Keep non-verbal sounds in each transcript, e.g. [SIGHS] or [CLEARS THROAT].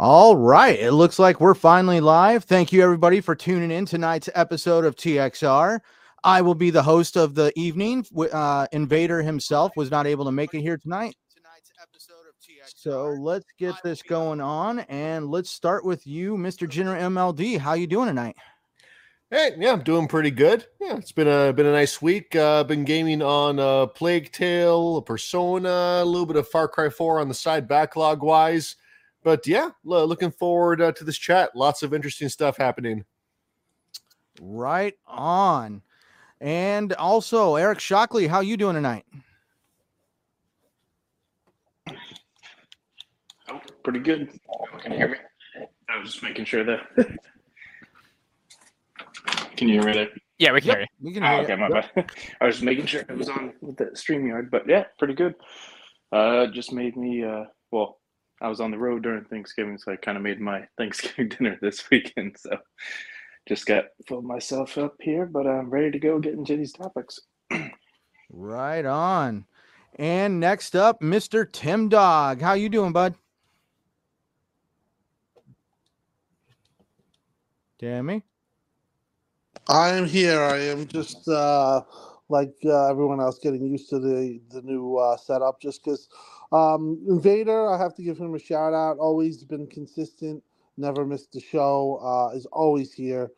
All right. It looks like we're finally live. Thank you, everybody, for tuning in tonight's episode of TXR. I will be the host of the evening. Uh, Invader himself was not able to make it here tonight. So let's get this going on, and let's start with you, Mr. General MLD. How you doing tonight? Hey, yeah, I'm doing pretty good. Yeah, it's been a been a nice week. Uh, been gaming on uh, Plague Tale, Persona, a little bit of Far Cry 4 on the side backlog wise but yeah, looking forward uh, to this chat. Lots of interesting stuff happening. Right on. And also, Eric Shockley, how you doing tonight? Oh, pretty good. Can you hear me? I was just making sure that. can you hear me there? Yeah, we can yep, hear you. We can hear oh, okay, you. my yep. bad. [LAUGHS] I was just making sure it was on with the StreamYard, but yeah, pretty good. Uh, just made me uh, well, I was on the road during Thanksgiving, so I kind of made my [LAUGHS] Thanksgiving dinner this weekend. So just got filled myself up here, but I'm ready to go get into these topics. [CLEARS THROAT] right on. And next up, Mr. Tim Dog. How you doing, bud? Tammy? I am here. I am just uh, like uh, everyone else getting used to the the new uh, setup just because um, Invader, I have to give him a shout out. Always been consistent, never missed a show. Uh, is always here.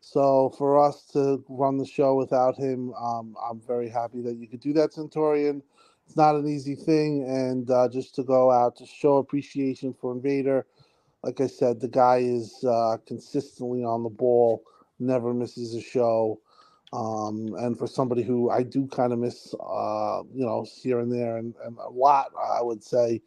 So for us to run the show without him, um, I'm very happy that you could do that, Centurion. It's not an easy thing, and uh, just to go out to show appreciation for Invader. Like I said, the guy is uh, consistently on the ball, never misses a show. Um, and for somebody who I do kind of miss, uh, you know, here and there and, and a lot, I would say,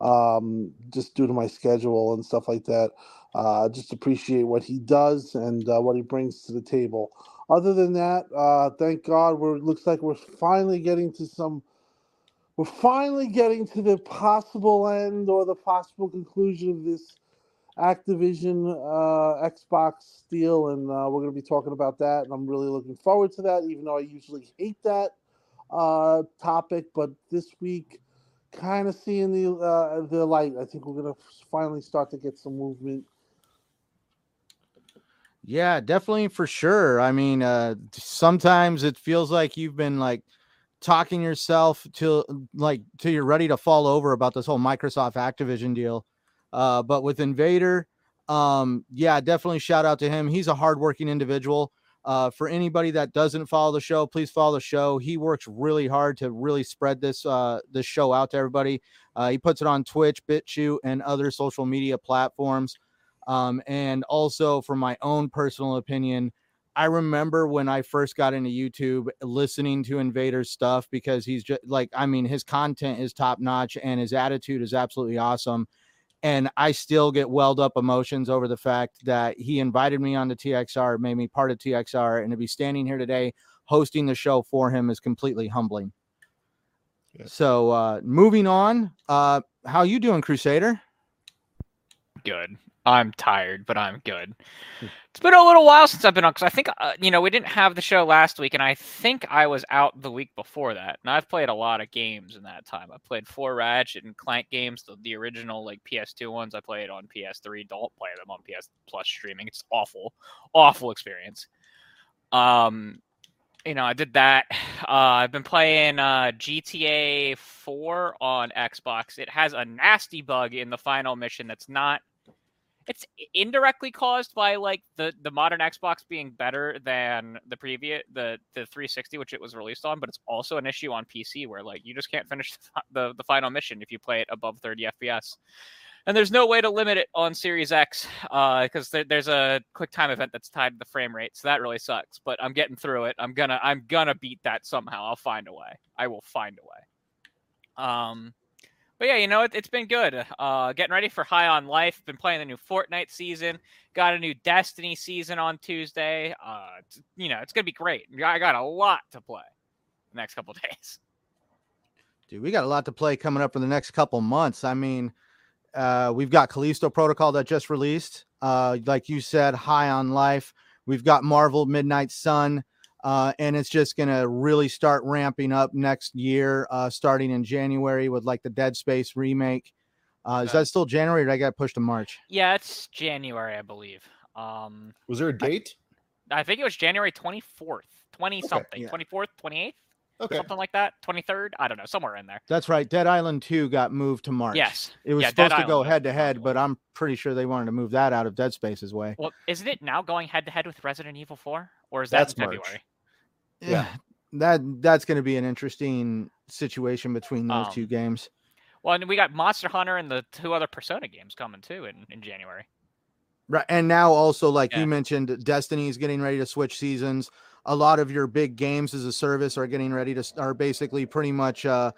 um, just due to my schedule and stuff like that. Uh, just appreciate what he does and uh, what he brings to the table. Other than that, uh, thank God, we're looks like we're finally getting to some. We're finally getting to the possible end or the possible conclusion of this Activision uh, Xbox deal, and uh, we're going to be talking about that. And I'm really looking forward to that, even though I usually hate that uh, topic. But this week, kind of seeing the uh, the light. I think we're going to finally start to get some movement. Yeah, definitely for sure. I mean, uh, sometimes it feels like you've been like talking yourself till like till you're ready to fall over about this whole Microsoft Activision deal uh, but with Invader, um, yeah, definitely shout out to him. He's a hardworking individual. Uh, for anybody that doesn't follow the show, please follow the show. He works really hard to really spread this uh, this show out to everybody. Uh, he puts it on Twitch, BitChute, and other social media platforms. Um, and also, for my own personal opinion, I remember when I first got into YouTube listening to Invader's stuff because he's just like, I mean, his content is top notch and his attitude is absolutely awesome and I still get welled up emotions over the fact that he invited me on the TXR, made me part of TXR, and to be standing here today hosting the show for him is completely humbling. So, uh, moving on, uh, how you doing, Crusader? Good. I'm tired, but I'm good. Hmm. It's been a little while since I've been on because I think uh, you know we didn't have the show last week, and I think I was out the week before that. And I've played a lot of games in that time. I played four Ratchet and Clank games, the, the original like PS2 ones. I played on PS3. Don't play them on PS Plus streaming. It's awful, awful experience. Um, you know, I did that. [SIGHS] Uh, I've been playing uh, GTA 4 on Xbox. It has a nasty bug in the final mission that's not it's indirectly caused by like the the modern Xbox being better than the previous the the 360 which it was released on, but it's also an issue on PC where like you just can't finish the the, the final mission if you play it above 30 FPS. And there's no way to limit it on Series X because uh, there, there's a quick time event that's tied to the frame rate, so that really sucks. But I'm getting through it. I'm gonna I'm gonna beat that somehow. I'll find a way. I will find a way. Um, but yeah, you know, it, has been good. Uh, getting ready for High on Life. Been playing the new Fortnite season. Got a new Destiny season on Tuesday. Uh, you know, it's gonna be great. I got a lot to play the next couple [LAUGHS] days. Dude, we got a lot to play coming up for the next couple months. I mean, uh, we've got Callisto Protocol that just released. Uh, like you said, High on Life. We've got Marvel Midnight Sun. Uh, and it's just going to really start ramping up next year, uh, starting in January with like the Dead Space remake. Uh, is that still January or did I got pushed to March? Yeah, it's January, I believe. Um, Was there a date? I think it was January 24th, 20 something, 24th, 28th, Okay. something like that, 23rd. I don't know, somewhere in there. That's right. Dead Island 2 got moved to March. Yes. It was Yeah, Dead supposed to go Island was head to head, but I'm pretty sure they wanted to move that out of Dead Space's way. Well, isn't it now going head to head with Resident Evil 4? Or is that That's in March. Yeah. That that's going to be an interesting situation between those two Um, games. Well, and we got Monster Hunter and the two other Persona games coming too in, in January. Right. And now also like Yeah. you mentioned Destiny is getting ready to switch seasons. A lot of your big games as a service are getting ready to are basically pretty much uh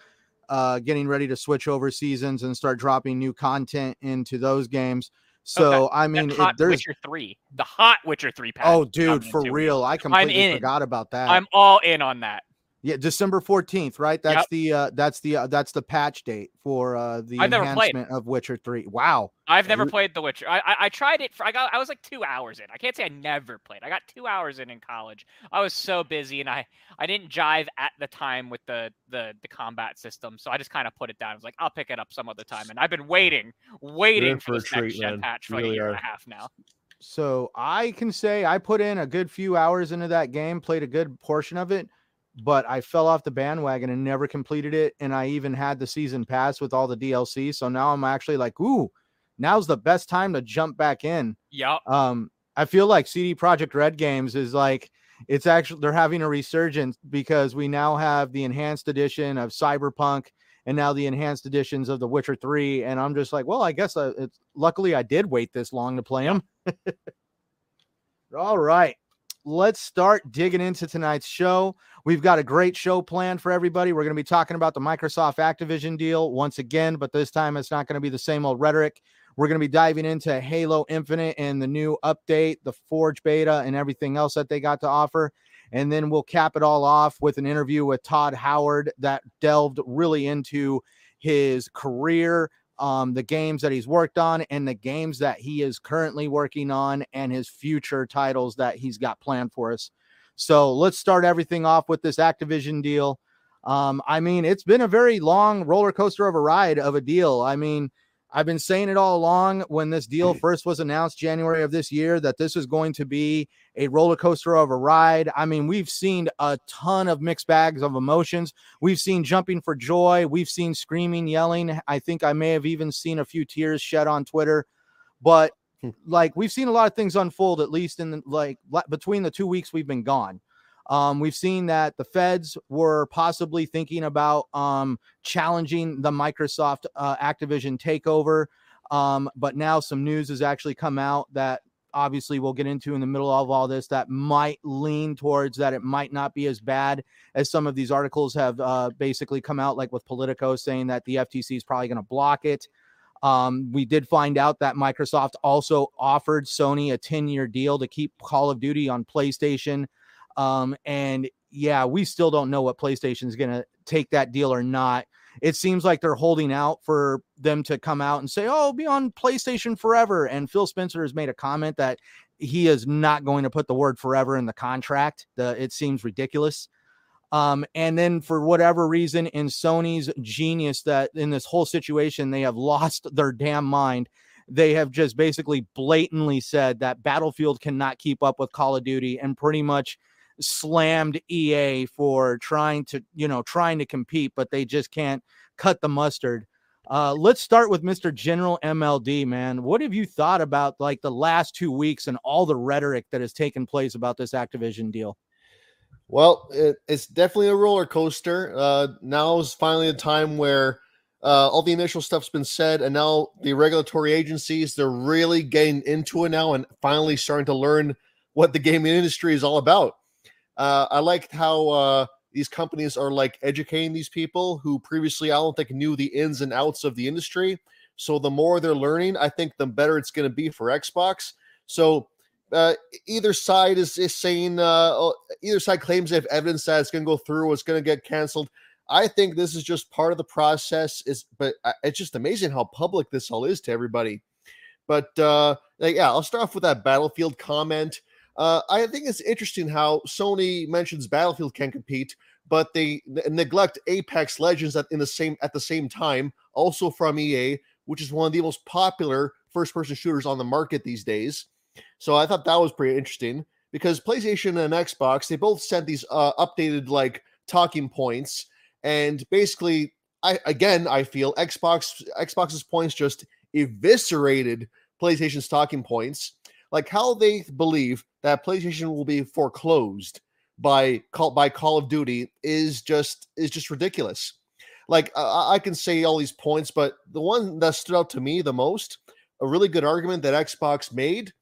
uh getting ready to switch over seasons and start dropping new content into those games. So I mean it, there's Witcher 3. The hot Witcher 3 pack. oh dude for real. I completely forgot about that. I'm all in on that. Yeah, December 14th, right? That's Yep. the uh that's the uh, that's the patch date for uh the I've enhancement of Witcher 3. Wow. I've never played The Witcher. I, I I tried it. For, I got I was like two hours in. I can't say I never played. I got two hours in in college. I was so busy and I I didn't jive at the time with the the the combat system, so I just kind of put it down. I was like, I'll pick it up some other time. And I've been waiting, waiting for for a this next gen patch for You like a really year and a half now. So I can say I put in a good few hours into that game, played a good portion of it, but I fell off the bandwagon and never completed it. And I even had the season pass with all the DLC. So now I'm actually like, ooh, now's the best time to jump back in. Yeah. Um, I feel like CD Projekt Red Games is like it's actually they're having a resurgence because we now have the enhanced edition of Cyberpunk and now the enhanced editions of The Witcher 3 and I'm just like, well, I guess uh, it's luckily I did wait this long to play them. [LAUGHS] All right. Let's start digging into tonight's show. We've got a great show planned for everybody. We're going to be talking about the Microsoft Activision deal once again, but this time it's not going to be the same old rhetoric. We're going to be diving into Halo Infinite and the new update, the Forge beta, and everything else that they got to offer. And then we'll cap it all off with an interview with Todd Howard that delved really into his career, um, the games that he's worked on, and the games that he is currently working on, and his future titles that he's got planned for us. So let's start everything off with this Activision deal. Um, I mean, it's been a very long roller coaster of a ride of a deal. I mean, I've been saying it all along when this deal first was announced January of this year that this is going to be a roller coaster of a ride. I mean, we've seen a ton of mixed bags of emotions. We've seen jumping for joy, we've seen screaming, yelling. I think I may have even seen a few tears shed on Twitter. But. Like we've seen a lot of things unfold at least in the, like between the 2 weeks we've been gone. Um, we've seen that the feds were possibly thinking about um, challenging the Microsoft uh, Activision takeover. Um, but now some news has actually come out that obviously we'll get into in the middle of all this that might lean towards that it might not be as bad as some of these articles have uh, basically come out, like with Politico saying that the FTC is probably going to block it. Um, we did find out that Microsoft also offered Sony a 10 year deal to keep Call of Duty on PlayStation. Um, and yeah, we still don't know what PlayStation is going to take that deal or not. It seems like they're holding out for them to come out and say, oh, be on PlayStation forever. And Phil Spencer has made a comment that he is not going to put the word forever in the contract. The, it seems ridiculous. Um, and then for whatever reason, in Sony's genius, that in this whole situation, they have lost [LAUGHS] their damn mind. They have just basically blatantly said that Battlefield cannot keep up with Call of Duty and pretty much slammed EA for trying to, you know, trying to compete, but they just can't cut the mustard. Uh, let's start with Mr. General MLD, man. What have you thought about like the last two weeks and all the rhetoric that has taken place about this Activision deal? Well, it, it's definitely a roller coaster. Uh, now is finally a time where uh, all the initial stuff's been said, and now the regulatory agencies they're really getting into it now and finally starting to learn what the gaming industry is all about. Uh, I liked how uh, these companies are like educating these people who previously I don't think knew the ins and outs of the industry. So the more they're learning, I think the better it's going to be for Xbox. So uh, either side is, is saying uh, oh, either side claims they have evidence that it's going to go through it's going to get canceled. I think this is just part of the process. Is but uh, it's just amazing how public this all is to everybody. But uh, yeah, I'll start off with that Battlefield comment. Uh, I think it's interesting how Sony mentions Battlefield can compete, but they n- neglect Apex Legends at in the same at the same time, also from EA, which is one of the most popular first person shooters on the market these days. So I thought that was pretty interesting because PlayStation and Xbox, they both sent these uh, updated like talking points. And basically, I again, I feel Xbox Xbox's points just eviscerated PlayStation's talking points. Like how they believe that PlayStation will be foreclosed by call by Call of Duty is just is just ridiculous. Like I, I can say all these points, but the one that stood out to me the most, a really good argument that Xbox made,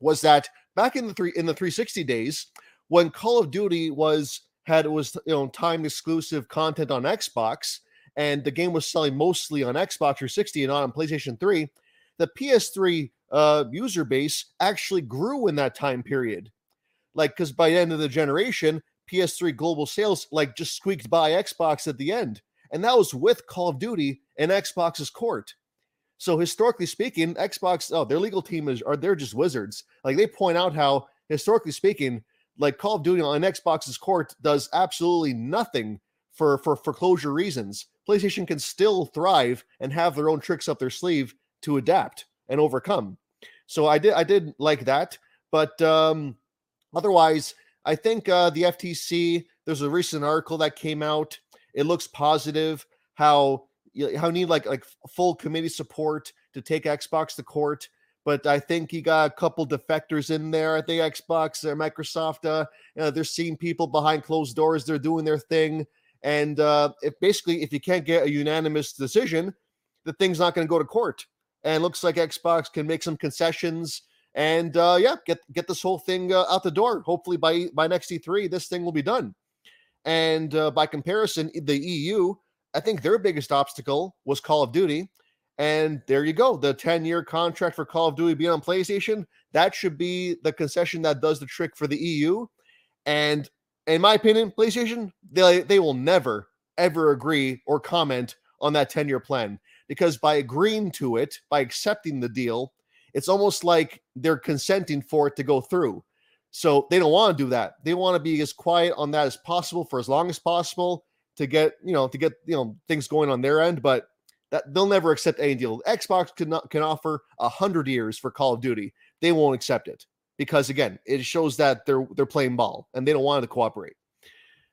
was that back in the three in the 360 days, when Call of Duty was had was you know time exclusive content on Xbox, and the game was selling mostly on Xbox 360 and not on PlayStation 3, the PS3 uh, user base actually grew in that time period. Like, because by the end of the generation, PS3 global sales like just squeaked by Xbox at the end, and that was with Call of Duty and Xbox's court. So historically speaking, Xbox, oh, their legal team is are they're just wizards. Like they point out how historically speaking, like Call of Duty on Xbox's court does absolutely nothing for for foreclosure reasons. PlayStation can still thrive and have their own tricks up their sleeve to adapt and overcome. So I did I did like that, but um otherwise I think uh the FTC there's a recent article that came out. It looks positive how how need like like full committee support to take Xbox to court. But I think he got a couple defectors in there. I think Xbox or Microsoft, uh, you know, they're seeing people behind closed doors. They're doing their thing. And uh, if basically, if you can't get a unanimous decision, the thing's not going to go to court. And looks like Xbox can make some concessions and uh, yeah, get get this whole thing uh, out the door. Hopefully by by next E3, this thing will be done. And uh, by comparison, the EU, I think their biggest obstacle was Call of Duty. And there you go, the 10 year contract for Call of Duty being on PlayStation. That should be the concession that does the trick for the EU. And in my opinion, PlayStation, they, they will never, ever agree or comment on that 10 year plan because by agreeing to it, by accepting the deal, it's almost like they're consenting for it to go through. So they don't want to do that. They want to be as quiet on that as possible for as long as possible to get, you know, to get, you know, things going on their end. But that they'll never accept any deal. Xbox can not, can offer a hundred years for Call of Duty. They won't accept it because again, it shows that they're they're playing ball and they don't want to cooperate.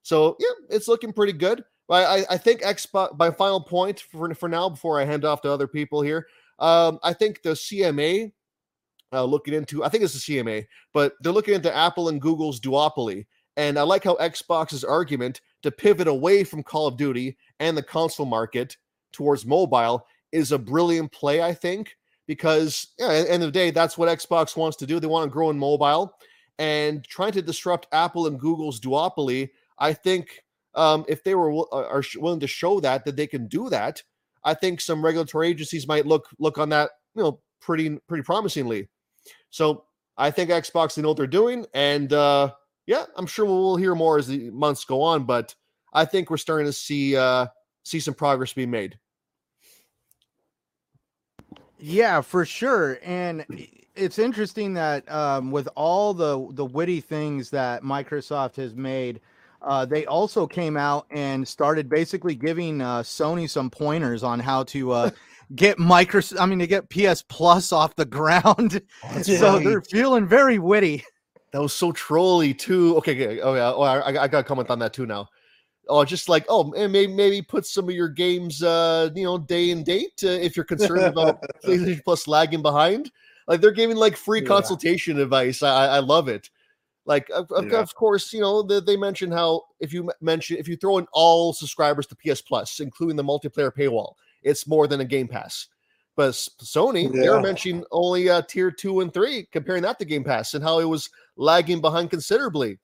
So yeah, it's looking pretty good. I, I think Xbox. My final point for for now, before I hand off to other people here, um, I think the CMA uh, looking into. I think it's the CMA, but they're looking into Apple and Google's duopoly. And I like how Xbox's argument to pivot away from Call of Duty and the console market towards mobile is a brilliant play. I think because yeah, at the end of the day, that's what Xbox wants to do. They want to grow in mobile and trying to disrupt Apple and Google's duopoly. I think um, if they were uh, are willing to show that that they can do that, I think some regulatory agencies might look look on that you know pretty pretty promisingly. So I think Xbox they know what they're doing, and uh, yeah, I'm sure we'll hear more as the months go on. But I think we're starting to see uh, see some progress being made. Yeah, for sure. And it's interesting that um, with all the the witty things that Microsoft has made, uh, they also came out and started basically giving uh, Sony some pointers on how to uh, [LAUGHS] get Microsoft. I mean, to get PS Plus off the [LAUGHS] ground. So right. they're feeling very witty. That was so trolly too. Okay, okay. oh yeah, oh, I, I got to comment on that too now. Oh, just like oh, maybe maybe put some of your games, uh, you know, day and date uh, if you're concerned about [LAUGHS] PlayStation Plus lagging behind. Like they're giving like free yeah. consultation advice. I, I love it. Like of, yeah. of course, you know they, they mentioned how if you mention if you throw in all subscribers to PS Plus, including the multiplayer paywall, it's more than a Game Pass. But Sony, yeah. they were mentioning only uh, tier two and three, comparing that to Game Pass and how it was lagging behind considerably.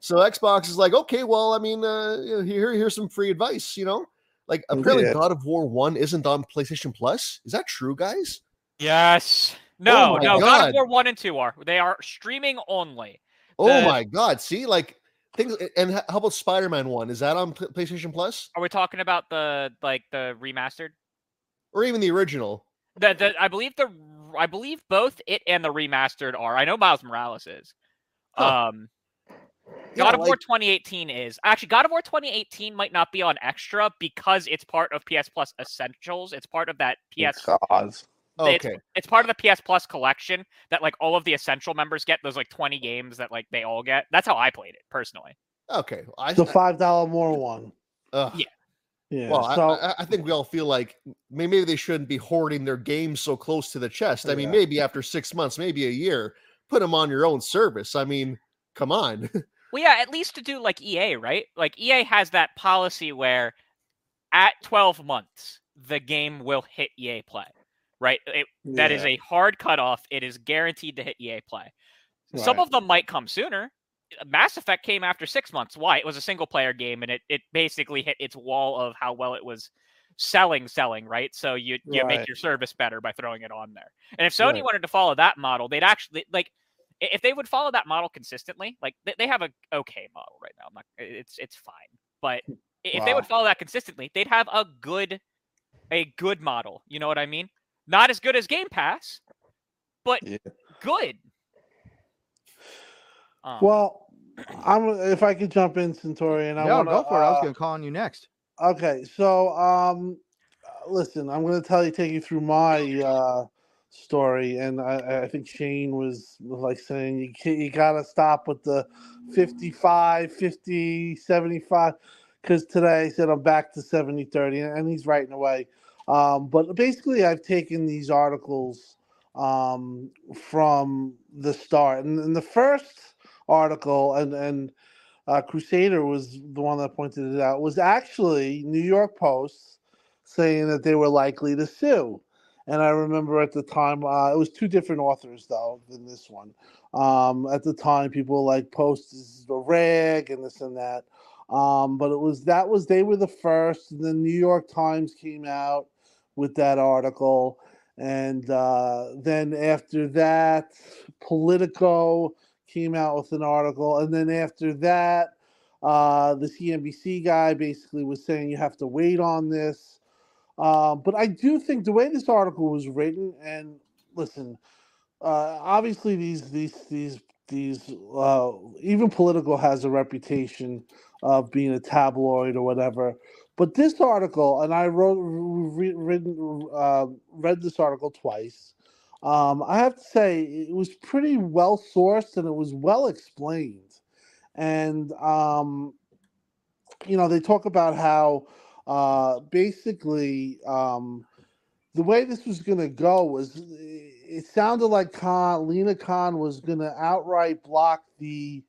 So Xbox is like, okay, well, I mean, uh, here, here's some free advice, you know. Like apparently, yeah. God of War One isn't on PlayStation Plus. Is that true, guys? Yes. No, oh no. God. God of War One and Two are they are streaming only. Oh my God! See, like things. And how about Spider Man One? Is that on PlayStation Plus? Are we talking about the like the remastered, or even the original? The, the I believe the I believe both it and the remastered are. I know Miles Morales is. Huh. Um, God Yeah, of War 2018 is actually God of War 2018 might not be on extra because it's part of PS Plus Essentials. It's part of that PS. God. it's- Okay. It's part of the PS Plus collection that like all of the essential members get. Those like 20 games that like they all get. That's how I played it personally. Okay. I, The five dollar more one. ugh. Yeah. Yeah. Well, I- so I, I think we all feel like maybe they shouldn't be hoarding their games so close to the chest. I mean, maybe after six months, maybe a year, put them on your own service. I mean, come on. [LAUGHS] Well, yeah, at least to do like EA, right? Like EA has that policy where at 12 months the game will hit EA Play, right? It, That is a hard cutoff. It is guaranteed to hit EA Play. Some of them might come sooner. Mass Effect came after six months. Why? It was a single player game, and it it basically hit its wall of how well it was selling, selling. Right. So you you make your service better by throwing it on there. And if Sony Right. wanted to follow that model, they'd actually like if they would follow that model consistently. Like they, they have a okay model right now. I'm not. It's it's fine, but i- if they would follow that consistently, they'd have a good a good model. You know what I mean? Not as good as Game Pass, but Yeah. good. Um, Well, I'm if I could jump in, Centauri, and I Yeah, want go for it. I was uh, gonna call on you next. Okay, so um, listen, I'm going to tell you, take you through my uh story, and I, I think Shane was like saying you ca- you got to stop with the 55, 50, 75, because today I said I'm back to 70, 30, and he's writing away. Um, but basically, I've taken these articles um from the start, and, and the first article, and and uh, Crusader was the one that pointed it out, was actually New York Post saying that they were likely to sue. And I remember at the time, uh, it was two different authors though than this one. Um, at the time, people like Post is a rag and this and that. Um, but it was that was they were the first. And the New York Times came out with that article, and uh, then after that, Politico came out with an article, and then after that, uh, the CNBC guy basically was saying you have to wait on this. Um, but I do think the way this article was written, and listen, uh, obviously these these these these uh, even Politico has a reputation of being a tabloid or whatever. But this article, and I wrote re- written uh, read this article twice. Um, I have to say it was pretty well sourced and it was well explained. And um, you know, they talk about how uh, basically um, the way this was going to go was it sounded like Khan, Lina Khan was going to outright block the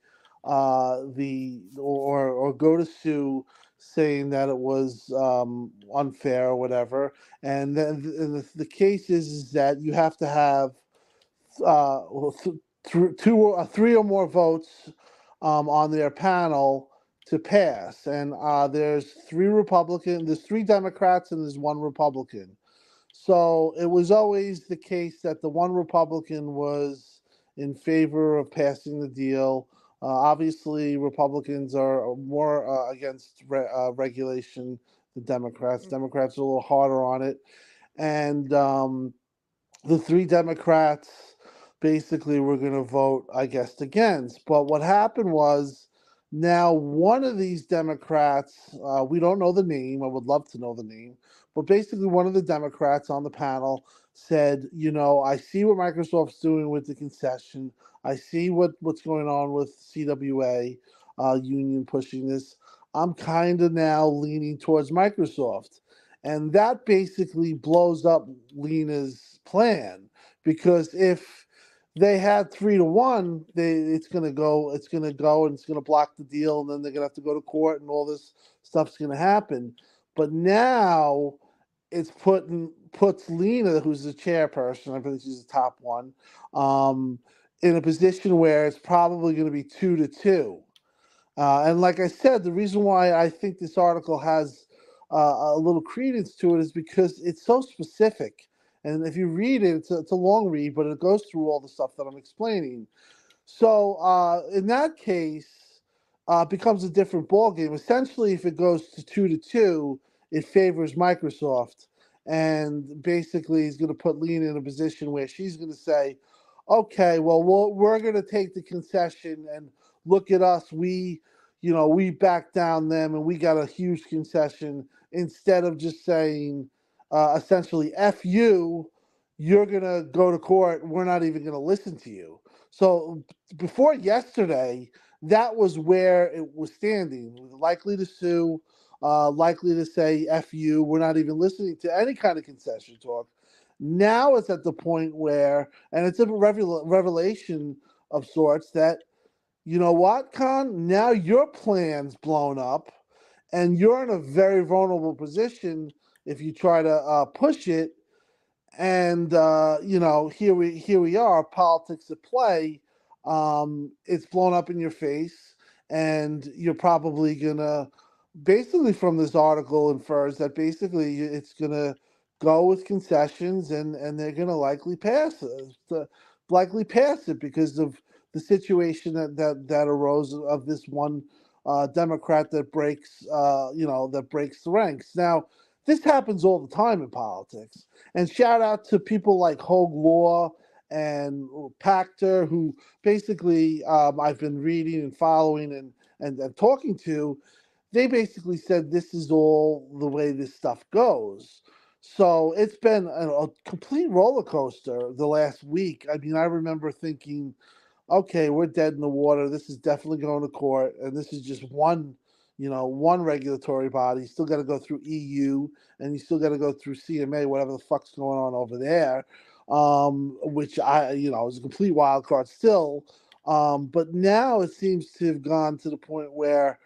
uh, the or or go to sue saying that it was um, unfair or whatever. And then the, the case is, is that you have to have uh, th- two or uh, three or more votes um, on their panel to pass. And uh, there's three Republican, there's three Democrats, and there's one Republican. So it was always the case that the one Republican was in favor of passing the deal. Uh, obviously, Republicans are more uh, against re- uh, regulation than Democrats. Democrats are a little harder on it. And um, the three Democrats basically were going to vote, I guess, against. But what happened was now one of these Democrats, uh, we don't know the name, I would love to know the name, but basically one of the Democrats on the panel said, you know, I see what Microsoft's doing with the concession. I see what, what's going on with CWA uh, union pushing this. I'm kind of now leaning towards Microsoft. And that basically blows up Lina's plan because if they had three to one, they it's gonna go, it's gonna go and it's gonna block the deal, and then they're gonna have to go to court and all this stuff's gonna happen. But now it's putting puts Lina, who's the chairperson, I believe she's the top one, um, in a position where it's probably going to be two to two. Uh, and like I said, the reason why I think this article has uh, a little credence to it is because it's so specific. And if you read it, it's a, it's a long read, but it goes through all the stuff that I'm explaining. So uh, in that case, uh, becomes a different ballgame. Essentially, if it goes to two to two, it favors Microsoft, and basically, he's going to put Lina in a position where she's going to say, "Okay, well, we'll we're going to take the concession and look at us, we, you know, we backed down them and we got a huge concession instead of just saying uh, essentially, F you, you're going to go to court. We're not even going to listen to you. So before yesterday, that was where it was standing, likely to sue, uh, likely to say F you. We're not even listening to any kind of concession talk. Now it's at the point where, and it's a revel- revelation of sorts that, you know what, Khan? Now your plan's blown up and you're in a very vulnerable position if you try to uh, push it. And uh, you know, here we here we are, politics at play. Um, it's blown up in your face, and you're probably gonna basically from this article infers that basically it's gonna go with concessions and and they're going to likely pass it likely pass it because of the situation that that, that arose of this one uh, democrat that breaks uh, you know that breaks the ranks. Now this happens all the time in politics. And shout out to people like hoeg law and pachter who basically um, i've been reading and following and, and and talking to they basically said this is all the way this stuff goes so it's been a, a, complete roller coaster the last week. I mean, I remember thinking, okay, we're dead in the water. This is definitely going to court, and this is just one, you know, one regulatory body. You still got to go through EU, and you still got to go through CMA, whatever the fuck's going on over there. Um, which I, you know, is a complete wild card still. Um, but now it seems to have gone to the point where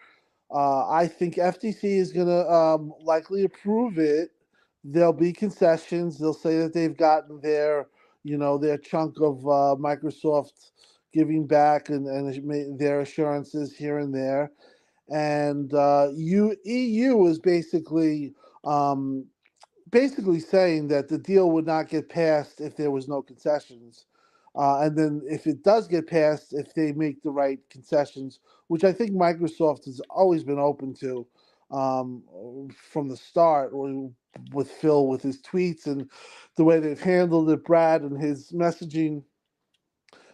uh, I think FTC is going to um, likely approve it there'll be concessions. They'll say that they've gotten their, you know, their chunk of uh, Microsoft giving back and, and their assurances here and there. And uh, you, EU is basically um, basically saying that the deal would not get passed if there was no concessions. Uh, and then if it does get passed, if they make the right concessions, which I think Microsoft has always been open to um, from the start, with Phil with his tweets and the way they've handled it, Brad and his messaging,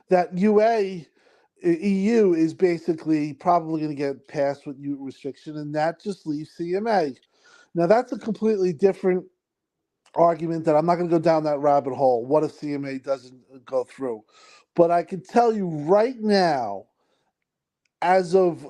that UA EU is basically probably going to get passed with U restriction, and that just leaves CMA. Now that's a completely different argument that I'm not going to go down that rabbit hole. What if CMA doesn't uh, go through? But I can tell you right now, as of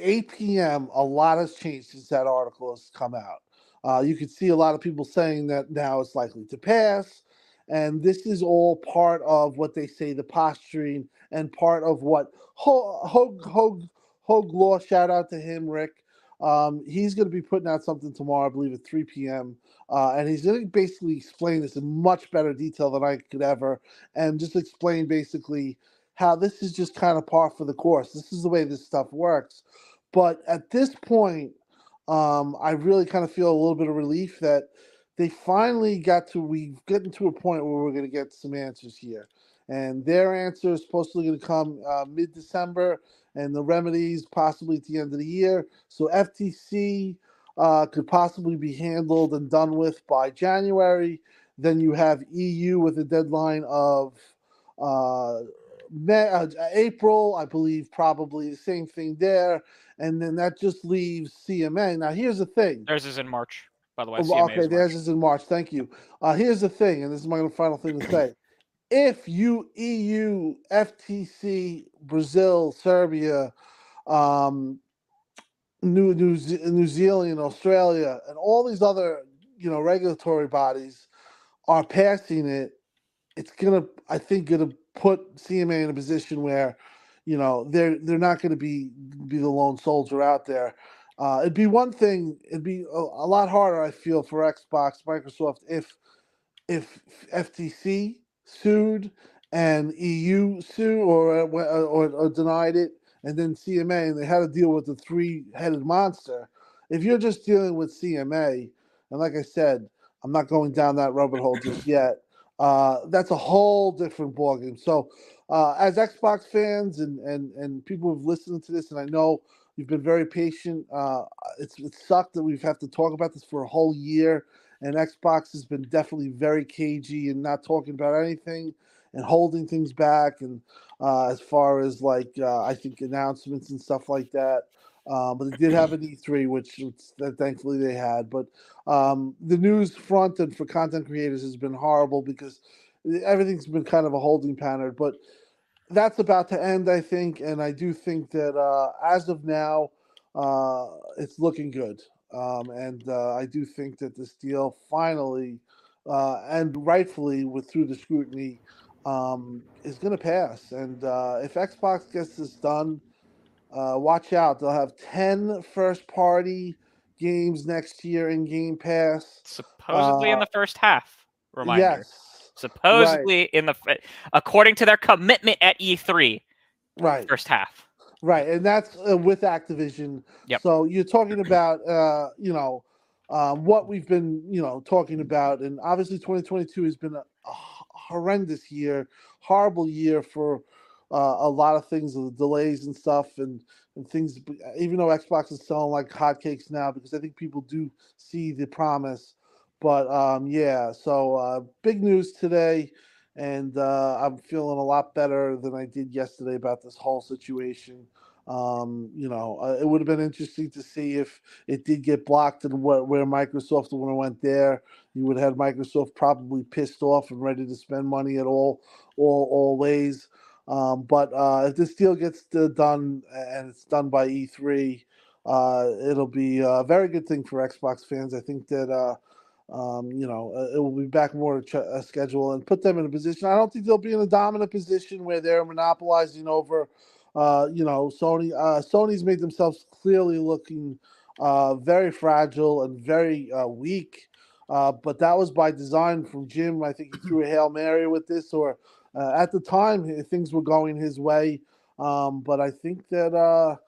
8 p.m., a lot has changed since that article has come out. Uh, you can see a lot of people saying that now it's likely to pass. And this is all part of what they say the posturing and part of what Hoeg, Hoeg, Hoeg Law, shout out to him, Rick. Um, he's going to be putting out something tomorrow, I believe, at 3 p.m. Uh, and he's going to basically explain this in much better detail than I could ever, and just explain basically how this is just kind of par for the course. This is the way this stuff works. But at this point, um, I really kind of feel a little bit of relief that they finally got to we've gotten to a point where we're going to get some answers here, and their answer is supposedly going to come uh, mid December, and the remedies possibly at the end of the year. So FTC uh, could possibly be handled and done with by January. Then you have EU with a deadline of uh, May, uh, April, I believe, probably the same thing there and then that just leaves CMA. Now, here's the thing. Theirs is in March, by the way. Oh, okay, theirs is in March. Thank you. Uh, here's the thing, and this is my final thing to say. If you EU, FTC, Brazil, Serbia, um, New New, New Zealand, Australia, and all these other you know regulatory bodies are passing it, it's gonna I think gonna put CMA in a position where you know they're they're not to be be the lone soldier out there. Uh, it'd be one thing. It'd be a, a, lot harder, I feel, for Xbox, Microsoft if if FTC sued and EU sued or, uh, or, or denied it, and then CMA, and they had to deal with the three-headed monster. If you're just dealing with CMA, and like I said, I'm not going down that rabbit hole just [COUGHS] yet. Uh, that's a whole different ballgame. So uh, as Xbox fans and and and people who've listened to this, and I know you've been very patient. Uh, it's it sucked that we've had to talk about this for a whole year, and Xbox has been definitely very cagey and not talking about anything. and holding things back, and uh, as far as like uh, I think announcements and stuff like that. Um, but they did have an E3, which, which thankfully they had. But um, the news front and for content creators has been horrible because everything's been kind of a holding pattern. But that's about to end, I think, and I do think that uh, as of now, uh, it's looking good. Um, and uh, I do think that this deal finally uh, and rightfully, with through the scrutiny, um, is going to pass. And uh, if Xbox gets this done, uh, watch out. They'll have 10 first party games next year in Game Pass. Supposedly in Uh, the first half. Reminder. Yes. Supposedly in the according to their commitment at E3, Right. first half. Right, and that's uh, with Activision. Yep. So you're talking about, uh, you know, um, what we've been, you know, talking about, and obviously 2022 has been a, a horrendous year, horrible year for uh, a lot of things, the delays and stuff, and and things. Even though Xbox is selling like hotcakes now, because I think people do see the promise. But um, yeah, so uh, big news today and uh, I'm feeling a lot better than I did yesterday about this whole situation. Um, you know, uh, it would have been interesting to see if it did get blocked and what where Microsoft would have went there. You would have had Microsoft probably pissed off and ready to spend money at all, all, all ways. Um, but uh, if this deal gets uh, done and it's done by E3, uh, it'll be a very good thing for Xbox fans. I think that uh, um, you know, uh, it will be back more to ch- a schedule and put them in a position. I don't think they'll be in a dominant position where they're monopolizing over, uh, you know, Sony. Uh, Sony's made themselves clearly looking uh, very fragile and very uh, weak. Uh, but that was by design from Jim. I think he threw a hail mary with this, or at the time eh, things were going his way. Um, but I think that,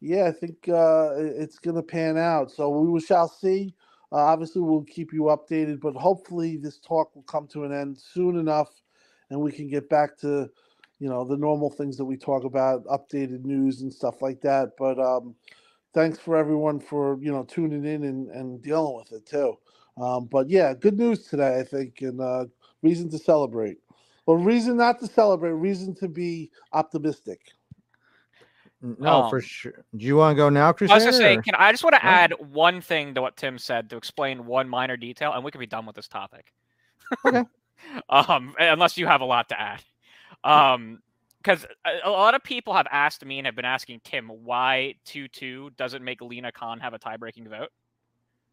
yeah, I think it's going to pan out. So we shall see. Obviously, we'll keep you updated, but hopefully, this talk will come to an end soon enough, and we can get back to, you know, the normal things that we talk about, updated news and stuff like that. But um, thanks for everyone for you know tuning in and, and dealing with it too. Um, but yeah, good news today, I think, and uh, reason to celebrate. Or reason not to celebrate, reason to be optimistic. No, for Um, sure. Do you want to go now, Chris? I was Crusader? gonna say, or- can I just want to Alright. add one thing to what Tim said to explain one minor detail, and we can be done with this topic. Okay. [LAUGHS] um, unless you have a lot to add. Um, because a, lot of people have asked me and have been asking Tim why two two doesn't make Lina Khan have a tie breaking vote,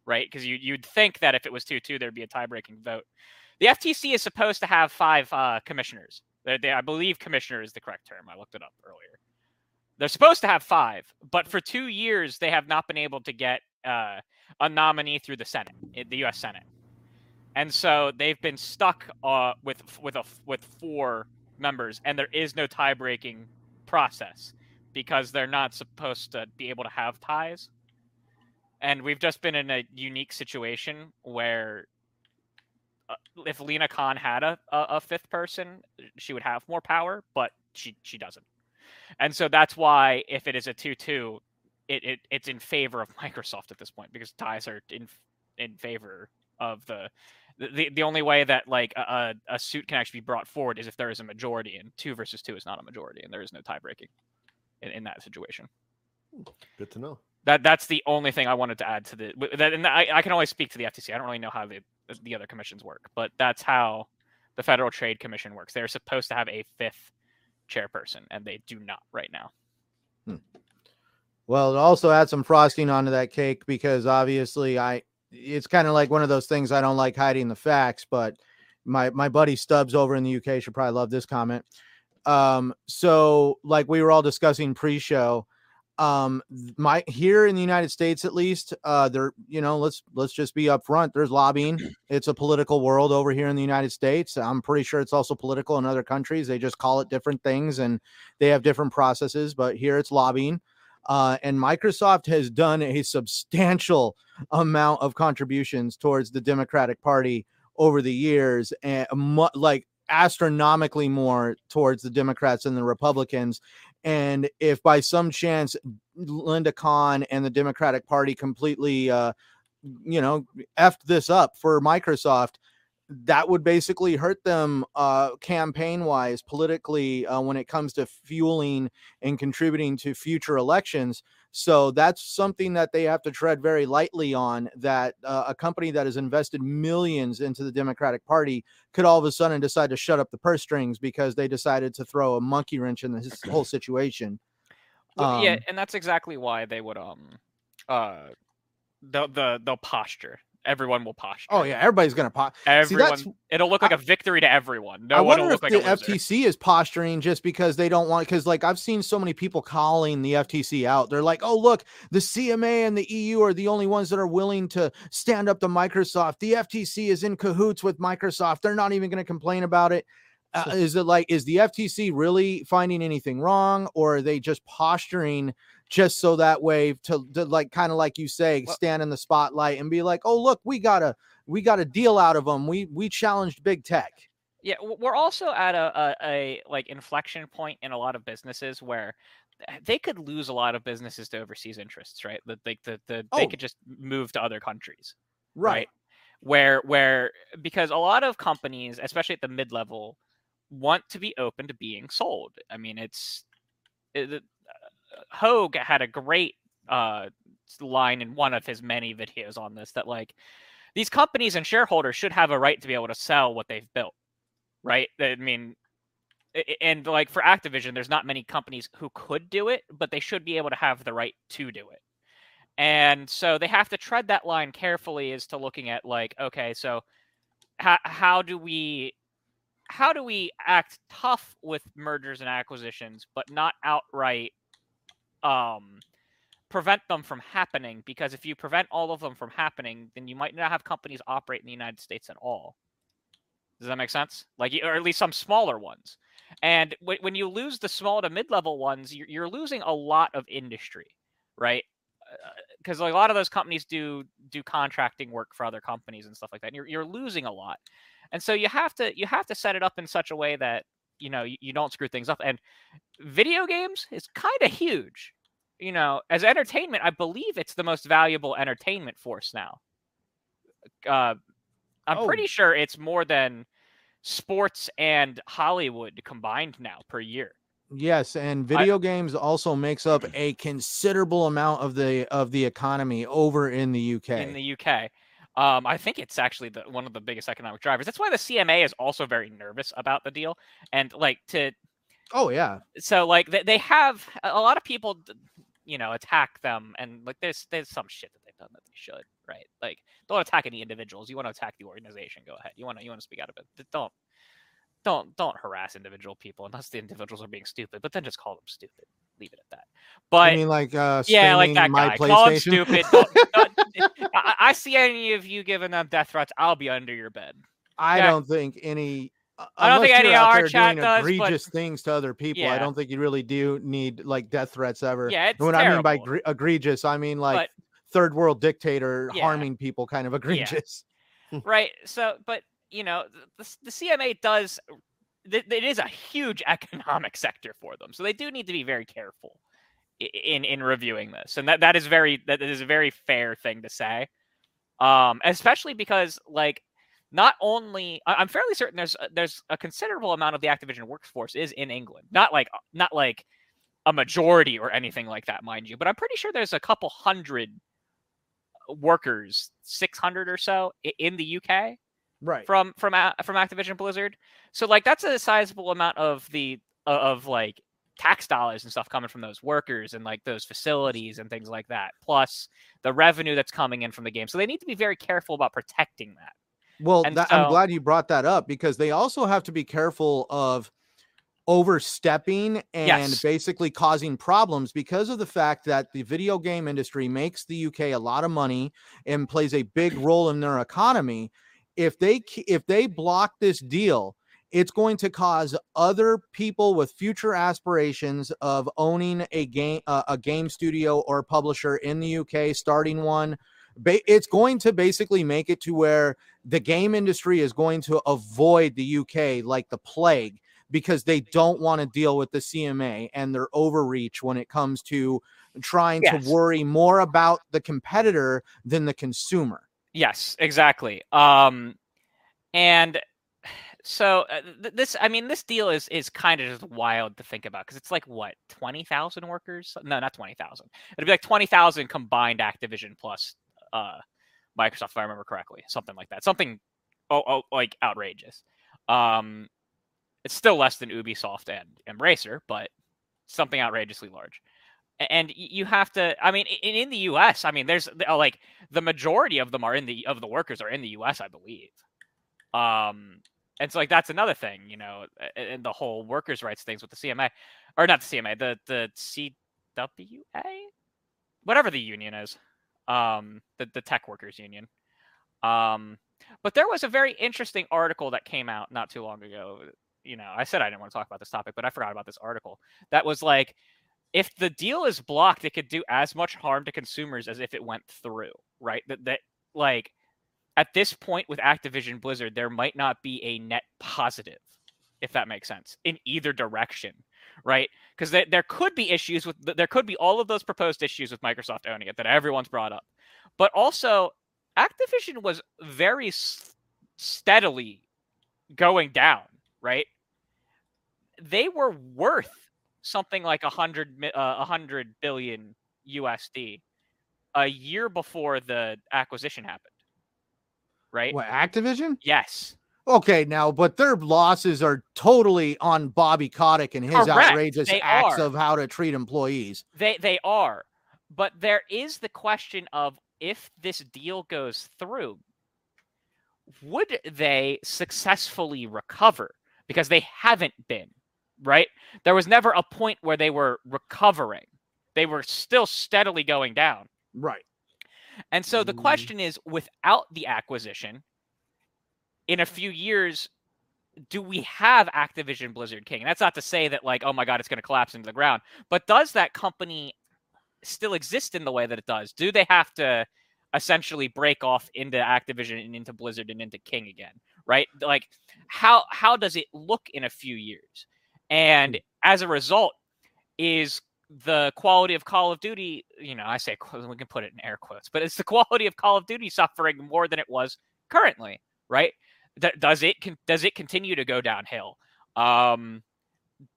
right? Because you you'd think that if it was two two, there'd be a tie breaking vote. The FTC is supposed to have five uh, commissioners. They, they, I believe commissioner is the correct term. I looked it up earlier. They're supposed to have five, but for two years they have not been able to get uh, a nominee through the Senate, the U.S. Senate, and so they've been stuck uh, with with a with four members, and there is no tie breaking process because they're not supposed to be able to have ties. And we've just been in a unique situation where uh, if Lina Khan had a, a, a fifth person, she would have more power, but she she doesn't. And so that's why if it is a two-two, it, it it's in favor of [LAUGHS] Microsoft at this point because ties are in in favor of the the, the only way that like a, a suit can actually be brought forward is if there is a majority and two versus two is not a majority and there is no tie breaking in, in that situation Good to know. that that's the only thing I wanted to add to the that and I, I can only speak to the FTC. I don't really know how the the other commissions work, but that's how the Federal Trade Commission works. They're supposed to have a fifth chairperson, and they do not right now. Hmm. Well, to also add some frosting onto that cake because obviously I it's kind of like one of those things I don't like hiding the facts, but my my buddy Stubbs over in the UK should probably love this comment. Um, so like we were all discussing pre-show, um, my here in the United States at least, uh, there you know let's let's just be upfront. There's lobbying. It's a political world over here in the United States. I'm pretty sure it's also political in other countries. They just call it different things and they have different processes. But here it's lobbying. Uh, and Microsoft has done a substantial amount of contributions towards the Democratic Party over the years, and mu- like astronomically more towards the Democrats and the Republicans. And if by some chance Linda Khan and the Democratic Party completely, uh, you know, effed this up for Microsoft, that would basically hurt them uh, campaign wise, politically, uh, when it comes to fueling and contributing to future elections. So that's something that they have to tread very lightly on. That uh, a company that has invested millions into the Democratic Party could all of a sudden decide to shut up the purse strings because they decided to throw a monkey wrench in this whole situation. Well, yeah, Um, and that's exactly why they would um uh the the they'll posture. Everyone will posture. Oh yeah, everybody's gonna pop. everyone. that's- it'll look like a victory to everyone. No I one will wonder if like the. FTC is posturing just because they don't want. Because like I've seen so many people calling the FTC out. They're like, "Oh look, the CMA and the EU are the only ones that are willing to stand up to Microsoft. The FTC is in cahoots with Microsoft. They're not even going to complain about it." Uh, is it like is the FTC really finding anything wrong, or are they just posturing just so that way to, to like kind of like you say, stand in the spotlight and be like, "Oh look, we got a we got a deal out of them. We we challenged big tech." Yeah, we're also at a, a, a like inflection point in a lot of businesses where they could lose a lot of businesses to overseas interests, right? That like the, the, they Oh. could just move to other countries, Right. Where where because a lot of companies, especially at the mid level, want to be open to being sold. I mean, it's it, uh, Hoeg had a great uh, line in one of his many videos on this that like these companies and shareholders should have a right to be able to sell what they've built right? I mean, and like for Activision, there's not many companies who could do it, but they should be able to have the right to do it. And so they have to tread that line carefully as to looking at like, okay, so how how do we how do we act tough with mergers and acquisitions, but not outright um prevent them from happening? Because if you prevent all of them from happening, then you might not have companies operate in the United States at all. Does that make sense? Like, or at least some smaller ones. And when when you lose the small to mid-level ones, you're, you're losing a lot of industry, right? Because a lot of those companies do do contracting work for other companies and stuff like that. And you're you're losing a lot, and so you have to you have to set it up in such a way that you know you, you don't screw things up. And video games is kind of huge, you know. As entertainment, I believe it's the most valuable entertainment force now. Uh, I'm Oh. pretty sure it's more than sports and Hollywood combined now per year. Yes, and video games also makes up a considerable amount of the of the economy over in the UK. in the UK. Um, I think it's actually the, one of the biggest economic drivers. That's why the CMA is also very nervous about the deal. And like to oh yeah, so like they, they have a lot of people, you know, attack them, and like there's there's some shit that they've done that they should, right? Like don't attack any individuals. You want to attack the organization, go ahead. You want to you want to speak out of it. Don't don't don't harass individual people unless the individuals are being stupid. But then just call them stupid. Leave it at that. But I mean like uh yeah, like that my guy. Call him stupid. [LAUGHS] Don't- [LAUGHS] I, I see any of you giving them death threats, I'll be under your bed. I Yeah. don't think any. uh, I don't think any of our chat doing does, but- egregious things to other people. I don't think you really do need like death threats ever. Yeah, it's And when I mean by terrible. gre- egregious, I mean like But- third world dictator Yeah. harming people, kind of egregious. [LAUGHS] right? So, but you know, the, the, CMA does. th- It is a huge [LAUGHS] economic sector for them, so they do need to be very careful in in reviewing this, and that that is very that is a very fair thing to say, um, especially because like not only I'm fairly certain there's there's a considerable amount of the Activision workforce is in England, not like not like a majority or anything like that, mind you, but I'm pretty sure there's a couple hundred workers, 600 or so in the UK Right. from from from Activision Blizzard. So like that's a sizable amount of the of like tax dollars and stuff coming from those workers and like those facilities and things like that. Plus the revenue that's coming in from the game. So they need to be very careful about protecting that. Well, that, I'm glad you brought that up because they also have to be careful of overstepping and Yes. basically causing problems because of the fact that the video game industry makes the UK a lot of money and plays a big role in their economy. If they if they block this deal, it's going to cause other people with future aspirations of owning a game uh, a game studio or publisher in the UK, starting one. It's going to basically make it to where the game industry is going to avoid the UK like the plague because they don't want to deal with the CMA and their overreach when it comes to trying Yes. to worry more about the competitor than the consumer. Yes, exactly. Um and so uh, th- this i mean this deal is is kind of just wild to think about because it's like what 20000 workers? No not 20000 it'd be like 20000 combined activision plus uh microsoft if i remember correctly something like that something oh, oh like outrageous. Um it's still less than ubisoft and embracer but something outrageously large. And you have to i mean in, in the us i mean there's uh, like the majority of them are in the of the workers are in the us i believe. Um and so like that's another thing, you know, and the whole workers' rights things with the CMA, or not the CMA, the the CWA, whatever the union is, um, the the tech workers union. Um, but there was a very interesting article that came out not too long ago. You know, I said I didn't want to talk about this topic, but I forgot about this article that was like, if the deal is blocked, it could do as much harm to consumers as if it went through, right? That that like at this point with Activision Blizzard, there might not be a net positive, if that makes sense, in either direction, right? Because there, there could be issues with, there could be all of those proposed issues with Microsoft owning it that everyone's brought up. But also, Activision was very steadily going down, right? They were worth something like a hundred, uh, a hundred billion USD a year before the acquisition happened right? What Activision? Yes. Okay, now, but their losses are totally on Bobby Kotick and his Correct. outrageous They acts are. of how to treat employees. They they are. But there is the question of if this deal goes through, would they successfully recover? Because they haven't been, right? There was never a point where they were recovering. They were still steadily going down. Right. And so the Mm. question is without the acquisition, in a few years, do we have Activision Blizzard King? That's not to say that, like, oh my God, it's going to collapse into the ground, but does that company still exist in the way that it does? Do they have to essentially break off into Activision and into Blizzard and into King again? Right? Like, how how does it look in a few years? And as a result, is the quality of Call of Duty, you know, I say we can put it in air quotes, but it's the quality of Call of Duty suffering more than it was currently, right? Does it does it continue to go downhill? Um,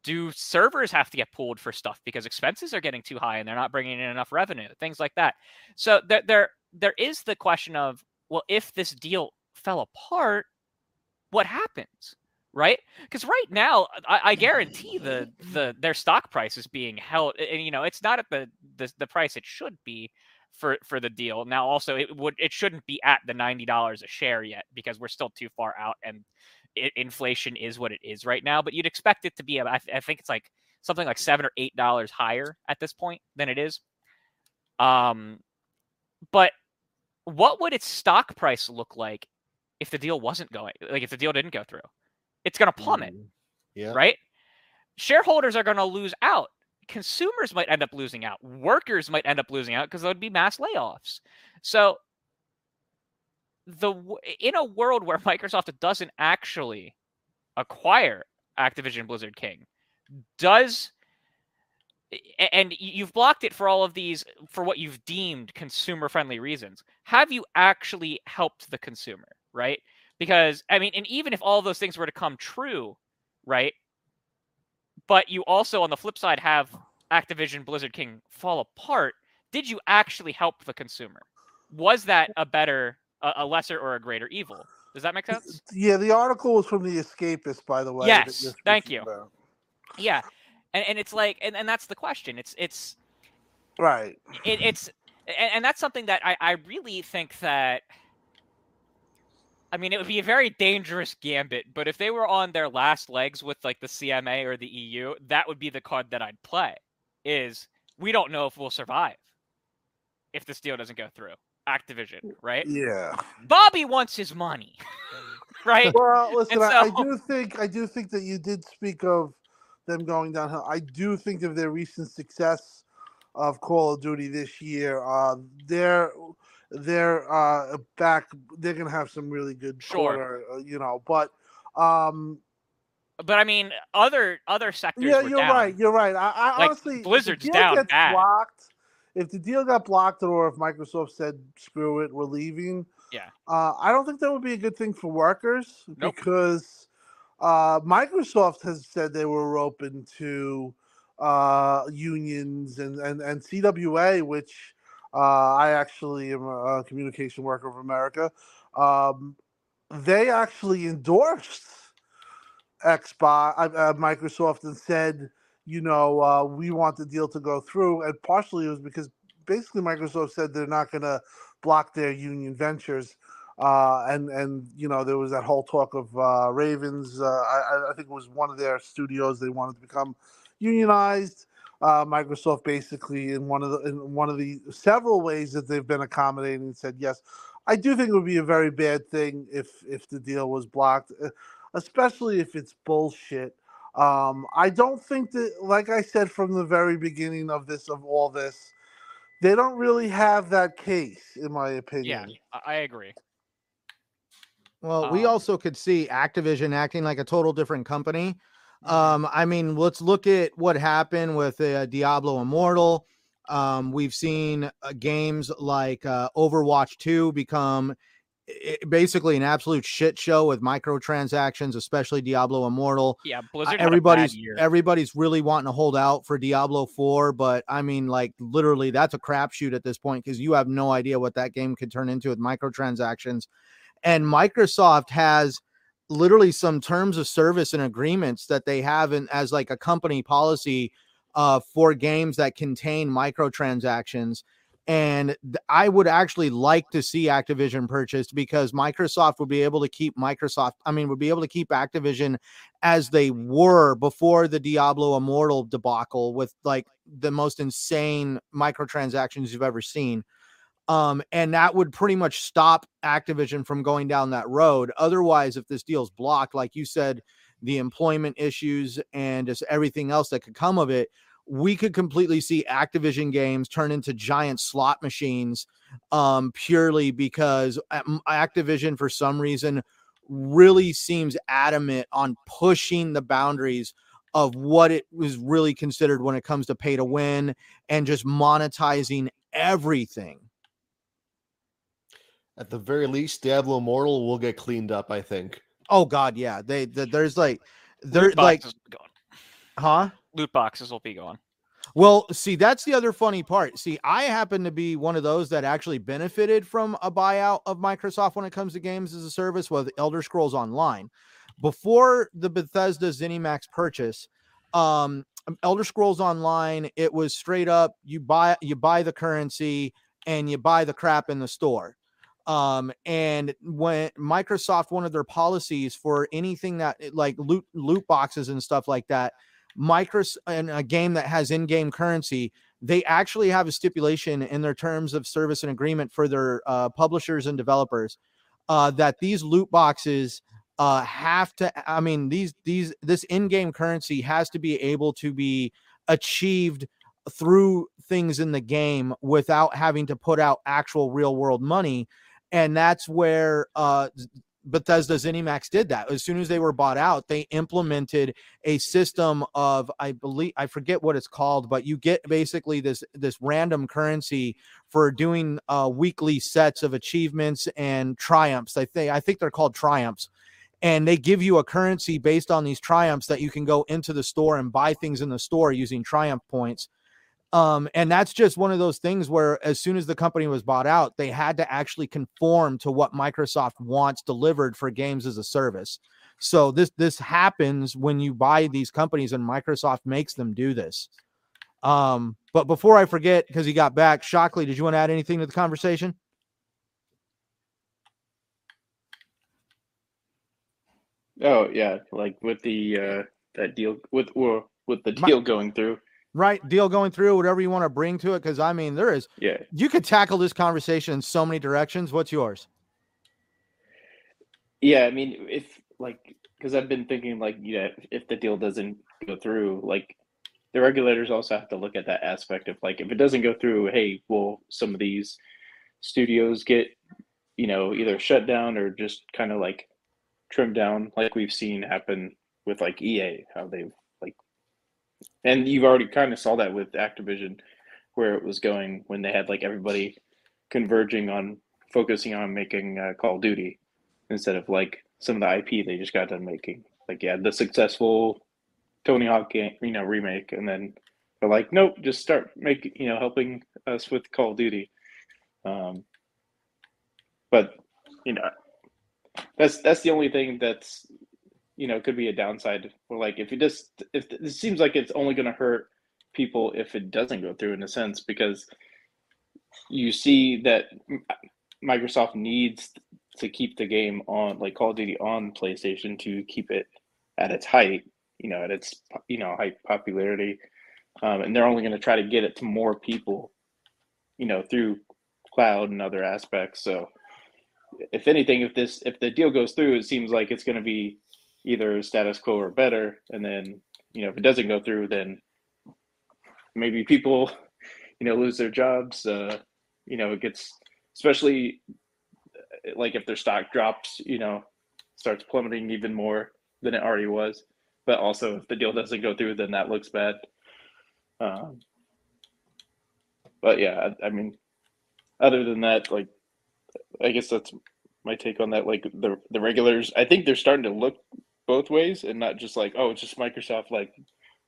do servers have to get pulled for stuff because expenses are getting too high and they're not bringing in enough revenue? Things like that. So there there there is the question of well, if this deal fell apart, what happens? Right? Because right now, I, I, guarantee the [LAUGHS] the their stock price is being held, and you know it's not at the the, the price it should be for for the deal. Now, also, it would it shouldn't be at the ninety dollars a share yet because we're still too far out, and it, inflation is what it is right now. But you'd expect it to be, I, I think it's like something like seven or eight dollars higher at this point than it is. Um, but what would its stock price look like if the deal wasn't going, like if the deal didn't go through? It's going to plummet. Mm, Yeah. Right? Shareholders are going to lose out. Consumers might end up losing out. Workers might end up losing out because there would be mass layoffs. So the in a world where [LAUGHS] Microsoft doesn't actually acquire Activision Blizzard King, does and you've blocked it for all of these for what you've deemed consumer friendly reasons. Have you actually helped the consumer, right? Because I mean, and even if all those things were to come true, right? But you also, on the flip side, have Activision Blizzard King fall apart. Did you actually help the consumer? Was that a better, a, lesser, or a greater evil? Does that make sense? Yeah, the article was from the Escapist, by the way. Yes, thank you. about. Yeah, and and it's like, and, and that's the question. It's it's Right. it, it's and, and that's something that I, I really think that I mean it would be a very dangerous gambit, but if they were on their last legs with like the CMA or the EU, that would be the card that I'd play. Is we don't know if we'll survive if this deal doesn't go through. Activision, right? Yeah. Bobby wants his money. [LAUGHS] right? Well, listen, And I, I do think I do think that you did speak of them going downhill. I do think of their recent success of Call of Duty this year. Uh, they're they're uh, back. They're gonna have some really good Sure. quarter, uh, you know. But um, But I mean, other other sectors. yeah, you're down. right. You're right. I, I Like, honestly, if the Blizzard's deal down gets bad. blocked. If the deal got blocked, or if Microsoft said "screw it, we're leaving," Yeah. Uh, I don't think that would be a good thing for workers Nope. because uh, Microsoft has said they were open to uh, unions and, and, and CWA, which uh, I actually am a, communication worker of America. Um, they actually endorsed Xbox, uh, uh, Microsoft, and said, you know, uh, we want the deal to go through. And partially it was because basically Microsoft said they're not going to block their union ventures. Uh, and and you know there was that whole talk of uh, Ravens. Uh, I, I think it was one of their studios they wanted to become unionized. Uh, Microsoft basically in one of the in one of the several ways that they've been accommodating said yes. I do think it would be a very bad thing if if the deal was blocked, especially if it's bullshit. Um, I don't think that, like I said from the very beginning of this of all this, they don't really have that case, in my opinion. I, I agree. Well, we Um, also could see Activision acting like a total different company. Um, I mean, let's look at what happened with uh, Diablo Immortal. Um, we've seen uh, games like uh, Overwatch 2 become i- i- basically an absolute shit show with microtransactions, especially Diablo Immortal. Yeah, Uh, Blizzard. bad everybody's everybody's really wanting to hold out for Diablo 4, but I mean, like literally, that's a crapshoot at this point because you have no idea what that game could turn into with microtransactions. And Microsoft has literally some terms of service and agreements that they have in as like a company policy uh, for games that contain microtransactions. And th- I would actually like to see Activision purchased because Microsoft would be able to keep Microsoft, I mean, would be able to keep Activision as they were before the Diablo Immortal debacle with like the most insane microtransactions you've ever seen. Um, and that would pretty much stop Activision from going down that road. Otherwise, if this deal's blocked, like you said, the employment issues and just everything else that could come of it, we could completely see Activision games turn into giant slot machines um, purely because um, Activision, for some reason, really seems adamant on pushing the boundaries of what it was really considered when it comes to pay to win and just monetizing everything. At the very least, Diablo Immortal will get cleaned up. I think. Oh God, yeah. They, the, there's like they're Loot like, boxes gone. huh? Loot boxes will be gone. Well, see, that's the other funny part. See, I happen to be one of those that actually benefited from a buyout of Microsoft when it comes to games as a service with Elder Scrolls Online. Before the Bethesda ZeniMax purchase, um, Elder Scrolls Online, it was straight up you buy you buy the currency and you buy the crap in the store. Um, and when Microsoft, one of their policies for anything that like loot loot boxes and stuff like that, Micros and a game that has in-game currency, they actually have a stipulation in their terms of service and agreement for their uh, publishers and developers uh, that these loot boxes uh, have to. I mean, these these this in-game currency has to be able to be achieved through things in the game without having to put out actual real-world money, and that's where uh, Bethesda ZeniMax did that. As soon as they were bought out, they implemented a system of I believe I forget what it's called, but you get basically this this random currency for doing uh, weekly sets of achievements and triumphs. I think I think they're called triumphs. And they give you a currency based on these triumphs that you can go into the store and buy things in the store using triumph points. Um, and that's just one of those things where as soon as the company was bought out, they had to actually conform to what Microsoft wants delivered for games as a service. So this this happens when you buy these companies and Microsoft makes them do this. Um, but before I forget, because he got back, Shockley, did you want to add anything to the conversation? Oh yeah, like with the uh that deal with or with the My- deal going through. Right, deal going through, whatever you want to bring to it. Because I mean, there is Yeah. you could tackle this conversation in so many directions. What's yours? Yeah, I mean, if like, because I've been thinking like, yeah, if the deal doesn't go through, like, the regulators also have to look at that aspect of like, if it doesn't go through, hey, will some of these studios get, you know, either shut down or just kind of like trimmed down, like we've seen happen with like EA, how they've and you've already kind of saw that with Activision, where it was going when they had like everybody converging on focusing on making uh, Call of Duty instead of like some of the IP they just got done making. Like yeah, the successful Tony Hawk game, you know, remake, and then they're like, nope, just start making, you know, helping us with Call of Duty. Um, but you know, that's that's the only thing that's you know could be a downside. Or like if it just if it seems like it's only going to hurt people if it doesn't go through in a sense because you see that Microsoft needs to keep the game on like Call of Duty on PlayStation to keep it at its height, you know, at its you know high popularity, um, and they're only going to try to get it to more people, you know, through cloud and other aspects. So, if anything, if this if the deal goes through, it seems like it's going to be either status quo or better, and then you know if it doesn't go through, then maybe people, [LAUGHS] you know, lose their jobs. Uh, you know, it gets especially like if their stock drops, you know, starts plummeting even more than it already was. But also, if the deal doesn't go through, then that looks bad. Um, but yeah, I, I mean, other than that, like, I guess that's my take on that. Like the the regulars, I think they're starting to look both ways and not just like, oh, it's just Microsoft like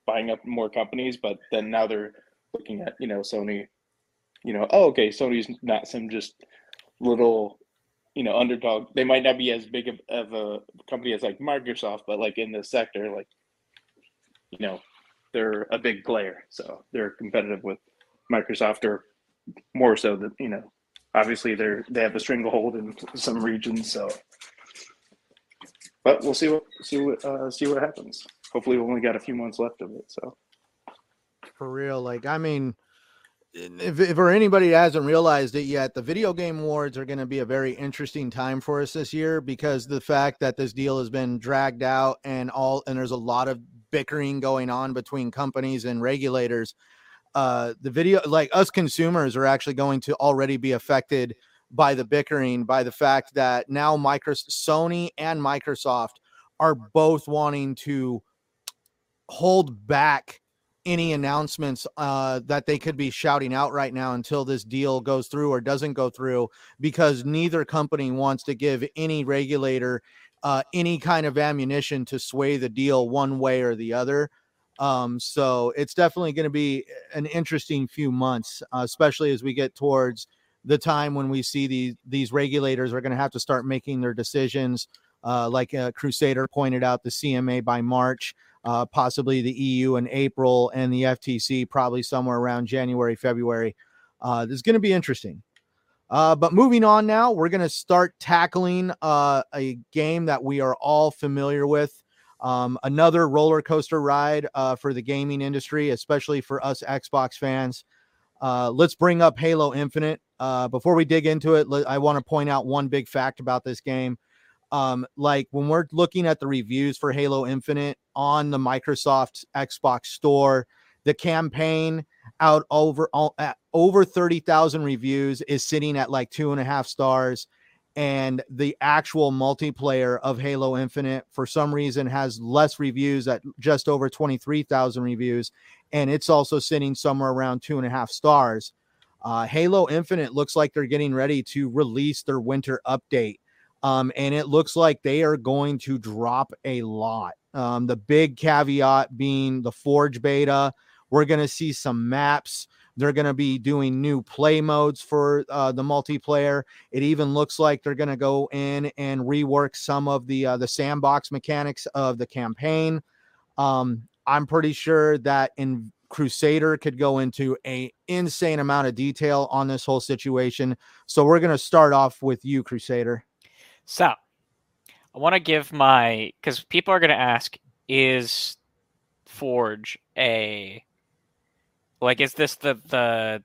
buying up more companies, but then now they're looking at you know Sony, you know, oh okay, Sony's not some just little you know underdog. They might not be as big of, of a company as like Microsoft, but like in this sector, like you know, they're a big player, so they're competitive with Microsoft or more so than you know. Obviously, they're they have a stranglehold in some regions, so. But we'll see what see what uh, see what happens. Hopefully, we've only got a few months left of it. So. For real, like I mean, if, if or anybody hasn't realized it yet, the video game awards are going to be a very interesting time for us this year because the fact that this deal has been dragged out and all and there's a lot of bickering going on between companies and regulators. Uh, the video, like us consumers, are actually going to already be affected by the bickering, by the fact that now Microsoft, Sony, and Microsoft are both wanting to hold back any announcements uh, that they could be shouting out right now until this deal goes through or doesn't go through because neither company wants to give any regulator uh, any kind of ammunition to sway the deal one way or the other. Um, so it's definitely going to be an interesting few months, uh, especially as we get towards the time when we see these these regulators are going to have to start making their decisions. Uh, like uh, Crusader pointed out, the CMA by March uh, possibly the EU in April, and the FTC probably somewhere around January, February. Uh, this is going to be interesting. Uh, but moving on now, we're going to start tackling uh, a game that we are all familiar with. Um, another roller coaster ride uh, for the gaming industry, especially for us Xbox fans. Let's bring up Halo Infinite. Uh, before we dig into it, I want to point out one big fact about this game. Um like when we're looking at the reviews for halo infinite on the microsoft xbox store the campaign out over at over 30,000 reviews is sitting at like two and a half stars and the actual multiplayer of halo infinite for some reason has less reviews at just over 23,000 reviews and it's also sitting somewhere around two and a half stars uh, halo infinite looks like they're getting ready to release their winter update um, and it looks like they are going to drop a lot. Um, the big caveat being the Forge beta. We're going to see some maps. They're going to be doing new play modes for uh, the multiplayer. It even looks like they're going to go in and rework some of the uh, the sandbox mechanics of the campaign. Um, I'm pretty sure that in Crusader could go into a insane amount of detail on this whole situation. So we're going to start off with you, Crusader. So, I want to give my because people are going to ask, is Forge a like is this the the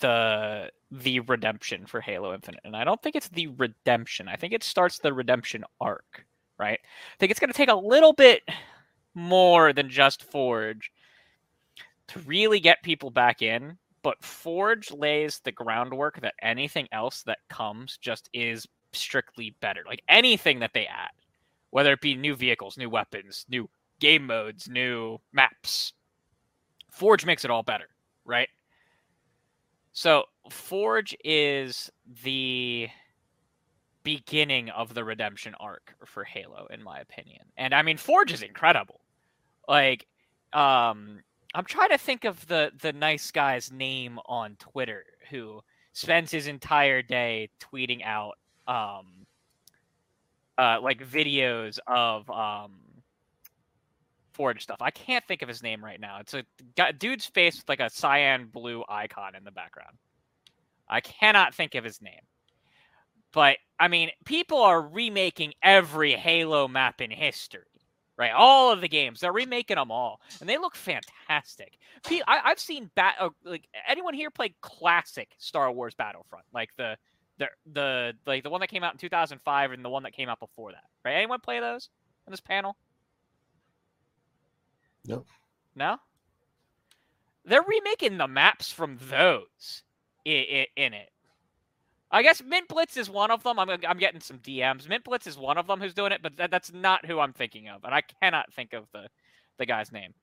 the the redemption for Halo Infinite? And I don't think it's the redemption. I think it starts the redemption arc, right? I think it's going to take a little bit more than just Forge to really get people back in, but Forge lays the groundwork that anything else that comes just is strictly better. Like anything that they add, whether it be new vehicles, new weapons, new game modes, new maps, Forge makes it all better, right? So Forge is the beginning of the redemption arc for Halo, in my opinion. And I mean, Forge is incredible. Like, um, I'm trying to think of the the nice guy's name on Twitter who spends his entire day tweeting out um uh like videos of um Forge stuff. I can't think of his name right now. It's a dude's face with like a cyan blue icon in the background. I cannot think of his name. But I mean, people are remaking every Halo map in history right? All of the games they're remaking them all, and they look fantastic. I, have seen bat uh, like anyone here play classic Star Wars Battlefront, like the the the like the one that came out in 2005 and the one that came out before that, right? Anyone play those in this panel? No. No. They're remaking the maps from those in, in it. I guess Mint Blitz is one of them. I'm I'm getting some DMs. Mint Blitz is one of them who's doing it, but that, that's not who I'm thinking of, and I cannot think of the the guy's name.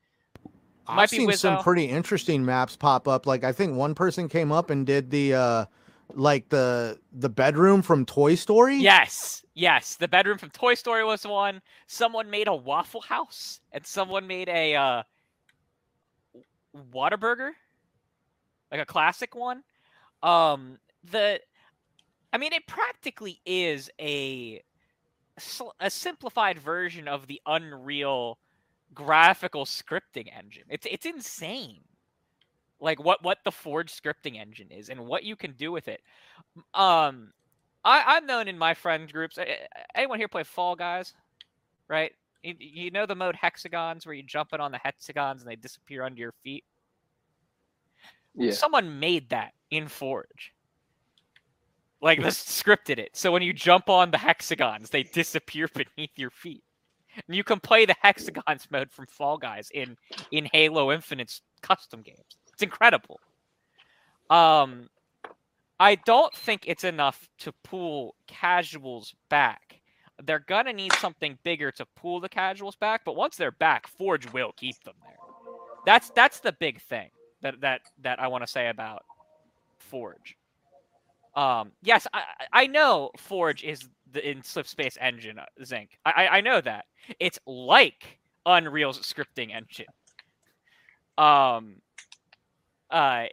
I've Might seen some pretty interesting maps pop up. Like I think one person came up and did the uh like the the bedroom from Toy Story. Yes, yes, the bedroom from Toy Story was one. Someone made a Waffle House, and someone made a uh, Whataburger, like a classic one. Um, the I mean, it practically is a a simplified version of the Unreal graphical scripting engine. It's it's insane. Like what what the Forge scripting engine is and what you can do with it. Um, I I'm known in my friend groups. Anyone here play Fall Guys? Right? You, you know the mode hexagons where you jump in on the hexagons and they disappear under your feet. Yeah. Someone made that in Forge. Like this scripted it. So when you jump on the hexagons, they disappear [LAUGHS] beneath your feet. And you can play the hexagons [LAUGHS] mode from Fall Guys in in Halo Infinite's custom games. It's incredible. Um I don't think it's enough to pull casuals back. They're gonna need something bigger to pull the casuals back, but once they're back, Forge will keep them there. That's that's the big thing that that that I want to say about Forge. Um, yes, I, I know Forge is the in Slipspace engine, uh, Zinc. I, I know that it's like Unreal's scripting engine. Um, uh,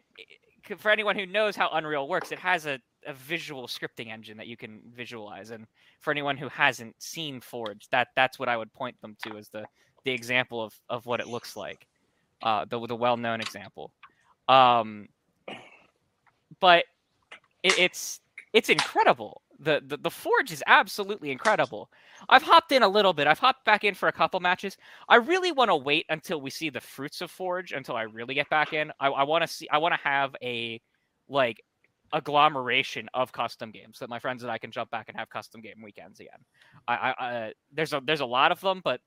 for anyone who knows how Unreal works, it has a, a visual scripting engine that you can visualize. And for anyone who hasn't seen Forge, that that's what I would point them to as the the example of of what it looks like, uh, the the well known example. Um, but it, it's it's incredible. The, the the Forge is absolutely incredible. I've hopped in a little bit. I've hopped back in for a couple matches. I really want to wait until we see the fruits of Forge until I really get back in. I, I want to see. I want to have a like agglomeration of custom games that my friends and I can jump back and have custom game weekends again. I, I, I there's a there's a lot of them, but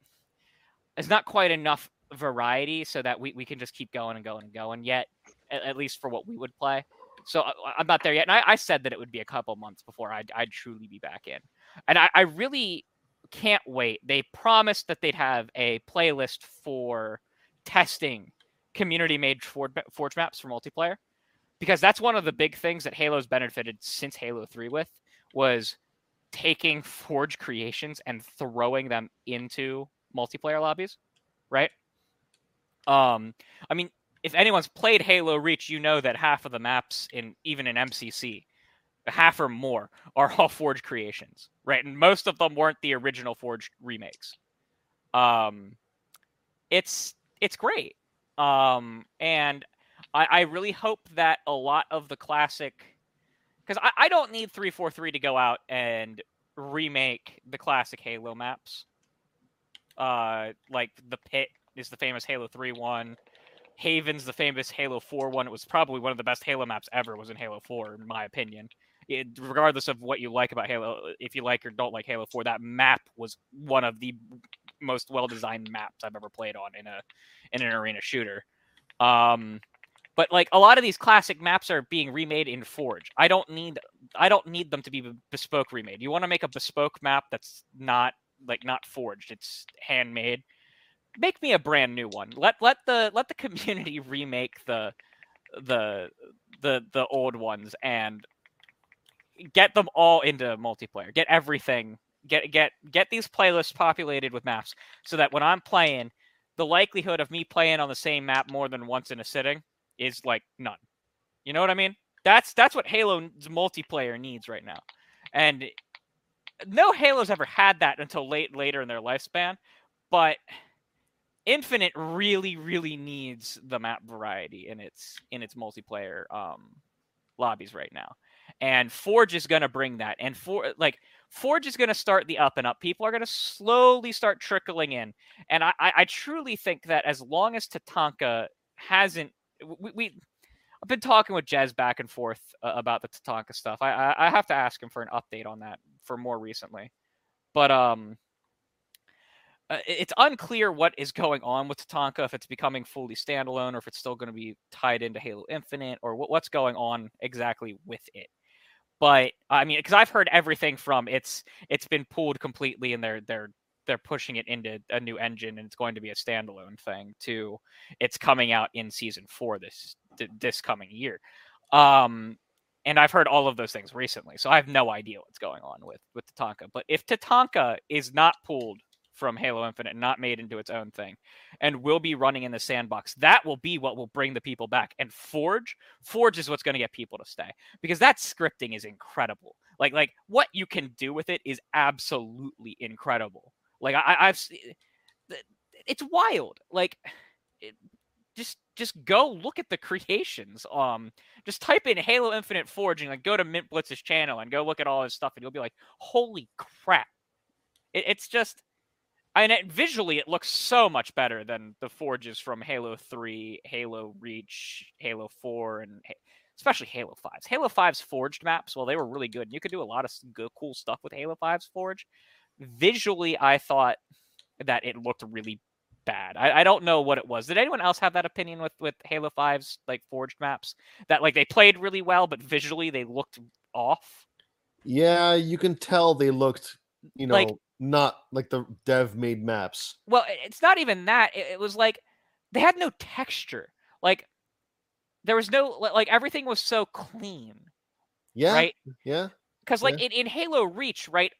it's not quite enough variety so that we, we can just keep going and going and going yet, at, at least for what we would play. So I, am not there yet. And I, I, said that it would be a couple months before I'd, I'd truly be back in. And I, I, really can't wait. They promised that they'd have a playlist for testing community made Forge maps for multiplayer. Because that's one of the big things that Halo's benefited since Halo 3 with was taking Forge creations and throwing them into multiplayer lobbies, right? Um, I mean, if anyone's played Halo Reach, you know that half of the maps in even in MCC, half or more, [LAUGHS] are all Forge creations, right? And most of them weren't the original Forge remakes. Um, it's it's great, um, and I, I really hope that a lot of the classic, because I, I don't need three four three to go out and remake the classic Halo maps. Uh, like the pit is the famous Halo three one. Haven's the famous Halo 4 one. It was probably one of the best Halo maps ever. Was in Halo 4, in my opinion. It, regardless of what you like about Halo, if you like or don't like Halo 4, that map was one of the most well designed maps I've ever played on in a in an arena shooter. Um, but like a lot of these classic maps are being remade in Forge. I don't need I don't need them to be bespoke remade. You want to make a bespoke map that's not like not forged. It's handmade make me a brand new one. Let let the let the community [LAUGHS] remake the the the the old ones and get them all into multiplayer. Get everything. Get get get these playlists populated with maps so that when I'm playing, the likelihood of me playing on the same map more than once in a sitting is like none. You know what I mean? That's that's what Halo's multiplayer needs right now. And no Halo's ever had that until late later in their lifespan, but Infinite really really needs the map variety in its in its multiplayer um lobbies right now. And Forge is going to bring that. And for like Forge is going to start the up and up. People are going to slowly start trickling in. And I, I, truly think that as long as Tatanka hasn't, we, we I've been talking with Jez back and forth uh, about the Tatanka stuff. I, I, I have to ask him for an update on that for more recently. But um, uh, it's unclear what is going on with Tatanka, if it's becoming fully standalone or if it's still going to be tied into Halo Infinite or what, what's going on exactly with it. But I mean, because I've heard everything from it's it's been pulled completely and they're they're they're pushing it into a new engine and it's going to be a standalone thing to it's coming out in season four this this coming year. Um, and I've heard all of those things recently, so I have no idea what's going on with with Tatanka. But if Tatanka is not pulled from Halo Infinite, not made into its own thing, and will be running in the sandbox. That will be what will bring the people back. And Forge, Forge is what's going to get people to stay because that scripting is incredible. Like, like what you can do with it is absolutely incredible. Like I, I've, it's wild. Like, it, just just go look at the creations. Um, just type in Halo Infinite Forge and like go to Mint Blitz's channel and go look at all his stuff, and you'll be like, holy crap! It, it's just and it, visually it looks so much better than the forges from Halo 3, Halo Reach, Halo 4, and especially Halo 5's. Halo 5's forged maps, well, they were really good. You could do a lot of good, cool stuff with Halo 5's forge. Visually, I thought that it looked really bad. I, I, don't know what it was. Did anyone else have that opinion with with Halo 5's like forged maps? That like they played really well, but visually they looked off. Yeah, you can tell they looked, you know, like not like the dev made maps. Well, it's not even that. It, it was like they had no texture. Like there was no like everything was so clean. Yeah. Right. Yeah. Because like yeah. in, in Halo Reach, right?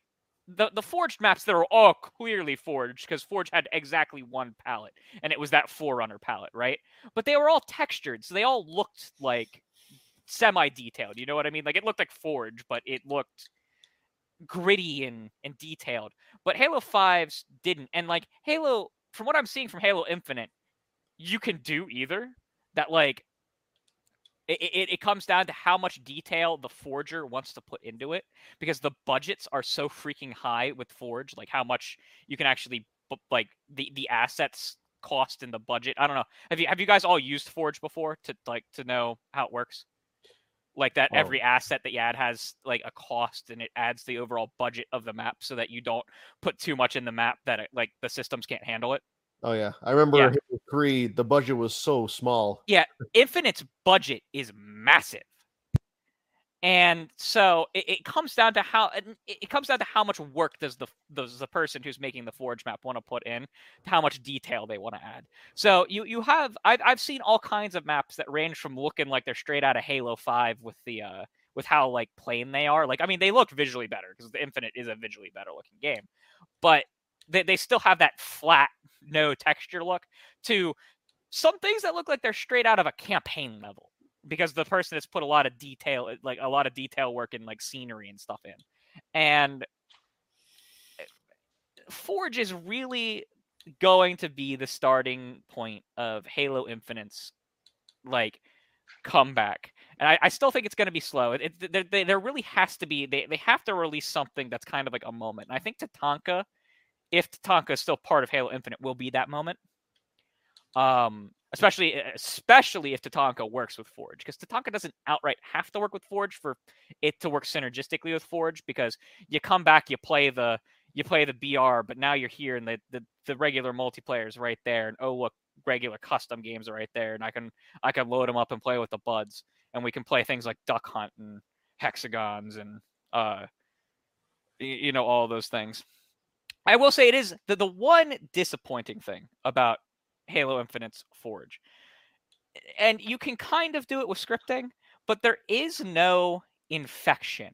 The the forged maps that are all clearly forged because Forge had exactly one palette, and it was that Forerunner palette, right? But they were all textured, so they all looked like semi detailed. You know what I mean? Like it looked like Forge, but it looked gritty and and detailed. But Halo 5's didn't. And like Halo, from what I'm seeing from Halo Infinite, you can do either. That like it, it, it, comes down to how much detail the forger wants to put into it because the budgets are so freaking high with forge like how much you can actually like the the assets cost in the budget i don't know have you have you guys all used forge before to like to know how it works like that oh. every asset that you add has like a cost and it adds the overall budget of the map so that you don't put too much in the map that it, like the systems can't handle it. Oh yeah. I remember yeah. 3 the budget was so small. Yeah. Infinite's budget is massive and so it, it, comes down to how it comes down to how much work does the does the person who's making the forge map want to put in how much detail they want to add. So you you have I've, I've seen all kinds of maps that range from looking like they're straight out of halo 5 with the uh with how like plain they are. Like i mean they look visually better because the infinite is a visually better looking game but they, they still have that flat no texture look to some things that look like they're straight out of a campaign level because the person has put a lot of detail eh, like a lot of detail work in like scenery and stuff in and eh, forge is really going to be the starting point of halo infinite's like comeback and I, I still think it's going to be slow. It, it there, there really has to be they, they have to release something that's kind of like a moment. And I think Tatanka, if Tatanka is still part of Halo Infinite, will be that moment. Um, especially especially if Tatanka works with Forge, because Tatanka doesn't outright have to work with Forge for it to work synergistically with Forge, because you come back, you play the you play the BR, but now you're here and the, the, the regular multiplayer is right there, and oh look, regular custom games are right there, and I can I can load them up and play with the buds, and we can play things like Duck Hunt and Hexagons and uh you know all those things. I will say it is the, the one disappointing thing about Halo Infinite's Forge. And you can kind of do it with scripting, but there is no infection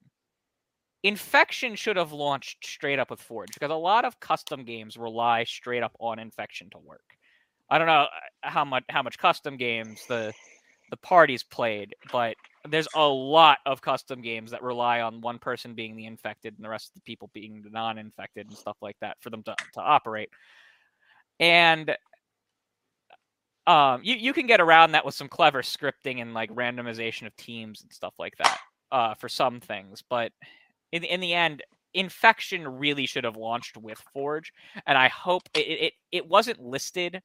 Infection should have launched straight up with Forge because a lot of custom games rely straight up on Infection to work. I don't know uh, how much how much custom games the the parties played, but there's a lot of custom games that rely on one person being the infected and the rest of the people being the non-infected and stuff like that for them to, to operate. And um, you, you can get around that with some clever scripting and like randomization of teams and stuff like that uh, for some things. But in, in the end, infection really should have launched with Forge. And I hope it, it, it wasn't listed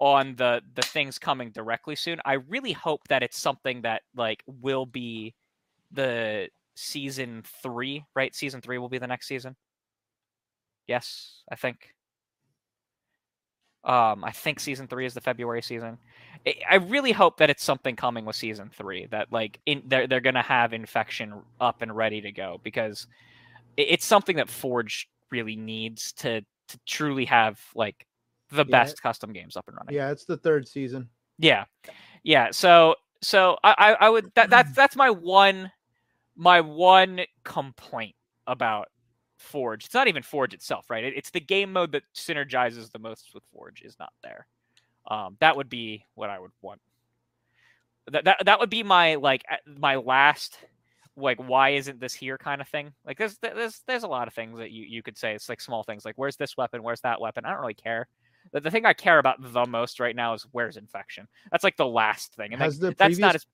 on the the things coming directly soon. I really hope that it's something that like will be the season three, right? Season three will be the next season. Yes, I think. Um, I think season three is the February season. I really hope that it's something coming with season three that like in they're they're gonna have infection up and ready to go because it's something that Forge really needs to to truly have like the Yeah. best custom games up and running. Yeah, it's the third season. Yeah, yeah. So so I I, I would that that's that's my one my one complaint about Forge. It's not even Forge itself, right? It, it's the game mode that synergizes the most with Forge is not there. Um, that would be what I would want. That that that would be my like my last like why isn't this here kind of thing. Like there's there's there's a lot of things that you you could say. It's like small things like where's this weapon, where's that weapon. I don't really care. The, the thing I care about the most right now is where's infection. That's like the last thing, and like, Has the that's not as.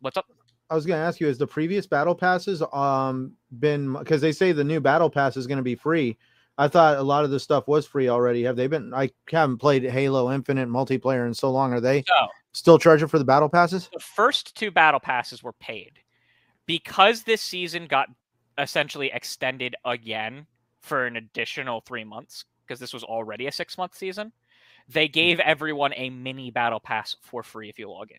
What's up? I was going to ask you, has the previous battle passes um been because they say the new battle pass is going to be free? I thought a lot of this stuff was free already. Have they been? I haven't played Halo Infinite multiplayer in so long. Are they still charging for the battle passes? the first two battle passes were paid because this season got essentially extended again for an additional three months because this was already a six month season they gave everyone a mini battle pass for free if you log in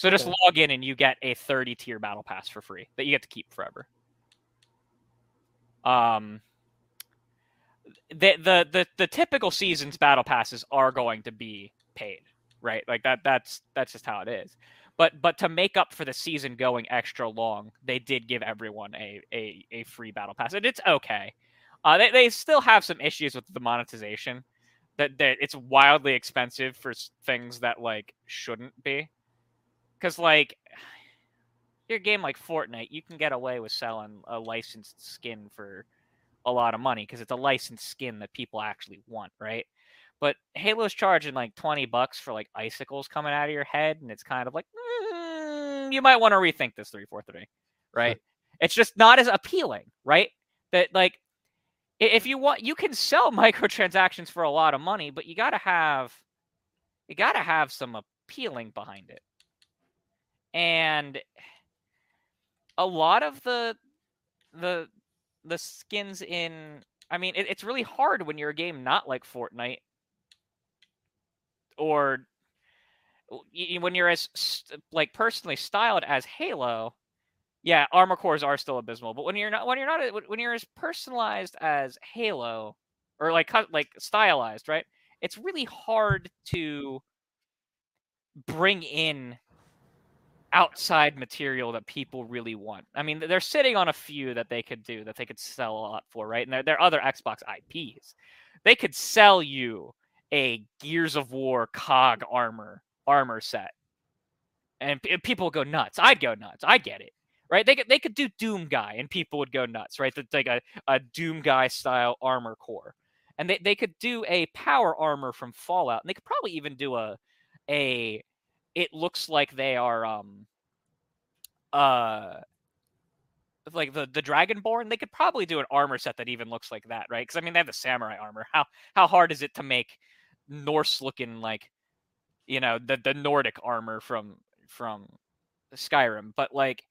so just Okay. log in and you get a 30 tier battle pass for free that you get to keep forever. Um the the the, the typical seasons battle passes are going to be paid right? Like that that's that's just how it is. But but to make up for the season going extra long they did give everyone a a, a free battle pass and it's okay. Uh they, they still have some issues with the monetization that that it's wildly expensive for things that like shouldn't be because like [SIGHS] your game like fortnite you can get away with selling a licensed skin for a lot of money because it's a licensed skin that people actually want right but Halo's charging like 20 bucks for like icicles coming out of your head, and it's kind of like, mm, you might want to rethink this 343, right? it's just not as appealing, right? That like, if you want, you can sell [LAUGHS] microtransactions for a lot of money, but you got to have, you got to have some appealing behind it. And a lot of the, the, the skins in I mean, it, it's really hard when you're a game not like Fortnite or when you're as like personally styled as Halo. Yeah, armor cores are still abysmal, but when you're not when you're not when you're as personalized as Halo or like like stylized, right? It's really hard to bring in outside material that people really want. I mean, they're sitting on a few that they could do that they could sell a lot for, right? And they're, they're other Xbox IPs. They could sell you a Gears of War COG armor armor set, and p- people go nuts. I'd go nuts. I get it, right? They could they could do Doom Guy, and people would go nuts, right? That's like a, a Doom Guy style armor core, and they, they could do a power armor from Fallout, and they could probably even do a a it looks like they are um uh like the the dragonborn they could probably do an armor set that even looks like that right? Because i mean they have the samurai armor. How how hard is it to make norse looking like you know the the nordic armor from from skyrim? But like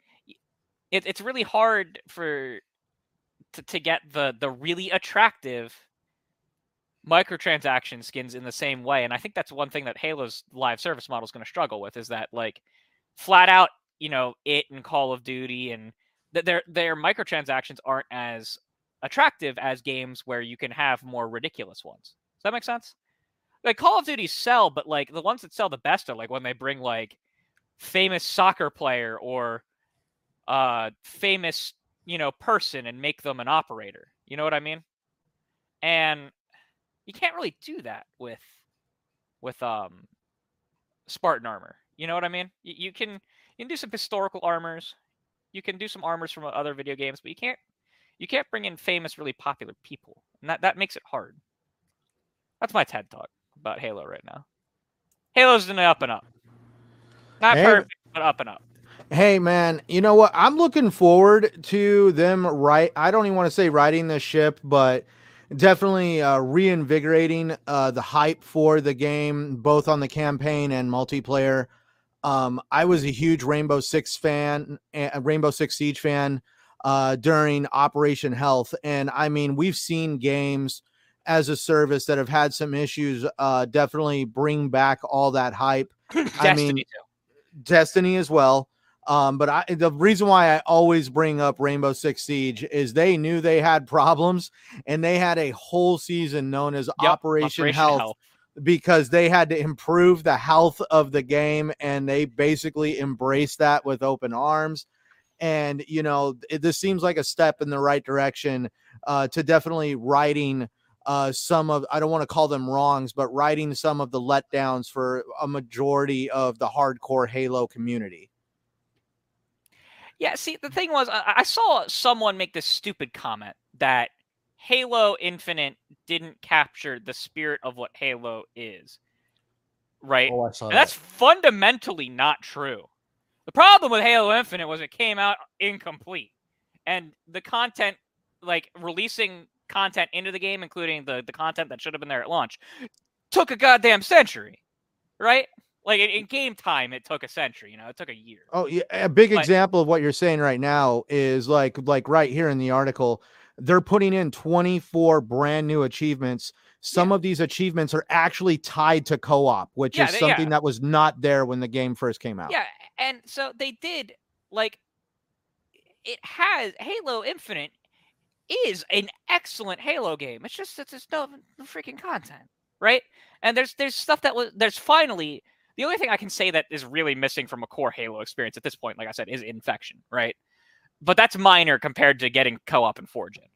it, it's really hard for to, to get the the really attractive microtransaction skins in the same way and i think that's one thing that halo's live service model is going to struggle with is that like flat out you know it and call of duty and th- their their microtransactions aren't as attractive as games where you can have more ridiculous ones does that make sense like call of duty sell but like the ones that sell the best are like when they bring like famous soccer player or uh famous you know, person and make them an operator. You know what I mean? And you can't really do that with with um Spartan armor. You know what I mean? You, you can you can do some historical armors. You can do some armors from other video games, but you can't you can't bring in famous, really popular people, and that that makes it hard. That's my TED talk about Halo right now. Halo's in the up and up. Not Hey. perfect, but up and up. Hey man, you know what? I'm looking forward to them right. I don't even want to say riding the ship, but definitely uh, reinvigorating uh, the hype for the game, both on the campaign and multiplayer. Um, I was a huge Rainbow Six fan, uh, Rainbow Six Siege fan uh, during Operation Health, and I mean, we've seen games as a service that have had some issues. Uh, definitely bring back all that hype. [LAUGHS] I mean, too. Destiny as well. Um, but I, the reason why I always bring up Rainbow Six Siege is they knew they had problems and they had a whole season known as Yep, Operation, Health, because they had to improve the health of the game and they basically embraced that with open arms. And, you know, it, this seems like a step in the right direction uh, to definitely writing uh, some of, I don't want to call them wrongs, but righting some of the letdowns for a majority of the hardcore Halo community. Yeah, see, the thing was, I, I saw someone make this stupid comment that Halo Infinite didn't capture the spirit of what Halo is. Right? Oh, And that's fundamentally not true. The problem with Halo Infinite was it came out incomplete. And the content, like releasing content into the game, including the, the content that should have been there at launch, took a goddamn century. Right? Like in, in game time, it took a century. You know, it took a year. Oh, yeah. A big But- example of what you're saying right now is like like right here in the article, they're putting in 24 brand new achievements. Some of these achievements are actually tied to co-op, which Yeah, is they- yeah. something that was not there when the game first came out. Yeah, and so they did like it has Halo Infinite is an excellent Halo game. It's just it's no, no freaking content, right? And there's there's stuff that was there's finally the only thing I can say that is really missing from a core Halo experience at this point, like I said, is infection, right? But that's minor compared to getting co-op and forging.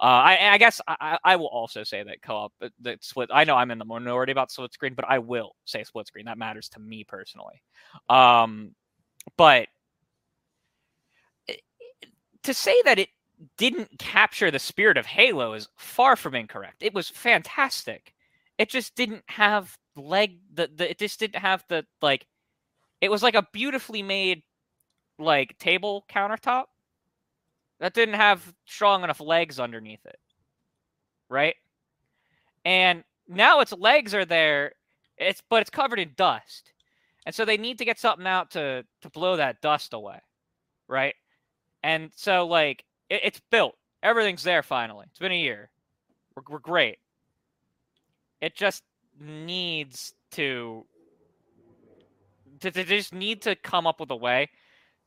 Uh, I, I guess I, I will also say that co-op, uh, that split. I know I'm in the minority about split screen, but I will say split screen. That matters to me personally. Um, but to say that it didn't capture the spirit of Halo is far from incorrect. It was fantastic. It just didn't have leg. The, the it just didn't have the like. It was like a beautifully made like table countertop that didn't have strong enough legs underneath it. Right? And now its legs are there, it's but it's covered in dust. And so they need to get something out to to blow that dust away. Right? And so like it, it's built. Everything's there finally. It's been a year. We're, we're great. It just needs to to, just need to come up with a way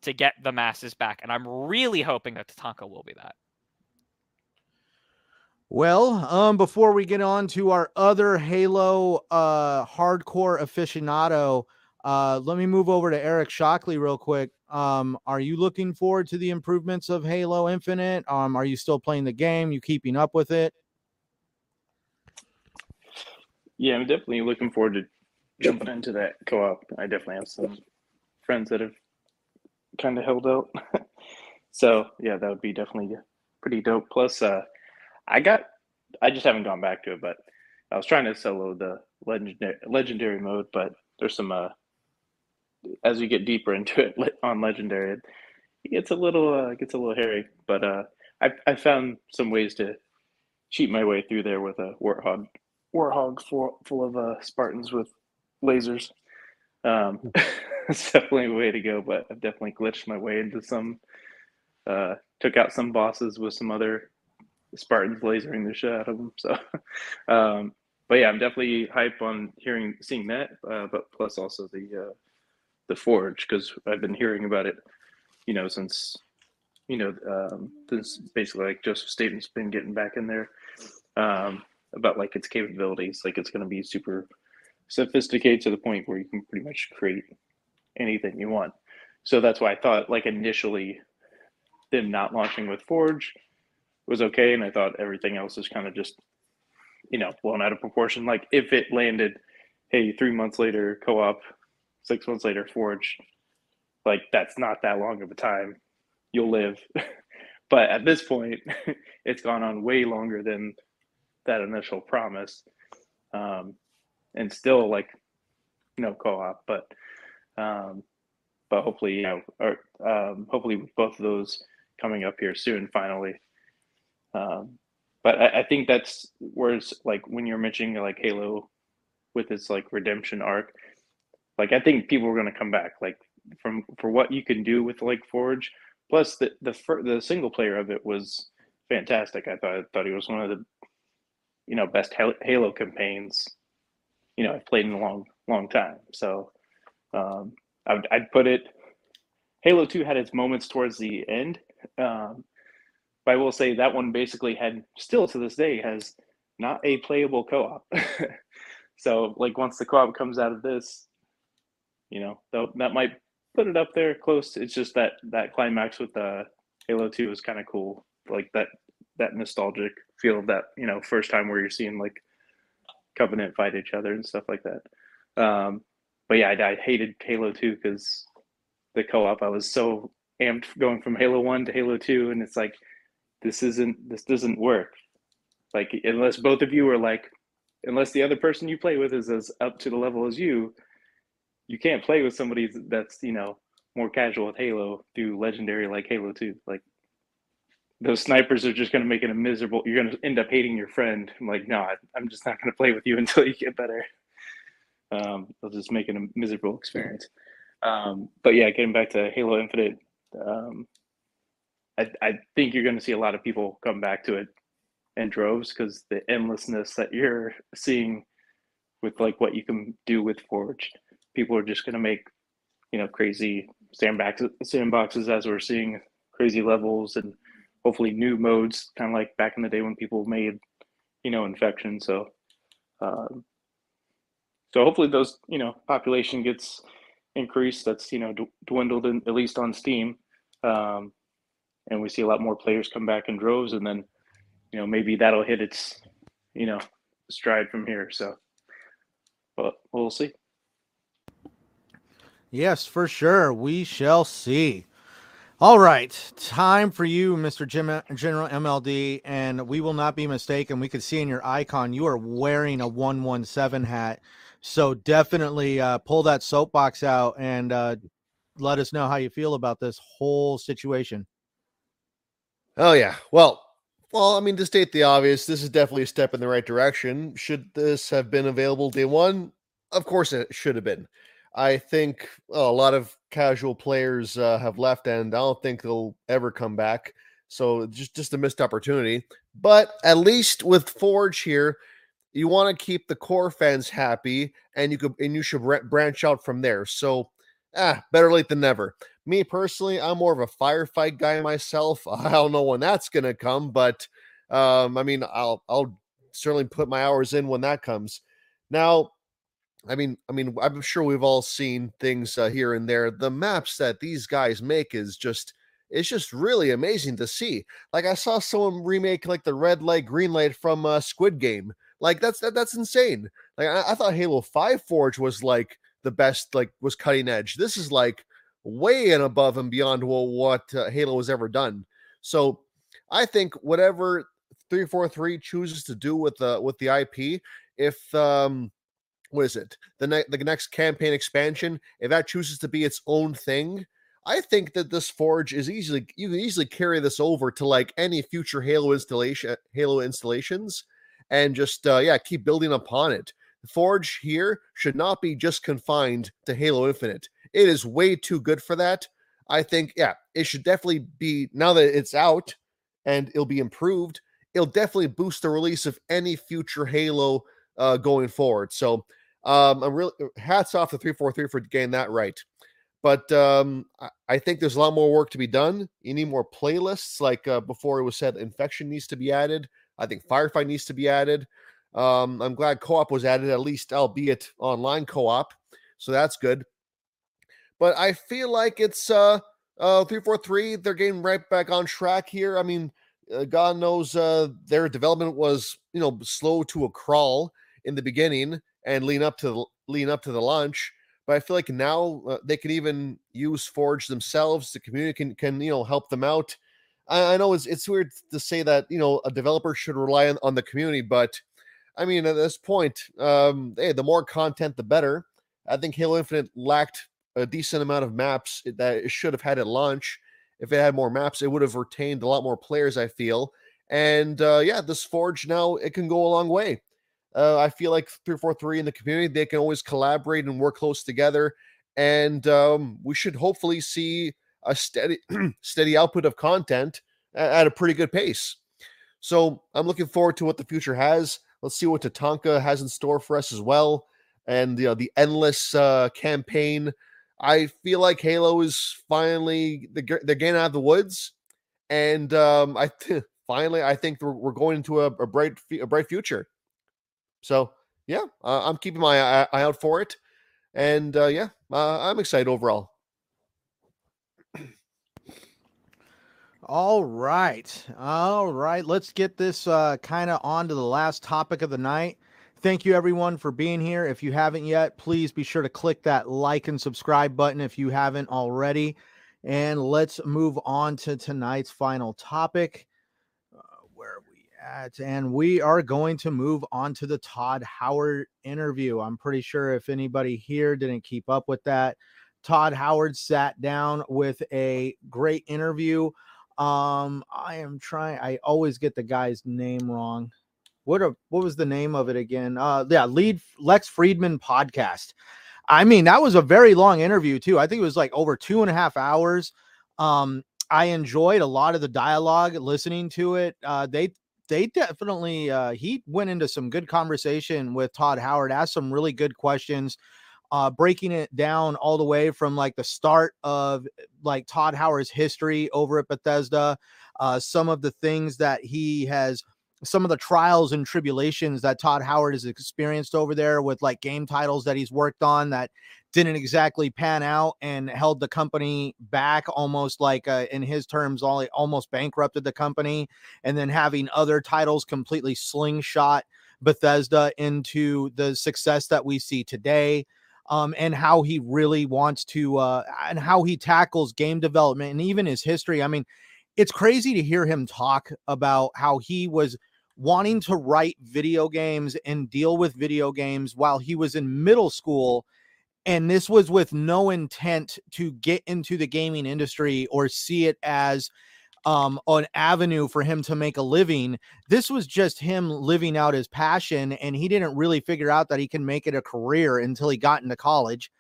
to get the masses back. And I'm really hoping that Tatanka will be that. Well, um, before we get on to our other Halo uh hardcore aficionado, uh, let me move over to Eric Shockley real quick. Um, are you looking forward to the improvements of Halo Infinite? Um, are you still playing the game? You keeping up with it? Yeah, I'm definitely looking forward to jumping into that co-op. I definitely have some friends that have kind of held out. [LAUGHS] so yeah, that would be definitely pretty dope. Plus, uh, I got, I just haven't gone back to it, but I was trying to solo the legendary legendary mode, but there's some uh, as you get deeper into it on legendary, it gets a little uh, gets a little hairy. But uh, I I found some ways to cheat my way through there with a warthog warthog full, full of uh, Spartans with lasers. Um, [LAUGHS] it's definitely a way to go, but I've definitely glitched my way into some. Uh, took out some bosses with some other Spartans lasering the shit out of them. So, [LAUGHS] um, but yeah, I'm definitely hype on hearing, seeing that. Uh, but plus also the uh, the Forge because I've been hearing about it, you know, since you know, um, since basically like Joseph Staten's been getting back in there. Um, about like its capabilities. Like it's going to be super sophisticated to the point where you can pretty much create anything you want. So that's why I thought like initially them not launching with Forge was okay, and I thought everything else is kind of just you know blown out of proportion. Like if it landed, hey, three months later co-op, six months later Forge, like that's not that long of a time. You'll live. [LAUGHS] but at this point, [LAUGHS] it's gone on way longer than that initial promise. Um, and still like no co-op, but um, but hopefully, you know, or um, hopefully both of those coming up here soon, finally. Um, but I, I think that's where it's like when you're mentioning like Halo with its like redemption arc, like I think people are going to come back, like from for what you can do with like Forge. Plus, the the the single player of it was fantastic. I thought I thought he was one of the you know best Halo campaigns you know I've played in a long long time. So um, I'd, I'd put it. Halo Two had its moments towards the end, um, but I will say that one basically had still to this day has not a playable co-op. [LAUGHS] so like once the co-op comes out of this, you know that that might put it up there close. It's just that that climax with the uh, Halo Two was kind of cool, like that that nostalgic feel that you know first time where you're seeing like Covenant fight each other and stuff like that. Um, but yeah, I, I hated Halo 2 because the co-op. I was so amped going from Halo 1 to Halo 2, and it's like this isn't this doesn't work. Like unless both of you are like, unless the other person you play with is as up to the level as you, you can't play with somebody that's you know more casual with Halo through legendary like Halo 2. Like those snipers are just going to make it a miserable. You're going to end up hating your friend. I'm like, no, I, am just not going to play with you [LAUGHS] until you get better. Um, they'll just make it a miserable experience. Um, but yeah, getting back to Halo Infinite, um, I, I think you're going to see a lot of people come back to it in droves because the endlessness that you're seeing with like what you can do with Forge, people are just going to make, you know, crazy sandboxes, sandboxes as we're seeing crazy levels and hopefully new modes, kind of like back in the day when people made, you know, infection. So, um, so hopefully those, you know, population gets increased. That's you know dwindled in, at least on Steam, um, and we see a lot more players come back in droves, and then, you know, maybe that'll hit its, you know, stride from here. So, but we'll see. Yes, for sure. We shall see. All right, time for you, Mr. Jim, General MLD, and we will not be mistaken. We can see in your icon you are wearing a 117 hat. So definitely uh, pull that soapbox out and uh, let us know how you feel about this whole situation. Oh, yeah. Well, well, I mean, to state the obvious, this is definitely a step in the right direction. Should this have been available day one? Of course, it should have been. I think well, a lot of casual players uh, have left, and I don't think they'll ever come back. So just just a missed opportunity. But at least with Forge here, you want to keep the core fans happy, and you could and you should branch out from there. So ah, better late than never. Me personally, I'm more of a firefight guy myself. [LAUGHS] I don't know when that's gonna come, but um, I mean, I'll I'll certainly put my hours in when that comes. Now, I mean, I mean, I'm sure we've all seen things uh, here and there. The maps that these guys make is just it's just really amazing to see. Like I saw someone remake like the red light, green light from uh, Squid Game. Like that's that, that's insane. Like I, I thought Halo Five Forge was like the best, like was cutting edge. This is like way and above and beyond what, what uh, Halo has ever done. So I think whatever 343 chooses to do with the with the IP, if um what is it? The, ne- the next campaign expansion, if that chooses to be its own thing, I think that this forge is easily you can easily carry this over to like any future Halo installation Halo installations and just uh, yeah, keep building upon it. The forge here should not be just confined to Halo Infinite. It is way too good for that. I think yeah, it should definitely be now that it's out and it'll be improved. It'll definitely boost the release of any future Halo uh, going forward. So um, I'm really hats off to 343 for getting that right. But um, I, I, think there's a lot more work to be done. You need more playlists, like uh, before it was said, infection needs to be added. I think firefight needs to be added. Um, I'm glad co-op was added, at least albeit online co-op, so that's good. But I feel like it's uh, uh, three four three. They're getting right back on track here. I mean, uh, God knows uh, their development was you know slow to a crawl in the beginning and lean up to the, lean up to the launch. But I feel like now uh, they can even use Forge themselves. The community can can you know help them out. I, I know it's it's weird to say that you know a developer should rely on, on the community, but I mean at this point, um, hey, the more content, the better. I think Halo Infinite lacked a decent amount of maps that it should have had at launch. If it had more maps, it would have retained a lot more players. I feel, and uh, yeah, this Forge now it can go a long way. Uh, I feel like 343 in the community, they can always collaborate and work close together. And um, we should hopefully see a steady, [CLEARS THROAT] steady output of content at, at, a pretty good pace. So I'm looking forward to what the future has. Let's see what Tatanka has in store for us as well. And know, the endless uh, campaign. I feel like Halo is finally they're, they're getting out of the woods, and um, I th- [LAUGHS] finally I think we're, we're going into a, a bright a bright future. So yeah, uh, I'm keeping my eye, eye, out for it, and uh, yeah, uh, I'm excited overall. All right, all right. Let's get this uh, kind of on to the last topic of the night. Thank you everyone for being here. If you haven't yet, please be sure to click that like and subscribe button if you haven't already. And let's move on to tonight's final topic at. And we are going to move on to the Todd Howard interview. I'm pretty sure if anybody here didn't keep up with that, Todd Howard sat down with a great interview. Um, I am trying, I always get the guy's name wrong. What a, what was the name of it again? Uh yeah, lead Lex Fridman podcast. I mean, that was a very long interview too. I think it was like over two and a half hours. Um, I enjoyed a lot of the dialogue listening to it. Uh, they they definitely uh, he went into some good conversation with Todd Howard, asked some really good questions, uh, breaking it down all the way from like the start of like Todd Howard's history over at Bethesda, uh, some of the things that he has some of the trials and tribulations that Todd Howard has experienced over there with like game titles that he's worked on that didn't exactly pan out and held the company back almost like uh, in his terms all almost bankrupted the company and then having other titles completely slingshot Bethesda into the success that we see today um, and how he really wants to uh, and how he tackles game development and even his history. I mean it's crazy to hear him talk about how he was wanting to write video games and deal with video games while he was in middle school and this was with no intent to get into the gaming industry or see it as um, an avenue for him to make a living. This was just him living out his passion, and he didn't really figure out that he can make it a career until he got into college.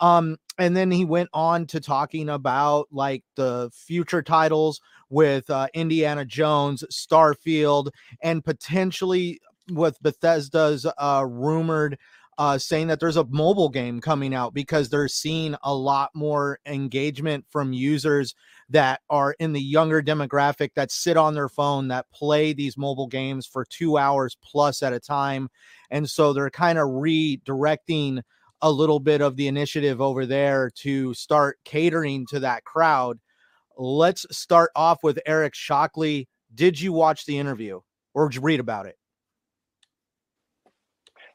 Um, and then he went on to talking about like the future titles with uh, Indiana Jones, Starfield, and potentially with Bethesda's uh, rumored uh, saying that there's a mobile game coming out because they're seeing a lot more engagement from users that are in the younger demographic that sit on their phone that play these mobile games for two hours plus at a time. And so they're kind of redirecting a little bit of the initiative over there to start catering to that crowd. Let's start off with Eric Shockley. Did you watch the interview or did you read about it?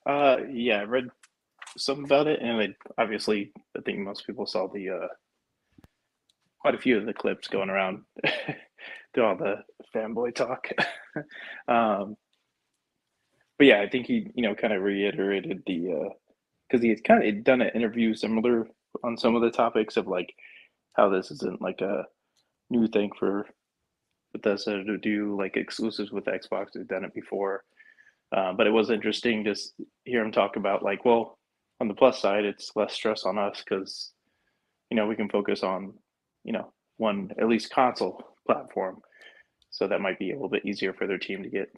Uh, yeah, I read some about it, and I, obviously, I think most people saw the uh, quite a few of the clips going around [LAUGHS] through all the fanboy talk. [LAUGHS] um, but yeah, I think he, you know, kind of reiterated the uh, because he had kind of done an interview similar on some of the topics of like how this isn't like a new thing for Bethesda to do like exclusives with Xbox. They've done it before. Uh, but it was interesting to hear him talk about like, well, on the plus side, it's less stress on us because, you know, we can focus on, you know, one at least console platform. So that might be a little bit easier for their team to get,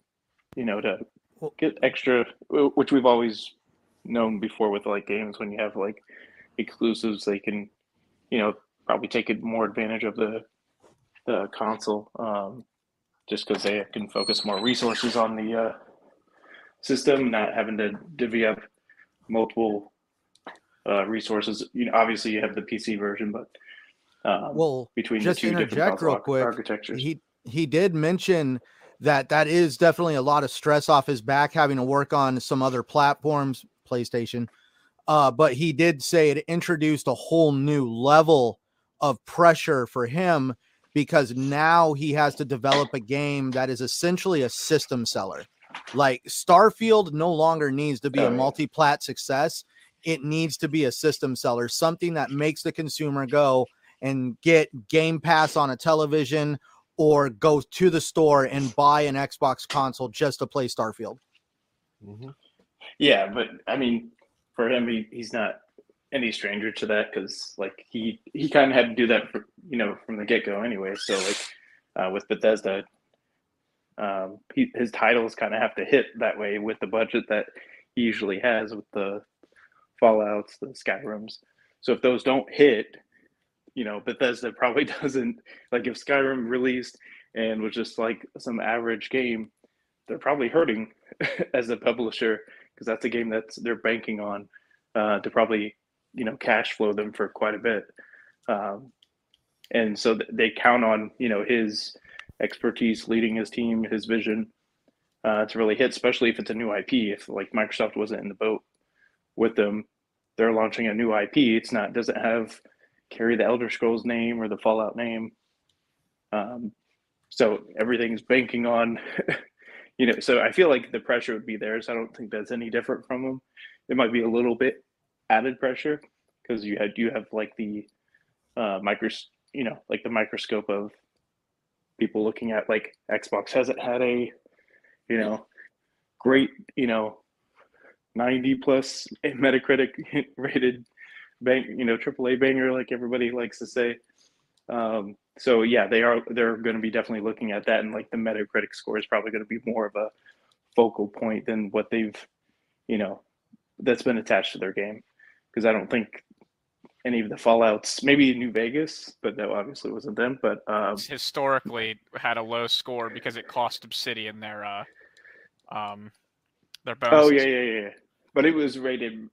you know, to get extra, which we've always known before with like games when you have like exclusives they can you know probably take it more advantage of the the console um, just because they can focus more resources on the uh, system not having to divvy up multiple uh, resources. You know obviously you have the pc version but Um, Well, between just the two different interject real quick, architectures. he he did mention that that is definitely a lot of stress off his back having to work on some other platforms playstation. Uh but he did say it introduced a whole new level of pressure for him because now he has to develop a game that is essentially a system seller like starfield no longer needs to be a multi-plat success it needs to be a system seller something that makes the consumer go and get game pass on a television or go to the store and buy an Xbox console just to play Starfield. Mhm. Yeah, but I mean, for him, he, he's not any stranger to that because like he he kind of had to do that for, you know from the get go anyway. So like uh, with Bethesda, um, he, his titles kind of have to hit that way with the budget that he usually has with the Fallout's, the Skyrims. So if those don't hit, you know, Bethesda [LAUGHS] probably doesn't like if Skyrim released and was just like some average game, they're probably hurting [LAUGHS] as a publisher because that's a game that's they're banking on uh, to probably you know cash flow them for quite a bit, um, and so th- they count on you know his expertise leading his team, his vision uh, to really hit, especially if it's a new IP. If like Microsoft wasn't in the boat with them, they're launching a new IP. It's not doesn't have carry the Elder Scrolls name or the Fallout name. Um, so everything's banking on [LAUGHS] you know, so I feel like the pressure would be theirs. I don't think that's any different from them. It might be a little bit added pressure because you had you have like the uh, micros, you know, like the microscope of people looking at like Xbox hasn't had a, you know, great, you know, ninety plus Metacritic [LAUGHS] rated bang, you know, AAA banger like everybody likes to say. Um, so yeah, they are they're going to be definitely looking at that, and like the Metacritic score is probably going to be more of a focal point than what they've, you know, that's been attached to their game. Because I don't think any of the Fallout's, maybe New Vegas, but that obviously wasn't them. But um, historically had a low score because it cost Obsidian their uh, um, their bonuses. oh yeah, yeah, yeah, yeah. But it was rated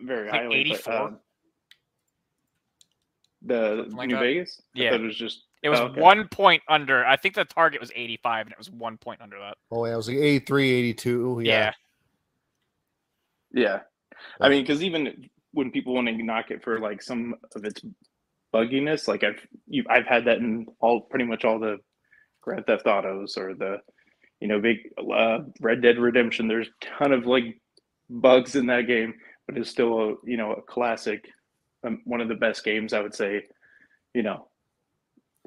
very Like highly. 84? um, the like New that? Vegas, Yeah. thought it was just It was Oh, okay. one point under. I think the target was 85, and it was one point under that. Oh yeah, it was like 83, 82. Yeah. Yeah. Yeah. I mean, because even when people want to knock it for like some of its bugginess, like I've you, I've had that in all pretty much all the Grand Theft Autos or the you know big uh, Red Dead Redemption. There's a ton of like bugs in that game, but it's still a you know a classic, um, one of the best games I would say, you know,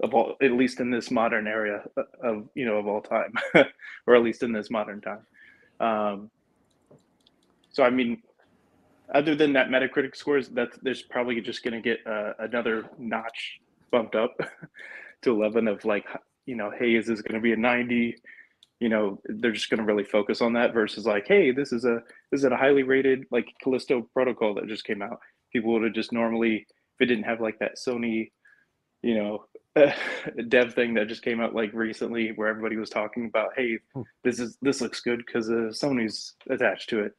of all at least in this modern area of you know of all time, [LAUGHS] or at least in this modern time. Um, so I mean, other than that Metacritic scores, that's there's probably just going to get uh, another notch bumped up [LAUGHS] to 11 of like, you know, hey, is this going to be a 90? You know, they're just going to really focus on that versus like, hey, this is a this is a highly rated like Callisto Protocol that just came out. People would have just normally, if it didn't have like that Sony, you know, [LAUGHS] dev thing that just came out like recently, where everybody was talking about, hey, this is this looks good because uh, Sony's attached to it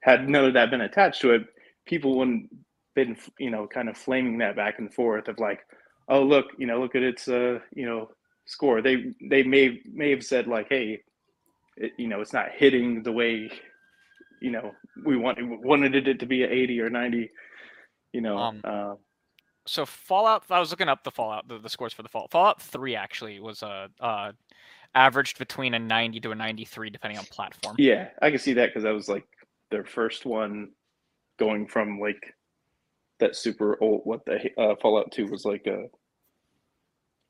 had none of that been attached to it, people wouldn't been you know kind of flaming that back and forth of like, oh look, you know look at its uh you know score. They they may may have said like, hey, it, you know it's not hitting the way you know we wanted wanted it to be an eighty or ninety. You know, Um, uh, So Fallout, I was looking up the Fallout, the, the scores for the Fallout. Fallout Three actually was uh, uh, averaged between a 90 to a 93, depending on platform. yeah, I can see that because that was like their first one going from like that super old what the uh, Fallout Two was like a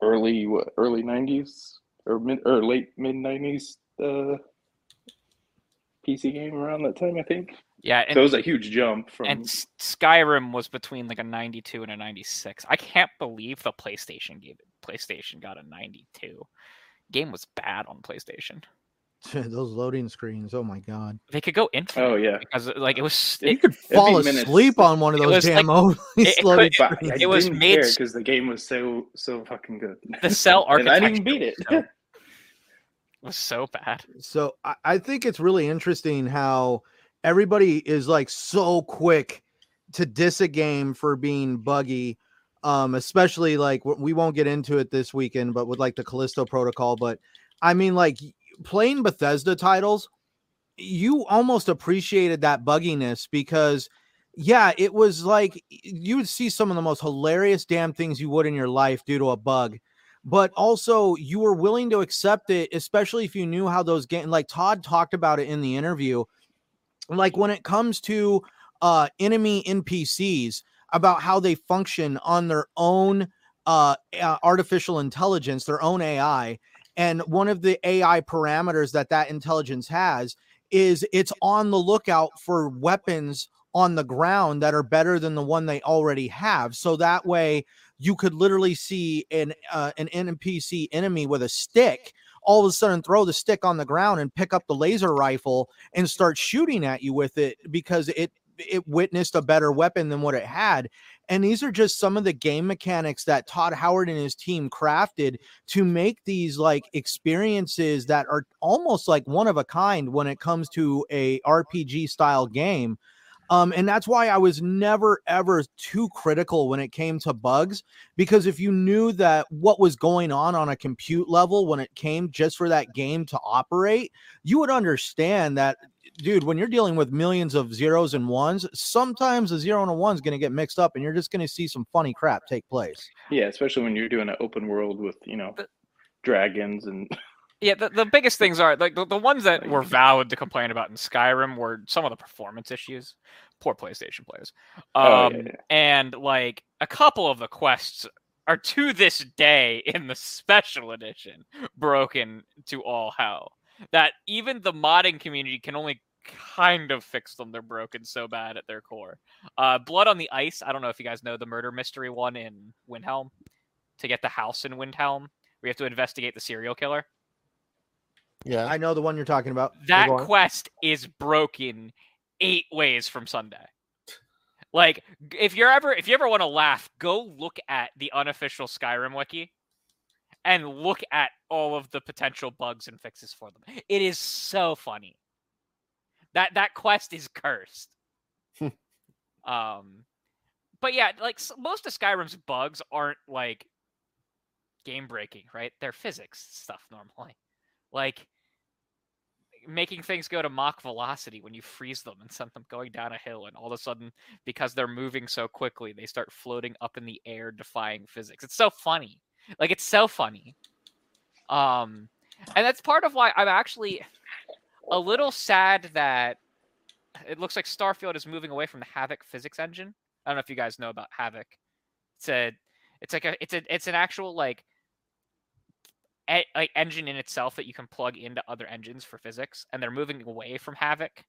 early what early nineties or mid or late mid nineties uh, PC game around that time I think. Yeah, and, so it was a huge jump from and Skyrim was between like a 92 and a 96. I can't believe the PlayStation gave it. PlayStation got a 92. Game was bad on PlayStation. [LAUGHS] Those loading screens, oh my god. They could go infinite oh yeah. because like it was You could fall minutes. asleep on one of those damn [LAUGHS] like- loading it- it loading could- screens. I It was made- because the game was so so fucking good. the cell [LAUGHS] and I architecture didn't beat it. was so- was so bad. So I, I think it's really interesting how everybody is like so quick to diss a game for being buggy. Um, especially like we won't get into it this weekend, but with like the Callisto Protocol. But I mean, like playing Bethesda titles, you almost appreciated that bugginess because yeah, it was like you would see some of the most hilarious damn things you would in your life due to a bug. But also, you were willing to accept it, especially if you knew how those games. Like Todd talked about it in the interview. Like when it comes to uh, enemy NPCs, about how they function on their own uh, artificial intelligence, their own AI. And one of the AI parameters that that intelligence has is it's on the lookout for weapons on the ground that are better than the one they already have. So that way you could literally see an uh, an NPC enemy with a stick all of a sudden throw the stick on the ground and pick up the laser rifle and start shooting at you with it because it it witnessed a better weapon than what it had. And these are just some of the game mechanics that Todd Howard and his team crafted to make these like experiences that are almost like one of a kind when it comes to a RPG style game. Um, and that's why I was never ever too critical when it came to bugs, because if you knew that what was going on on a compute level when it came just for that game to operate, you would understand that, dude, when you're dealing with millions of zeros and ones, sometimes a zero and a one is going to get mixed up and you're just going to see some funny crap take place. Yeah, especially when you're doing an open world with, you know, dragons and [LAUGHS] Yeah, the, the biggest things are like the, the ones that were valid to complain about in Skyrim were some of the performance issues. Poor PlayStation players. Um, oh, yeah, um, yeah. And like a couple of the quests are to this day in the special edition broken to all hell. That even the modding community can only kind of fix them. They're broken so bad at their core. Uh, Blood on the Ice. I don't know if you guys know the murder mystery one in Windhelm. To get the house in Windhelm, we have to investigate the serial killer. Yeah. I know the one you're talking about. That quest is broken eight ways from Sunday. Like if you're ever if you ever want to laugh, go look at the unofficial Skyrim wiki and look at all of the potential bugs and fixes for them. It is so funny. That that quest is cursed. um but yeah, like most of Skyrim's bugs aren't like game breaking, right? They're physics stuff normally. Like making things go to Mach velocity when you freeze them and send them going down a hill, and all of a sudden, because they're moving so quickly, they start floating up in the air, defying physics. It's so funny. Like it's so funny. Um, and that's part of why I'm actually a little sad that it looks like Starfield is moving away from the Havok physics engine. I don't know if you guys know about Havok. It's a, it's like a, it's a, it's an actual like a, like engine in itself that you can plug into other engines for physics, and they're moving away from Havok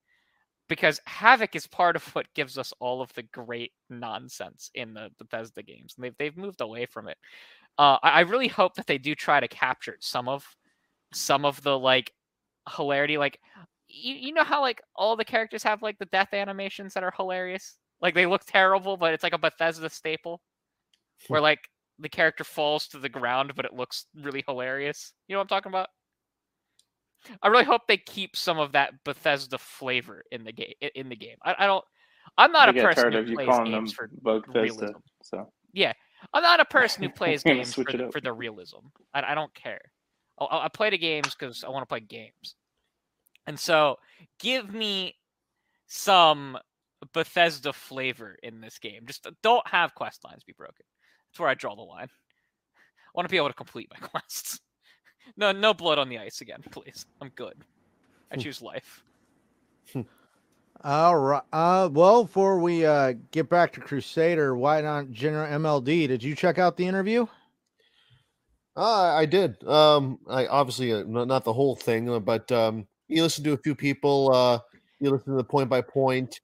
because Havok is part of what gives us all of the great nonsense in the Bethesda games, and they've they've moved away from it. Uh, I, I really hope that they do try to capture some of some of the like hilarity, like you, you know how like all the characters have like the death animations that are hilarious, like they look terrible, but it's like a Bethesda staple, where like the character falls to the ground, but it looks really hilarious. You know what I'm talking about? I really hope they keep some of that Bethesda flavor in the game. In the game, I, I don't. I'm not I a person who plays games for Bethesda, realism. So yeah, I'm not a [LAUGHS] person who plays games for, for, the realism. I, I don't care. I I play the games because I want to play games, and so give me some Bethesda flavor in this game. Just don't have quest lines be broken. That's where I draw the line. I want to be able to complete my [LAUGHS] quests. No, no blood on the ice again, [LAUGHS] please. I'm good. I hmm. choose life. All right. Uh, well, before we uh, get back to Crusader, why not General MLD? Did you check out the interview? Uh, I did. Um, I obviously uh, not, the whole thing, uh, but um, you listen to a few people. Uh, you listen to the point by point.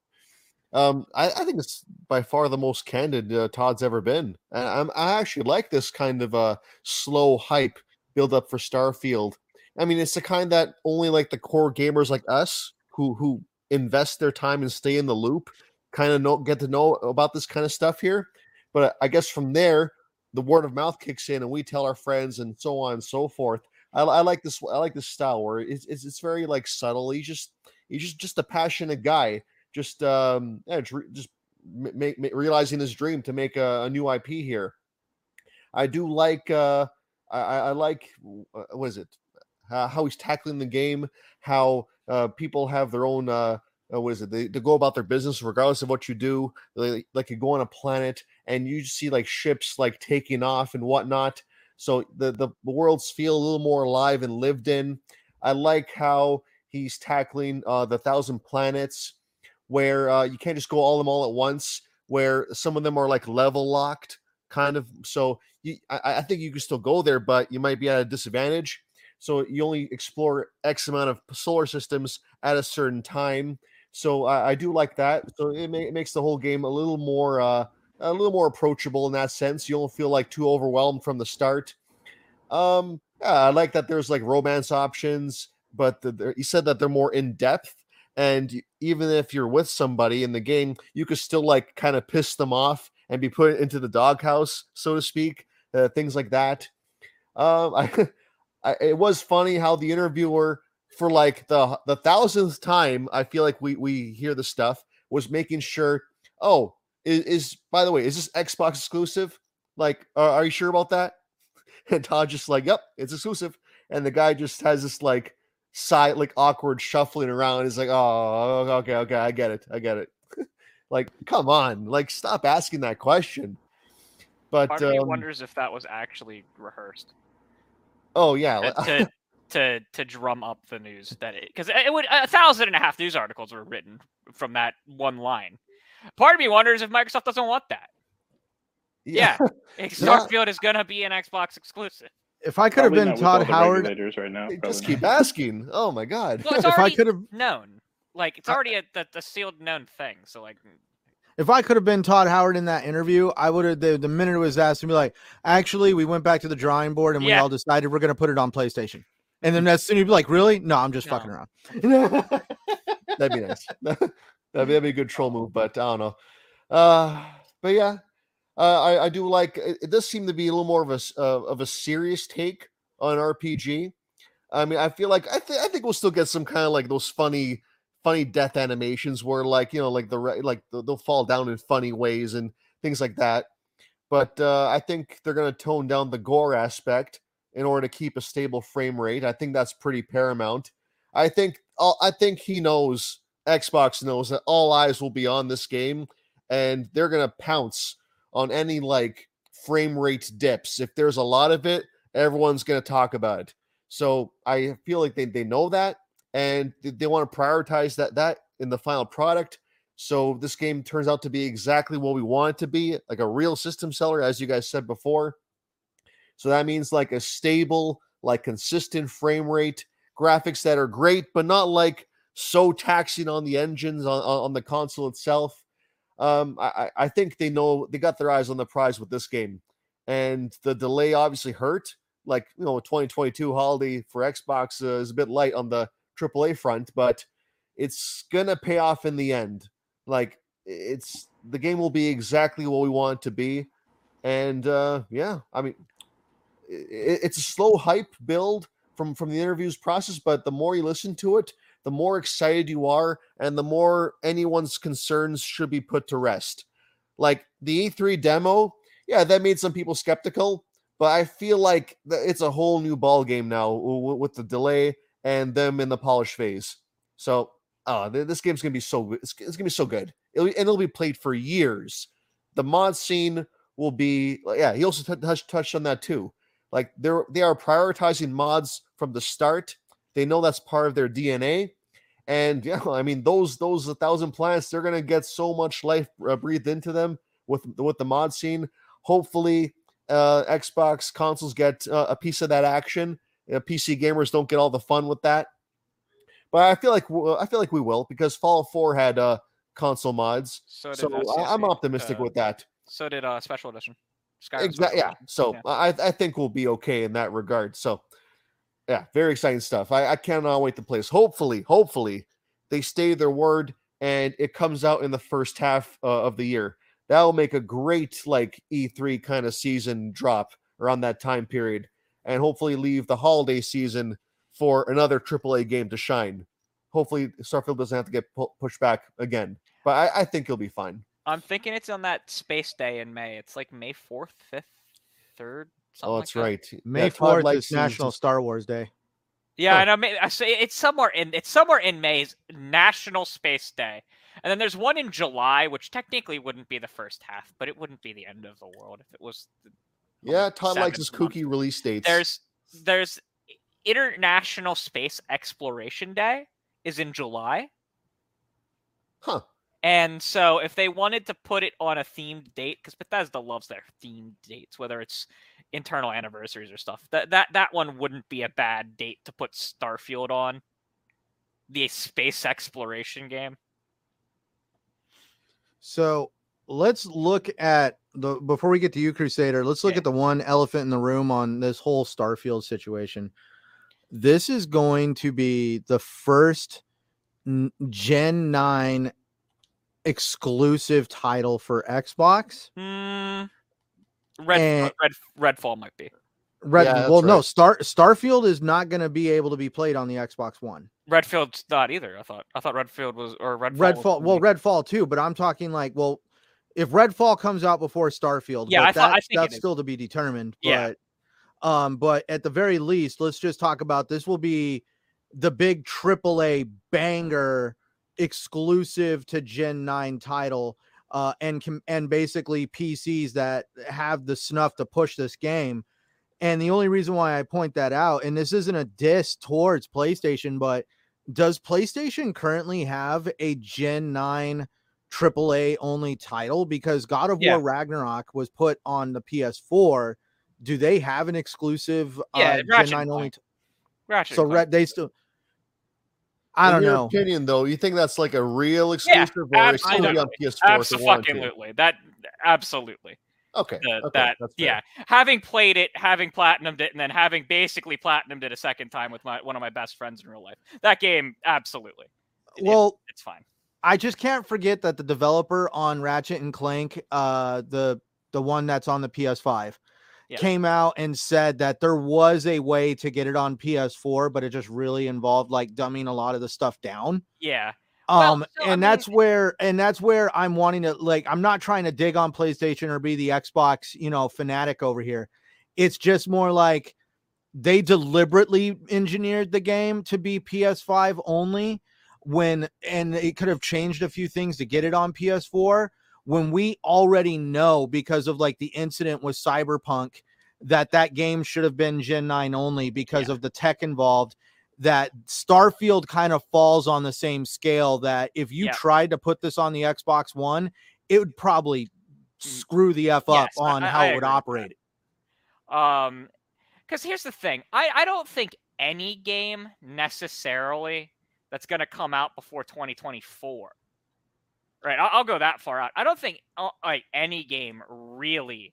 Um, I, I, think it's by far the most candid uh, Todd's ever been, and I'm, I actually like this kind of uh, slow hype build up for Starfield. I mean, it's the kind that only like the core gamers like us who who invest their time and stay in the loop kind of know get to know about this kind of stuff here. But I guess from there, the word of mouth kicks in, and we tell our friends, and so on and so forth. I, I like this. I like this style where it's, it's, it's very like subtle. He's just he's just just a passionate guy just um yeah, just make, make realizing his dream to make a, a new IP here. I do like uh, I, I like uh, what is it? Uh, how he's tackling the game, how uh, people have their own uh, uh, what is it? They, they go about their business regardless of what you do. They, like you go on a planet and you see like ships like taking off and whatnot. So the the worlds feel a little more alive and lived in. I like how he's tackling uh, the thousand planets, where uh, you can't just go all them all at once. Where some of them are like level locked, kind of. So you, I, I think you can still go there, but you might be at a disadvantage. So you only explore X amount of solar systems at a certain time. So I, I do like that. So it, may, it, makes the whole game a little more uh, a little more approachable in that sense. You don't feel like too overwhelmed from the start. Um, yeah, I like that there's like romance options, but the, he said that they're more in depth. And even if you're with somebody in the game, you could still like kind of piss them off and be put into the doghouse, so to speak. Uh, things like that. Um, I, [LAUGHS] I, it was funny how the interviewer for like the the thousandth time, I feel like we we hear the stuff was making sure. Oh, is, is by the way, is this Xbox exclusive? Like, uh, are you sure about that? [LAUGHS] And Todd just like, yep, it's exclusive. And the guy just has this like side, like awkward shuffling around. He's like, oh, okay, okay, I get it, I get it. [LAUGHS] like, come on, like, stop asking that question. But Part um, wonders if that was actually rehearsed. Oh yeah, to, to to drum up the news that it because it would a thousand and a half news articles were written from that one line. Part of me wonders if Microsoft doesn't want that. Yeah, yeah. [LAUGHS] Starfield is gonna be an Xbox exclusive. If I could have been Todd Howard, right now, just keep asking. Oh my god! Well, if I could have known, like it's already a, the, the sealed known thing. So like, mm. if I could have been Todd Howard in that interview, I would have the, the minute it was asked to be like, actually, we went back to the drawing board and yeah. we all decided we're going to put it on PlayStation. And then mm-hmm. as soon you'd be like, really? No, I'm just no. fucking around. [LAUGHS] that'd be nice. [LAUGHS] that'd, be, that'd be a good troll move, but I don't know. Uh, but yeah, uh, I, I do like it. Does seem to be a little more of a uh, of a serious take on RPG. I mean, I feel like I, th- I think we'll still get some kind of like those funny, funny death animations where like you know like the like they'll fall down in funny ways and things like that. But uh, I think they're to tone down the gore aspect in order to keep a stable frame rate. I think that's pretty paramount. I think I think he knows Xbox knows that all eyes will be on this game and they're going to pounce on any like frame rate dips. If there's a lot of it, everyone's going to talk about it. So I feel like they, they know that and they, want to prioritize that that in the final product. So this game turns out to be exactly what we want it to be, like a real system seller, as you guys said before. So that means like a stable, like consistent frame rate, graphics that are great, but not like so taxing on the engines on, on the console itself. Um, I, I think they know they got their eyes on the prize with this game, and the delay obviously hurt. Like you know, 2022 holiday for Xbox uh, is a bit light on the AAA front, but it's gonna pay off in the end. Like it's the game will be exactly what we want it to be, and uh, yeah, I mean, it, it's a slow hype build from from the interviews process, but the more you listen to it, the more excited you are, and the more anyone's concerns should be put to rest. Like the E3 demo, yeah, that made some people skeptical, but I feel like it's a whole new ball game now with the delay and them in the polish phase. So, uh, this game's gonna be so it's, gonna be so good. It'll, and it'll be played for years. The mod scene will be, yeah. He also t- touched touched on that too. Like they're they are prioritizing mods from the start. They know that's part of their DNA. And yeah, I mean those those a thousand plants, they're gonna get so much life uh, breathed into them with with the mod scene. Hopefully, uh, Xbox consoles get uh, a piece of that action. Uh, PC gamers don't get all the fun with that, but I feel like I feel like we will because Fallout 4 had uh, console mods. So, so I, am optimistic uh, with that. So did uh, Special Edition. Exactly. Yeah. So yeah. I I think we'll be okay in that regard. So yeah, very exciting stuff. I, I cannot wait to play this. Hopefully, hopefully they stay their word and it comes out in the first half uh, of the year. That will make a great like E3 kind of season drop around that time period, and hopefully leave the holiday season for another AAA game to shine. Hopefully, Starfield doesn't have to get pu- pushed back again, but I, I think he'll be fine. I'm thinking it's on that space day in May. It's like May 4th, 5th, 3rd. Something Oh, like that's that. right. May fourth likes is to- National Star Wars Day. Yeah, Huh. and I mean, I say it's somewhere in it's somewhere in May's National Space Day, and then there's one in July, which technically wouldn't be the first half, but it wouldn't be the end of the world if it was. the- Yeah, Todd likes his month. kooky release dates. There's there's International Space Exploration Day is in July, huh. And so if they wanted to put it on a themed date, because Bethesda loves their themed dates, whether it's internal anniversaries or stuff, that that that one wouldn't be a bad date to put Starfield on. The space exploration game. So let's look at the before we get to you, Crusader. Let's look Yeah. at the one elephant in the room on this whole Starfield situation. This is going to be the first Gen nine exclusive title for Xbox. Hmm. Red, And- Red Redfall might be. Red, Yeah, that's well, no. Star Starfield is not going to be able to be played on the Xbox One. Redfield's not either. I thought. I thought Redfield was or Redfall. was Redfall, well, only- Redfall too, but I'm talking like, well, if Redfall comes out before Starfield, Yeah, but I thought- I that's, think it that's is. still to be determined. Yeah. But, um, but at the very least, let's just talk about this. Will be the big AAA banger exclusive to Gen Nine title, uh, and com- and basically PCs that have the snuff to push this game. And the only reason why I point that out, and this isn't a diss towards PlayStation, but does PlayStation currently have a Gen 9 AAA only title? Because God of Yeah. War Ragnarok was put on the PS4. Do they have an exclusive Yeah, uh, Gen 9 only? T- Ratchet so Clank. they still. I In don't your know. opinion, though, you think that's like a real exclusive, or it's still be on absolutely. PS4 if they want to? Absolutely. That absolutely. Okay, The- okay, that that's yeah. Having played it, having platinumed it, and then having basically platinumed it a second time with my one of my best friends in real life. That game, absolutely. It- it- Well, it's fine. I just can't forget that the developer on Ratchet and Clank, uh, the the one that's on the PS5, Yeah. came out and said that there was a way to get it on PS4, but it just really involved like dumbing a lot of the stuff down. Yeah. Well, Um, so, I and that's where and that's where I'm wanting to like. I'm not trying to dig on PlayStation or be the Xbox, you know, fanatic over here. It's just more like they deliberately engineered the game to be PS5 only when and it could have changed a few things to get it on PS4 when we already know because of like the incident with Cyberpunk that that game should have been Gen 9 only because Yeah. of the tech involved that Starfield kind of falls on the same scale that if you Yeah. tried to put this on the Xbox One it would probably screw the f up Mm. Yes, on I- how I it would operate. Um, because here's the thing, I I don't think any game necessarily that's going to come out before 2024. Right, I'll, I'll go that far out. I don't think uh, like any game really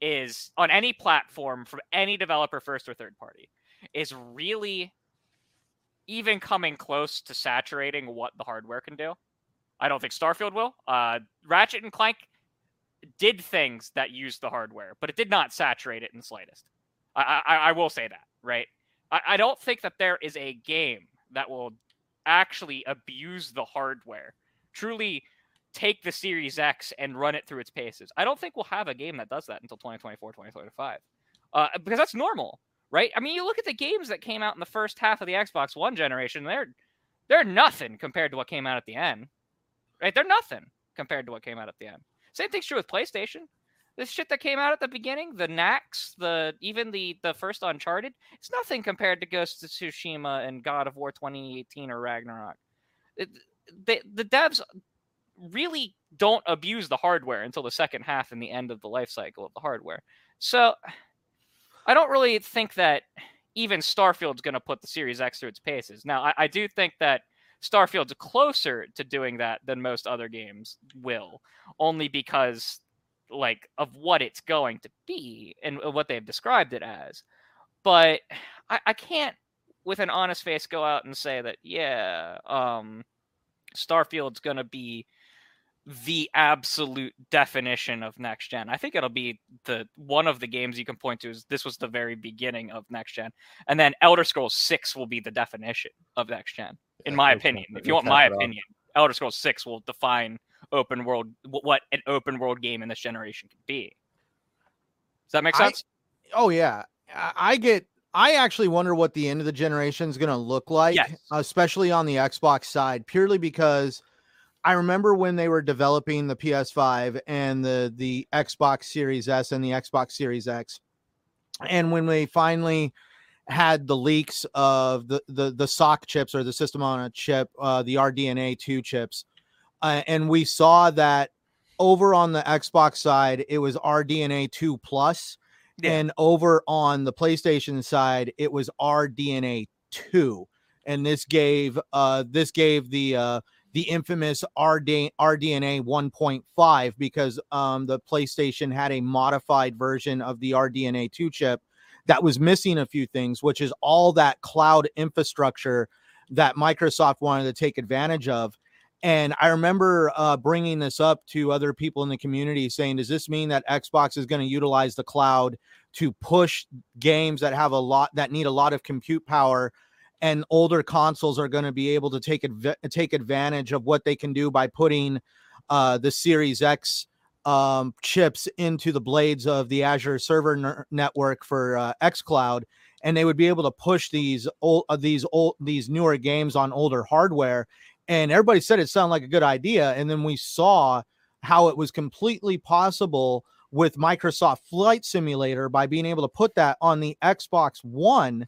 is on any platform from any developer, first or third party, is really even coming close to saturating what the hardware can do. I don't think Starfield will. Uh, Ratchet and Clank did things that used the hardware, but it did not saturate it in the slightest. I, I, I will say that, right? I, I don't think that there is a game that will actually abuse the hardware, truly take the Series X and run it through its paces. I don't think we'll have a game that does that until 2024, 2025, uh, because that's normal, right? I mean, you look at the games that came out in the first half of the Xbox One generation; they're they're nothing compared to what came out at the end, right? They're nothing compared to what came out at the end. Same thing's true with PlayStation. This shit that came out at the beginning, the Knacks, the even the the first Uncharted, it's nothing compared to Ghost of Tsushima and God of War 2018 or Ragnarok. It, the the devs really don't abuse the hardware until the second half and the end of the life cycle of the hardware. So I don't really think that even Starfield's going to put the Series X through its paces. Now, I, I do think that Starfield's closer to doing that than most other games will, only because like of what it's going to be and what they've described it as. But I, I can't with an honest face go out and say that, yeah, um Starfield's gonna be the absolute definition of next gen. I think it'll be the one of the games you can point to is this was the very beginning of next gen. And then Elder Scrolls 6 will be the definition of next gen, in Yeah, my opinion. If you want my opinion, Elder Scrolls 6 will define open world what an open world game in this generation can be. Does that make I- sense? Oh yeah, I I get. I actually wonder what the end of the generation is going to look like, Yes. especially on the Xbox side, purely because I remember when they were developing the PS5 and the the Xbox Series S and the Xbox Series X, and when they finally had the leaks of the the the SOC chips or the system on a chip, uh, the RDNA two chips, uh, and we saw that over on the Xbox side it was RDNA two plus Yeah. and over on the PlayStation side, it was RDNA two, and this gave uh this gave the uh the infamous RD, RDNA 1.5 because um the PlayStation had a modified version of the RDNA 2 chip that was missing a few things, which is all that cloud infrastructure that Microsoft wanted to take advantage of. And I remember uh, bringing this up to other people in the community saying, does this mean that Xbox is going to utilize the cloud to push games that have a lot that need a lot of compute power? And older consoles are going to be able to take adv- take advantage of what they can do by putting uh, the Series X um, chips into the blades of the Azure server ner- network for uh, XCloud, and they would be able to push these old uh, these old these newer games on older hardware and everybody said it sounded like a good idea and then we saw how it was completely possible with Microsoft Flight Simulator by being able to put that on the Xbox One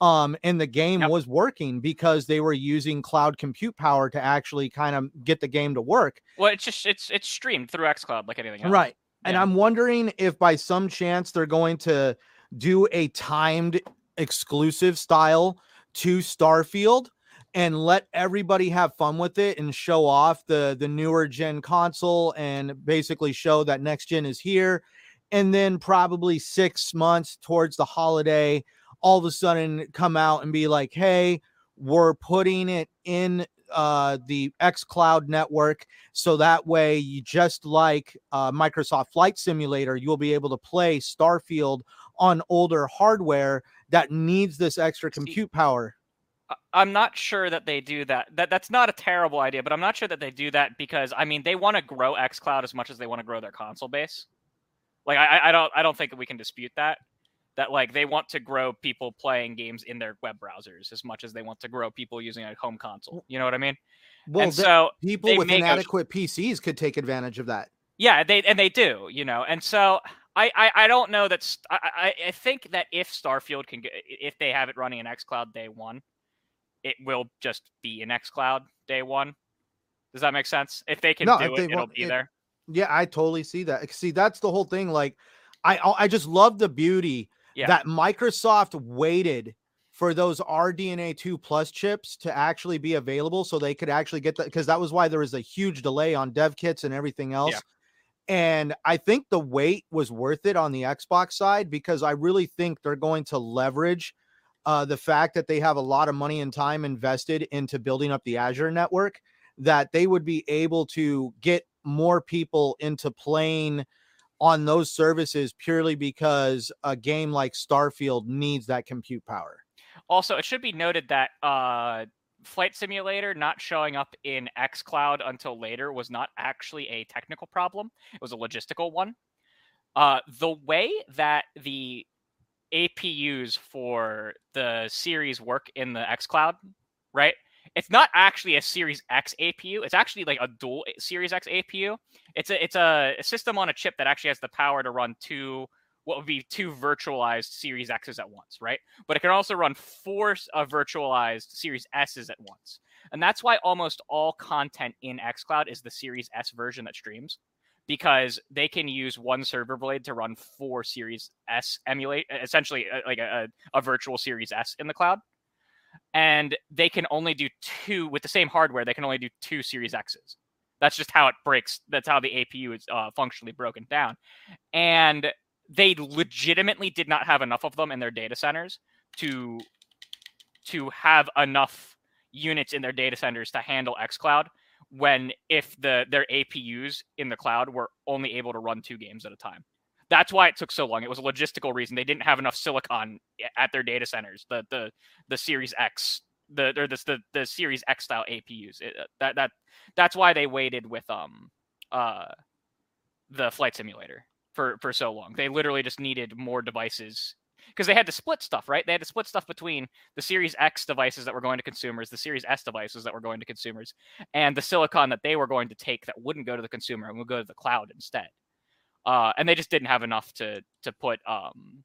um and the game Yep. was working because they were using cloud compute power to actually kind of get the game to work Well, it's just it's it's streamed through XCloud like anything else. right and i'm wondering if by some chance they're going to do a timed exclusive style to starfield and let everybody have fun with it and show off the the newer gen console and basically show that next gen is here and then probably six months towards the holiday all of a sudden come out and be like hey we're putting it in uh the xCloud network so that way you just like uh, microsoft flight simulator you'll be able to play starfield on older hardware that needs this extra compute power I'm not sure that they do that. That that's not a terrible idea, but I'm not sure that they do that because I mean they want to grow XCloud as much as they want to grow their console base. Like I, I- I don't I don't think that we can dispute that. That like they want to grow people playing games in their web browsers as much as they want to grow people using a home console. You know what I mean? well and so people with make a- inadequate pcs could take advantage of that Yeah, they and they do, you know, and so I I, I don't know that I, I think that if Starfield can get if they have it running in XCloud day one, it will just be in XCloud day one. Does that make sense? If they can No, do it, it'll be it- there. Yeah, I totally see that. See, that's the whole thing. Like, I I just love the beauty Yeah. that Microsoft waited for those RDNA two plus chips to actually be available, so they could actually get that. Because that was why there was a huge delay on dev kits and everything else. And I think the wait was worth it on the Xbox side because I really think they're going to leverage uh, the fact that they have a lot of money and time invested into building up the Azure network, that they would be able to get more people into playing on those services purely because a game like Starfield needs that compute power. Also, it should be noted that uh, Flight Simulator not showing up in XCloud until later was not actually a technical problem. It was a logistical one. Uh, the way that the APUs for the series work in the XCloud, right? It's not actually a Series X APU. It's actually like a dual Series X APU. It's a it's a, a system on a chip that actually has the power to run two what would be two virtualized Series X's at once, right? But it can also run four uh, virtualized Series S's at once. And that's why almost all content in xCloud is the Series S version that streams because they can use one server blade to run four Series S emulate, essentially uh, like a, a virtual Series S in the cloud. And they can only do two with the same hardware. They can only do two Series X's. That's just how it breaks. That's how the APU is uh, functionally broken down. And they legitimately did not have enough of them in their data centers to to have enough units in their data centers to handle xCloud when if the their APUs in the cloud were only able to run two games at a time. That's why it took so long. It was a logistical reason. They didn't have enough silicon at their data centers. The the the Series X, the or this the, the Series X style APUs. It, uh, that that that's why they waited with um uh, the flight simulator for for so long. They literally just needed more devices because they had to split stuff, right? They had to split stuff between the Series X devices that were going to consumers, the Series S devices that were going to consumers, and the silicon that they were going to take that wouldn't go to the consumer and would go to the cloud instead. Uh, and they just didn't have enough to to put um,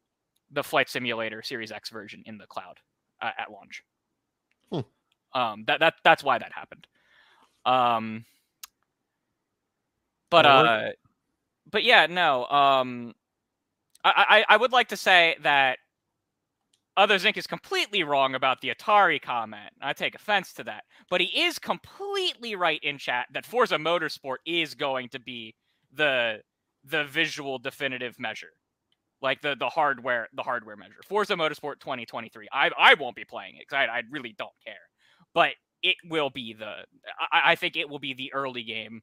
the flight simulator Series X version in the cloud uh, at launch. Hmm. Um, that that that's why that happened. Um, but uh, but yeah, no. Um, I, I I would like to say that Others Inc. is completely wrong about the Atari comment. I take offense to that. But he is completely right in chat that Forza Motorsport is going to be the the visual definitive measure. Like the the hardware the hardware measure. Forza Motorsport 2023. I I won't be playing it because I, I really don't care. But it will be the I, I think it will be the early game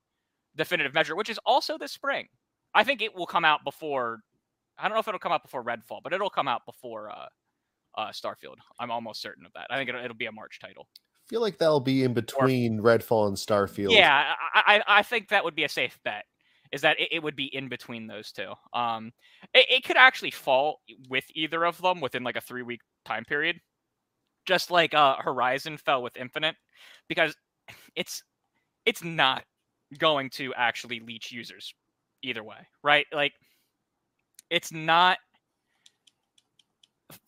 definitive measure, which is also this spring. I think it will come out before I don't know if it'll come out before Redfall, but it'll come out before uh, uh, Starfield. I'm almost certain of that. I think it'll, it'll be a March title. feel like that'll be in between Redfall and Starfield. Yeah, I, I, I think that would be a safe bet. Is that it, it would be in between those two? Um, it, it could actually fall with either of them within like a three week time period, just like uh, Horizon fell with Infinite, because [SIGHS] it's it's not going to actually leech users either way, right? Like it's not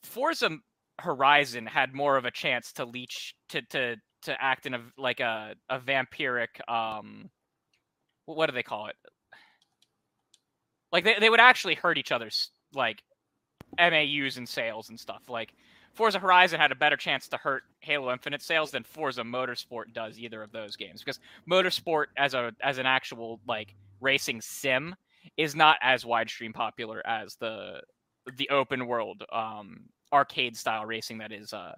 Forza Horizon had more of a chance to leech to to to act in a like a a vampiric um what do they call it? Like they, they would actually hurt each other's like MAUs and sales and stuff. Like Forza Horizon had a better chance to hurt Halo Infinite sales than Forza Motorsport does either of those games because Motorsport as a as an actual like racing sim is not as widestream popular as the the open world um arcade style racing that is uh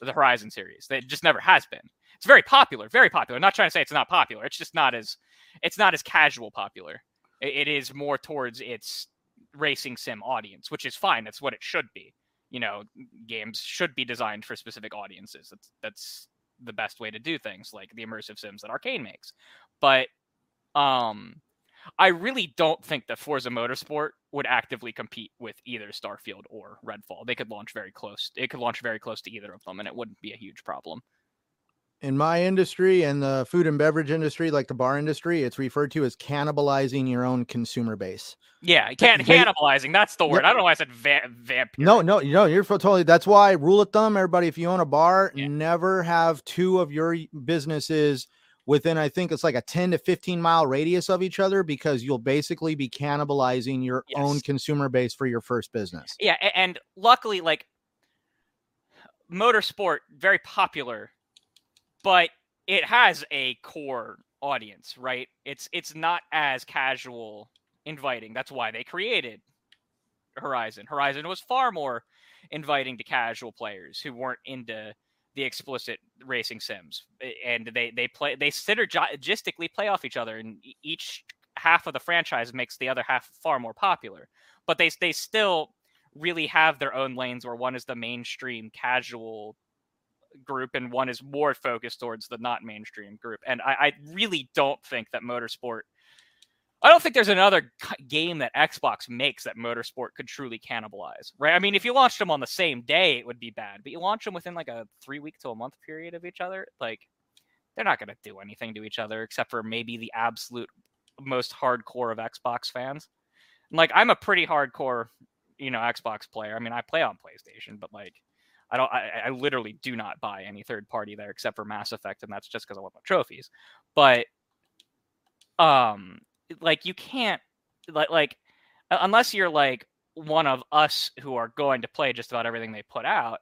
the Horizon series. That just never has been. It's very popular, very popular. I'm not trying to say it's not popular. It's just not as it's not as casual popular. It, is more towards its racing sim audience, which is fine. That's what it should be. You know, games should be designed for specific audiences. That's that's the best way to do things, like the immersive sims that Arkane makes. But um I really don't think that Forza Motorsport would actively compete with either Starfield or Redfall. They could launch very close. It could launch very close to either of them, and it wouldn't be a huge problem. In my industry and the food and beverage industry, like the bar industry, it's referred to as cannibalizing your own consumer base. Yeah, can- cannibalizing. That's the word. I don't know why I said va- vampire. No, no, you know, you're totally. That's why rule of thumb, everybody. If you own a bar, Yeah. never have two of your businesses within. I think it's like a ten to fifteen mile radius of each other because you'll basically be cannibalizing your own consumer base for your first business. Yeah, and luckily, like motorsport, very popular, but it has a core audience, right? It's it's not as casual, inviting. That's why they created Horizon. Horizon was far more inviting to casual players who weren't into the explicit racing sims, and they they play they synergistically play off each other, and each half of the franchise makes the other half far more popular. But they they still really have their own lanes where one is the mainstream casual group and one is more focused towards the not mainstream group. And I, I really don't think that motorsport. I don't think there's another game that Xbox makes that motorsport could truly cannibalize, right? I mean, if you launched them on the same day, it would be bad. But you launch them within like a three week to a month period of each other, like they're not going to do anything to each other except for maybe the absolute most hardcore of Xbox fans. Like I'm a pretty hardcore, you know, Xbox player. I mean, I play on PlayStation, but like I don't I, I literally do not buy any third party there except for Mass Effect, and that's just because I want my trophies. But um like you can't like like unless you're like one of us who are going to play just about everything they put out,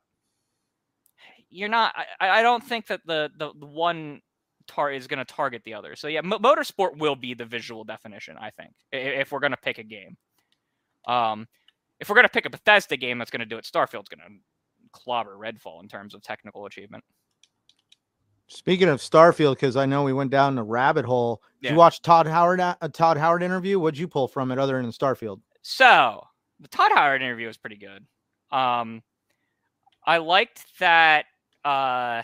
you're not I, I don't think that the the, the one tar is going to target the other. So yeah, mo- motorsport will be the visual definition, I think, i- if we're going to pick a game. Um, if we're going to pick a Bethesda game that's going to do it, Starfield's going to clobber Redfall in terms of technical achievement. Speaking of Starfield, because I know we went down the rabbit hole. Did Yeah. you watch Todd Howard a a Todd Howard interview? What'd you pull from it other than Starfield? So the Todd Howard interview was pretty good. Um, I liked that. Uh,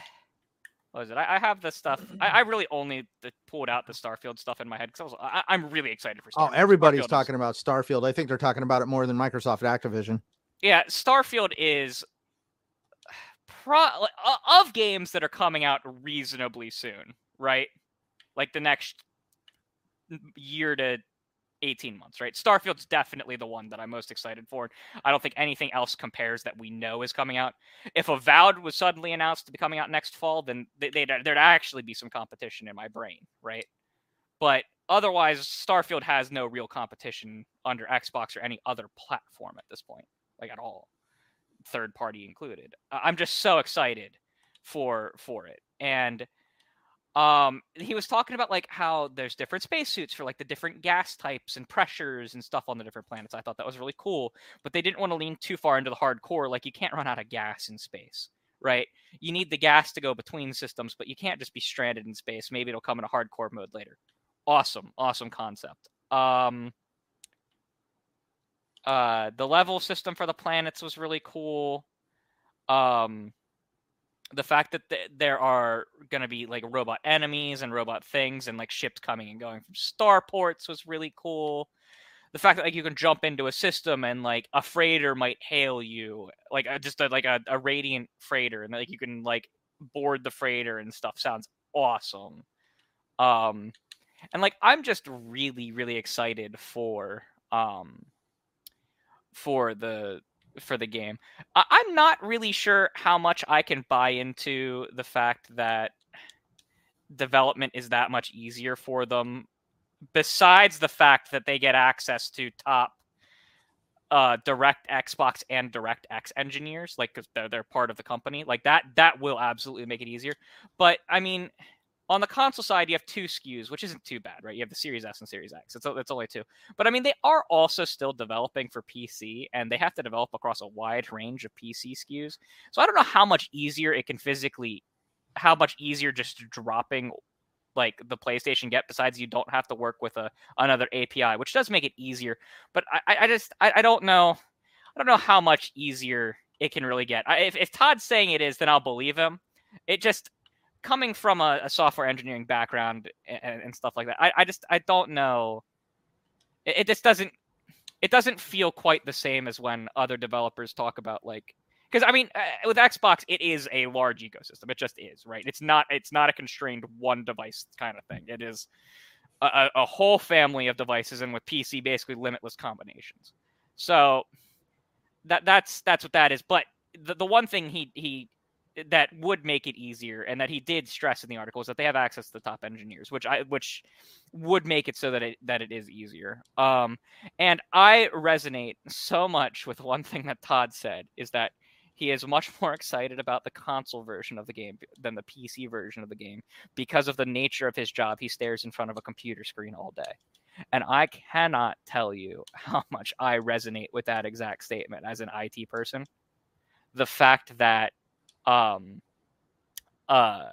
what is it? I, I have the stuff. I, I really only the, pulled out the Starfield stuff in my head because I, am really excited for. Starfield. Oh, everybody's Starfield is- talking about Starfield. I think they're talking about it more than Microsoft Activision. Yeah, Starfield is pro of games that are coming out reasonably soon, right? Like the next year to 18 months, right? Starfield's definitely the one that I'm most excited for. I don't think anything else compares that we know is coming out. If Avowed was suddenly announced to be coming out next fall, then they'd, there'd actually be some competition in my brain, right? But otherwise, Starfield has no real competition under Xbox or any other platform at this point, like at all, third party included. I'm just so excited for for it, and um he was talking about like how there's different spacesuits for like the different gas types and pressures and stuff on the different planets. I thought that was really cool but they didn't want to lean too far into the hardcore like you can't run out of gas in space right? You need the gas to go between systems but you can't just be stranded in space. Maybe it'll come in a hardcore mode later. Awesome awesome concept. Um uh the level system for the planets was really cool. Um the fact that th- there are going to be like robot enemies and robot things and like ships coming and going from starports was really cool. The fact that like you can jump into a system and like a freighter might hail you like uh, just a, like a, a radiant freighter and like you can like board the freighter and stuff sounds awesome. Um and like i'm just really really excited for um for the for the game. I- i'm not really sure how much i can buy into the fact that development is that much easier for them besides the fact that they get access to top uh direct xbox and DirectX engineers like 'cause they're, they're part of the company like that that will absolutely make it easier. But i mean on the console side you have two skus which isn't too bad right you have the series s and series x it's, it's only two but i mean they are also still developing for pc and they have to develop across a wide range of pc skus so i don't know how much easier it can physically how much easier just dropping like the PlayStation get. Besides, you don't have to work with a another API, which does make it easier. But I, I- just I, I don't know I don't know how much easier it can really get. I, if if Todd's saying it is, then I'll believe him. It just coming from a, a software engineering background and, and stuff like that. I, I just I don't know. It, it just doesn't it doesn't feel quite the same as when other developers talk about like because I mean, uh, with Xbox, it is a large ecosystem. It just is, right? It's not. It's not a constrained one device kind of thing. It is a, a, whole family of devices, and with PC, basically limitless combinations. So that that's that's what that is. But the the one thing he he that would make it easier, and that he did stress in the article, is that they have access to the top engineers, which I which would make it so that it that it is easier. Um, and I resonate so much with one thing that Todd said is that he is much [LAUGHS] more excited about the console version of the game than the PC version of the game because of the nature of his job. He stares in front of a computer screen all day. And I cannot tell you [LAUGHS] how much I resonate with that exact statement as an IT person. The fact that um uh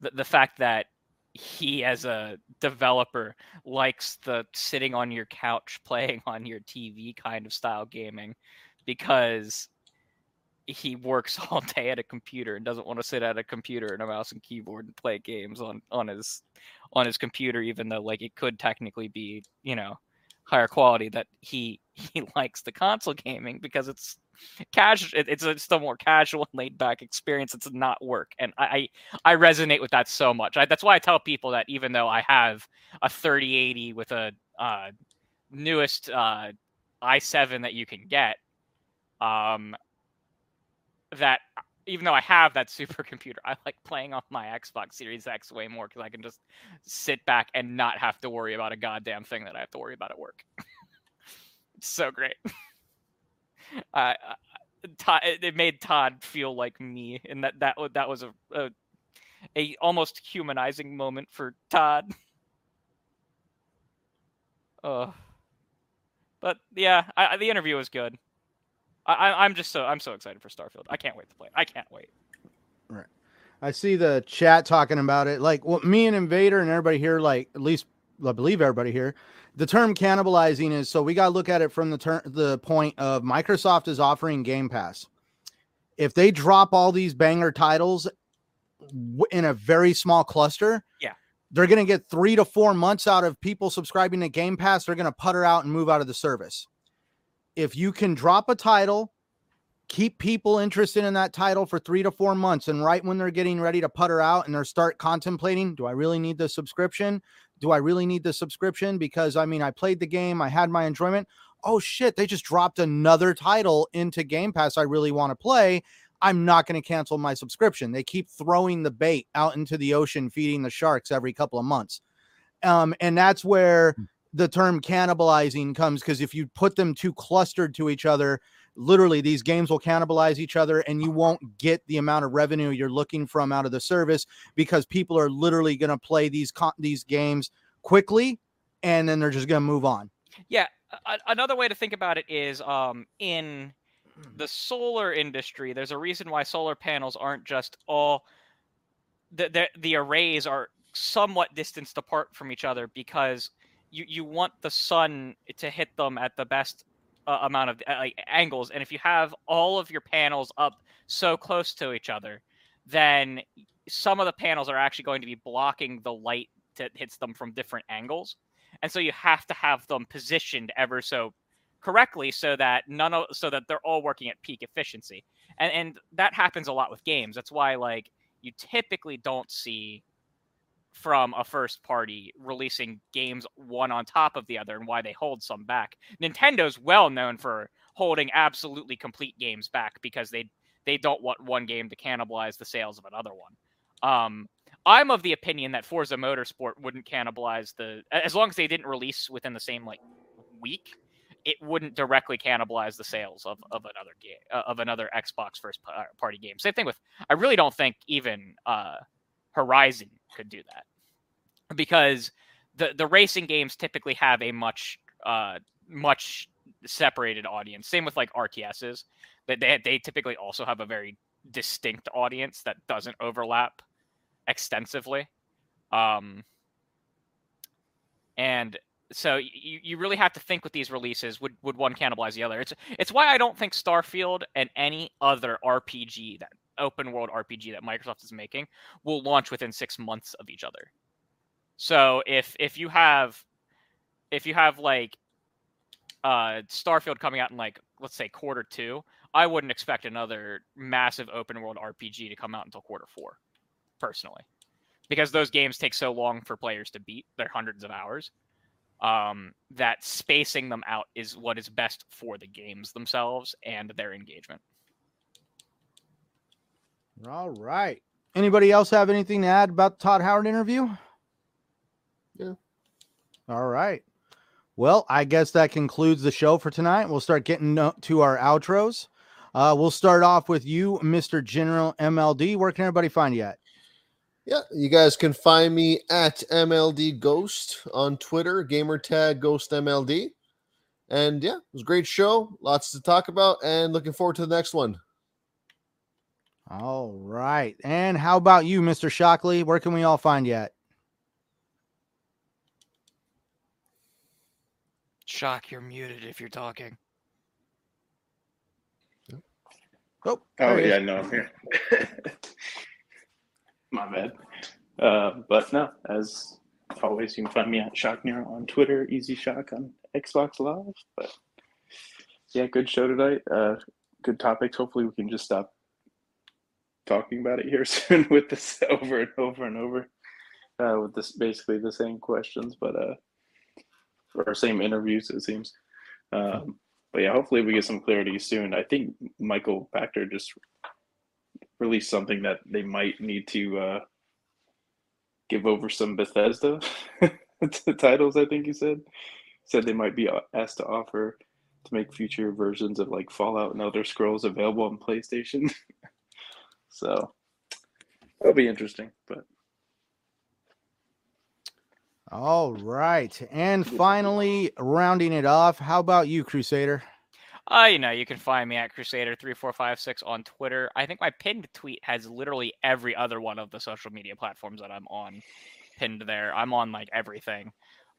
the, the fact that he as a developer likes the sitting on your couch [LAUGHS] playing on your TV kind of style gaming because he works [LAUGHS] all day at a computer and doesn't want to sit at a computer and a mouse and keyboard and play games on on his on his computer even though like it could technically be you know higher quality that he [LAUGHS] he likes the console gaming because it's casual it, it's the more casual laid back experience. It's not work. And i i, I resonate with that so much. I, that's why i tell people that even though i have a 3080 with a uh newest uh i7 that you can get um even though I have that [LAUGHS] supercomputer, I like playing on my Xbox Series X way more because I can just sit back and not have to worry about a goddamn thing that I have to worry about at work. [LAUGHS] it's so great. [LAUGHS] I Todd, it made Todd feel like me, and that that that was a, a a almost humanizing moment for Todd. Uh, but yeah, I- the interview was good. I, I'm just so I'm so excited for Starfield. I can't wait to play it. I can't wait. Right. I see the chat talking about it. Like what me and Invader and everybody here, like at least I believe everybody here, the term cannibalizing is so we got to look at it from the ter- the point of Microsoft is offering Game Pass. If they drop all these banger titles in a very small cluster. Yeah. They're going to get three to four months out of people subscribing to Game Pass. They're going to putter out and move out of the service. If you can drop a title, keep people interested in that title for three to four months, and right when they're getting ready to putter out and they're start contemplating, do I really need the subscription? Do I really need the subscription? Because I mean, I played the game, I had my enjoyment. Oh shit, they just dropped another title into Game Pass I really want to play. I'm not going to cancel my subscription. They keep throwing the bait out into the ocean, feeding the sharks every couple of months. Um, and that's where the term cannibalizing comes because if you put them too clustered to each other, literally these games will cannibalize each other and you won't get the amount of revenue you're looking from out of the service because people are literally going to play these con- these games quickly and then they're just going to move on. Yeah, a- another way to think about it is um in the solar industry there's a reason why solar panels aren't just all the the, the arrays are somewhat distanced apart from each other because you you want the sun to hit them at the best uh, amount of uh, angles and if you have all of your panels up so close to each other then some of the panels are actually going to be blocking the light that hits them from different angles and so you have to have them positioned ever so correctly so that none of so that they're all working at peak efficiency and and that happens a lot with games. That's why like you typically don't see from a first party releasing games one on top of the other and why they hold some back. Nintendo's well known for holding absolutely complete games back because they they don't want one game to cannibalize the sales of another one. Um I'm of the opinion that Forza Motorsport wouldn't cannibalize the as long as they didn't release within the same like week, it wouldn't directly cannibalize the sales of, of another game uh, of another Xbox first party game. Same thing with I really don't think even uh, Horizon could do that because the the racing games typically have a much uh, much separated audience. Same with like RTSs that they they typically also have a very distinct audience that doesn't overlap extensively. Um, and so you, you really have to think with these releases would, would one cannibalize the other it's it's why i don't think starfield and any other rpg that open world rpg that microsoft is making will launch within six months of each other so if if you have if you have like uh starfield coming out in like let's say quarter two i wouldn't expect another massive open world rpg to come out until quarter four personally, because those games take so long for players to beat. They're hundreds of hours. Um, that spacing them out is what is best for the games themselves and their engagement. All right. Anybody else have anything to add about the Todd Howard interview? All right. Well, I guess that concludes the show for tonight. We'll start getting to our outros. Uh, we'll start off with you, Mr. General MLD. Where can everybody find you at? Yeah, you guys can find me at MLD Ghost on Twitter, gamertag Ghost MLD. And yeah, it was a great show. Lots to talk about, and looking forward to the next one. All right. And how about you, Mr. Shockley? Where can we all find you at? Shock, you're muted if you're talking. Oh, oh yeah, no, I'm here. [LAUGHS] My bad. Uh, but no, as always, you can find me at Shock Shocknero on Twitter, Easy Shock on Xbox Live. But yeah, good show tonight. Uh, good topics. Hopefully, we can just stop talking about it here [LAUGHS] soon with this over and over and over uh, with this basically the same questions, but uh, or same interviews it seems. Um, but yeah, hopefully we get some clarity soon. I think Michael Pachter just released something that they might need to uh, give over some Bethesda [LAUGHS] titles. I think he said said they might be uh, asked to offer to make future versions of like Fallout and Elder Scrolls available on PlayStation. [LAUGHS] so that'll be interesting. But all right, and finally rounding it off, how about you, Crusader? Uh, you know, you can find me at Crusader3456 on Twitter. I think my pinned tweet has literally every other one of the social media platforms that I'm on pinned there. I'm on like everything.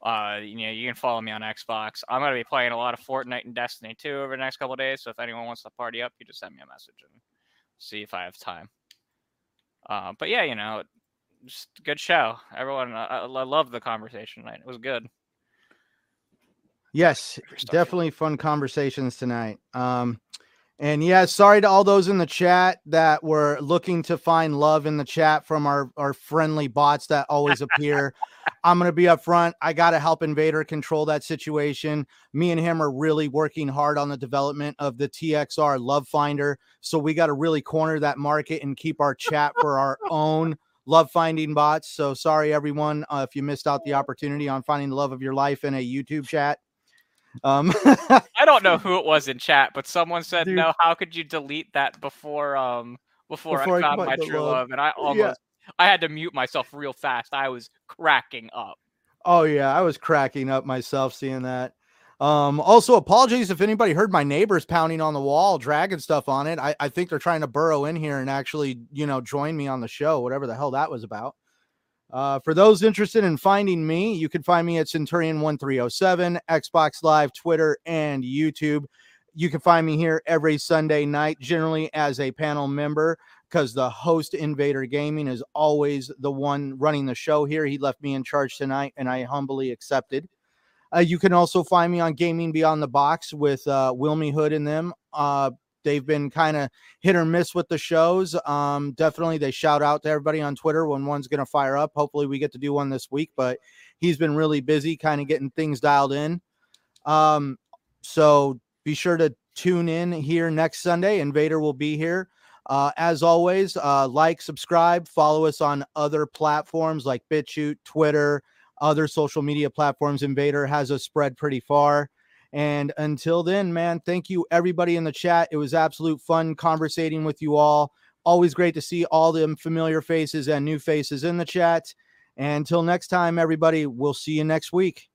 Uh, you know, you can follow me on Xbox. I'm gonna be playing a lot of Fortnite and Destiny 2 over the next couple days. So if anyone wants to party up, you just send me a message and see if I have time. Uh, but yeah, you know, just good show. Everyone, I, I love the conversation tonight. It was good. Yes, definitely fun conversations tonight. Um, and yeah, sorry to all those in the chat that were looking to find love in the chat from our, our friendly bots that always [LAUGHS] appear. I'm going to be up front. I got to help Invader control that situation. Me and him are really working hard on the development of the TXR Love Finder. So we got to really corner that market and keep our chat for our [LAUGHS] own love finding bots. So sorry, everyone, uh, if you missed out the opportunity on finding the love of your life in a YouTube chat. Um, [LAUGHS] I don't know [LAUGHS] who it was in chat, but someone said, Dude. "No, how could you delete that before um before, Before I I found find my true love." love?" And I almost I had to mute myself real fast. I was cracking up. Oh yeah, I was cracking up myself seeing that. Um, also apologies if anybody heard my neighbors pounding on the wall, dragging stuff on it. I, I think they're trying to burrow in here and actually, you know, join me on the show, whatever the hell that was about. Uh, for those interested in finding me, you can find me at Centurion1307, Xbox Live, Twitter, and YouTube. You can find me here every Sunday night, generally as a panel member, because the host, Invader Gaming, is always the one running the show here. He left me in charge tonight, and I humbly accepted. Uh, you can also find me on Gaming Beyond the Box with uh, Wilmy Hood and them. Uh, they've been kind of hit or miss with the shows. Um, definitely, they shout out to everybody on Twitter when one's going to fire up. Hopefully, we get to do one this week, but he's been really busy, kind of getting things dialed in. Um, so be sure to tune in here next Sunday. Invader will be here. Uh, as always, uh, like, subscribe, follow us on other platforms like BitChute, Twitter, other social media platforms. Invader has us spread pretty far. And until then, man, thank you everybody in the chat. It was absolute fun conversating with you all. Always great to see all the familiar faces and new faces in the chat. And until next time, everybody, we'll see you next week.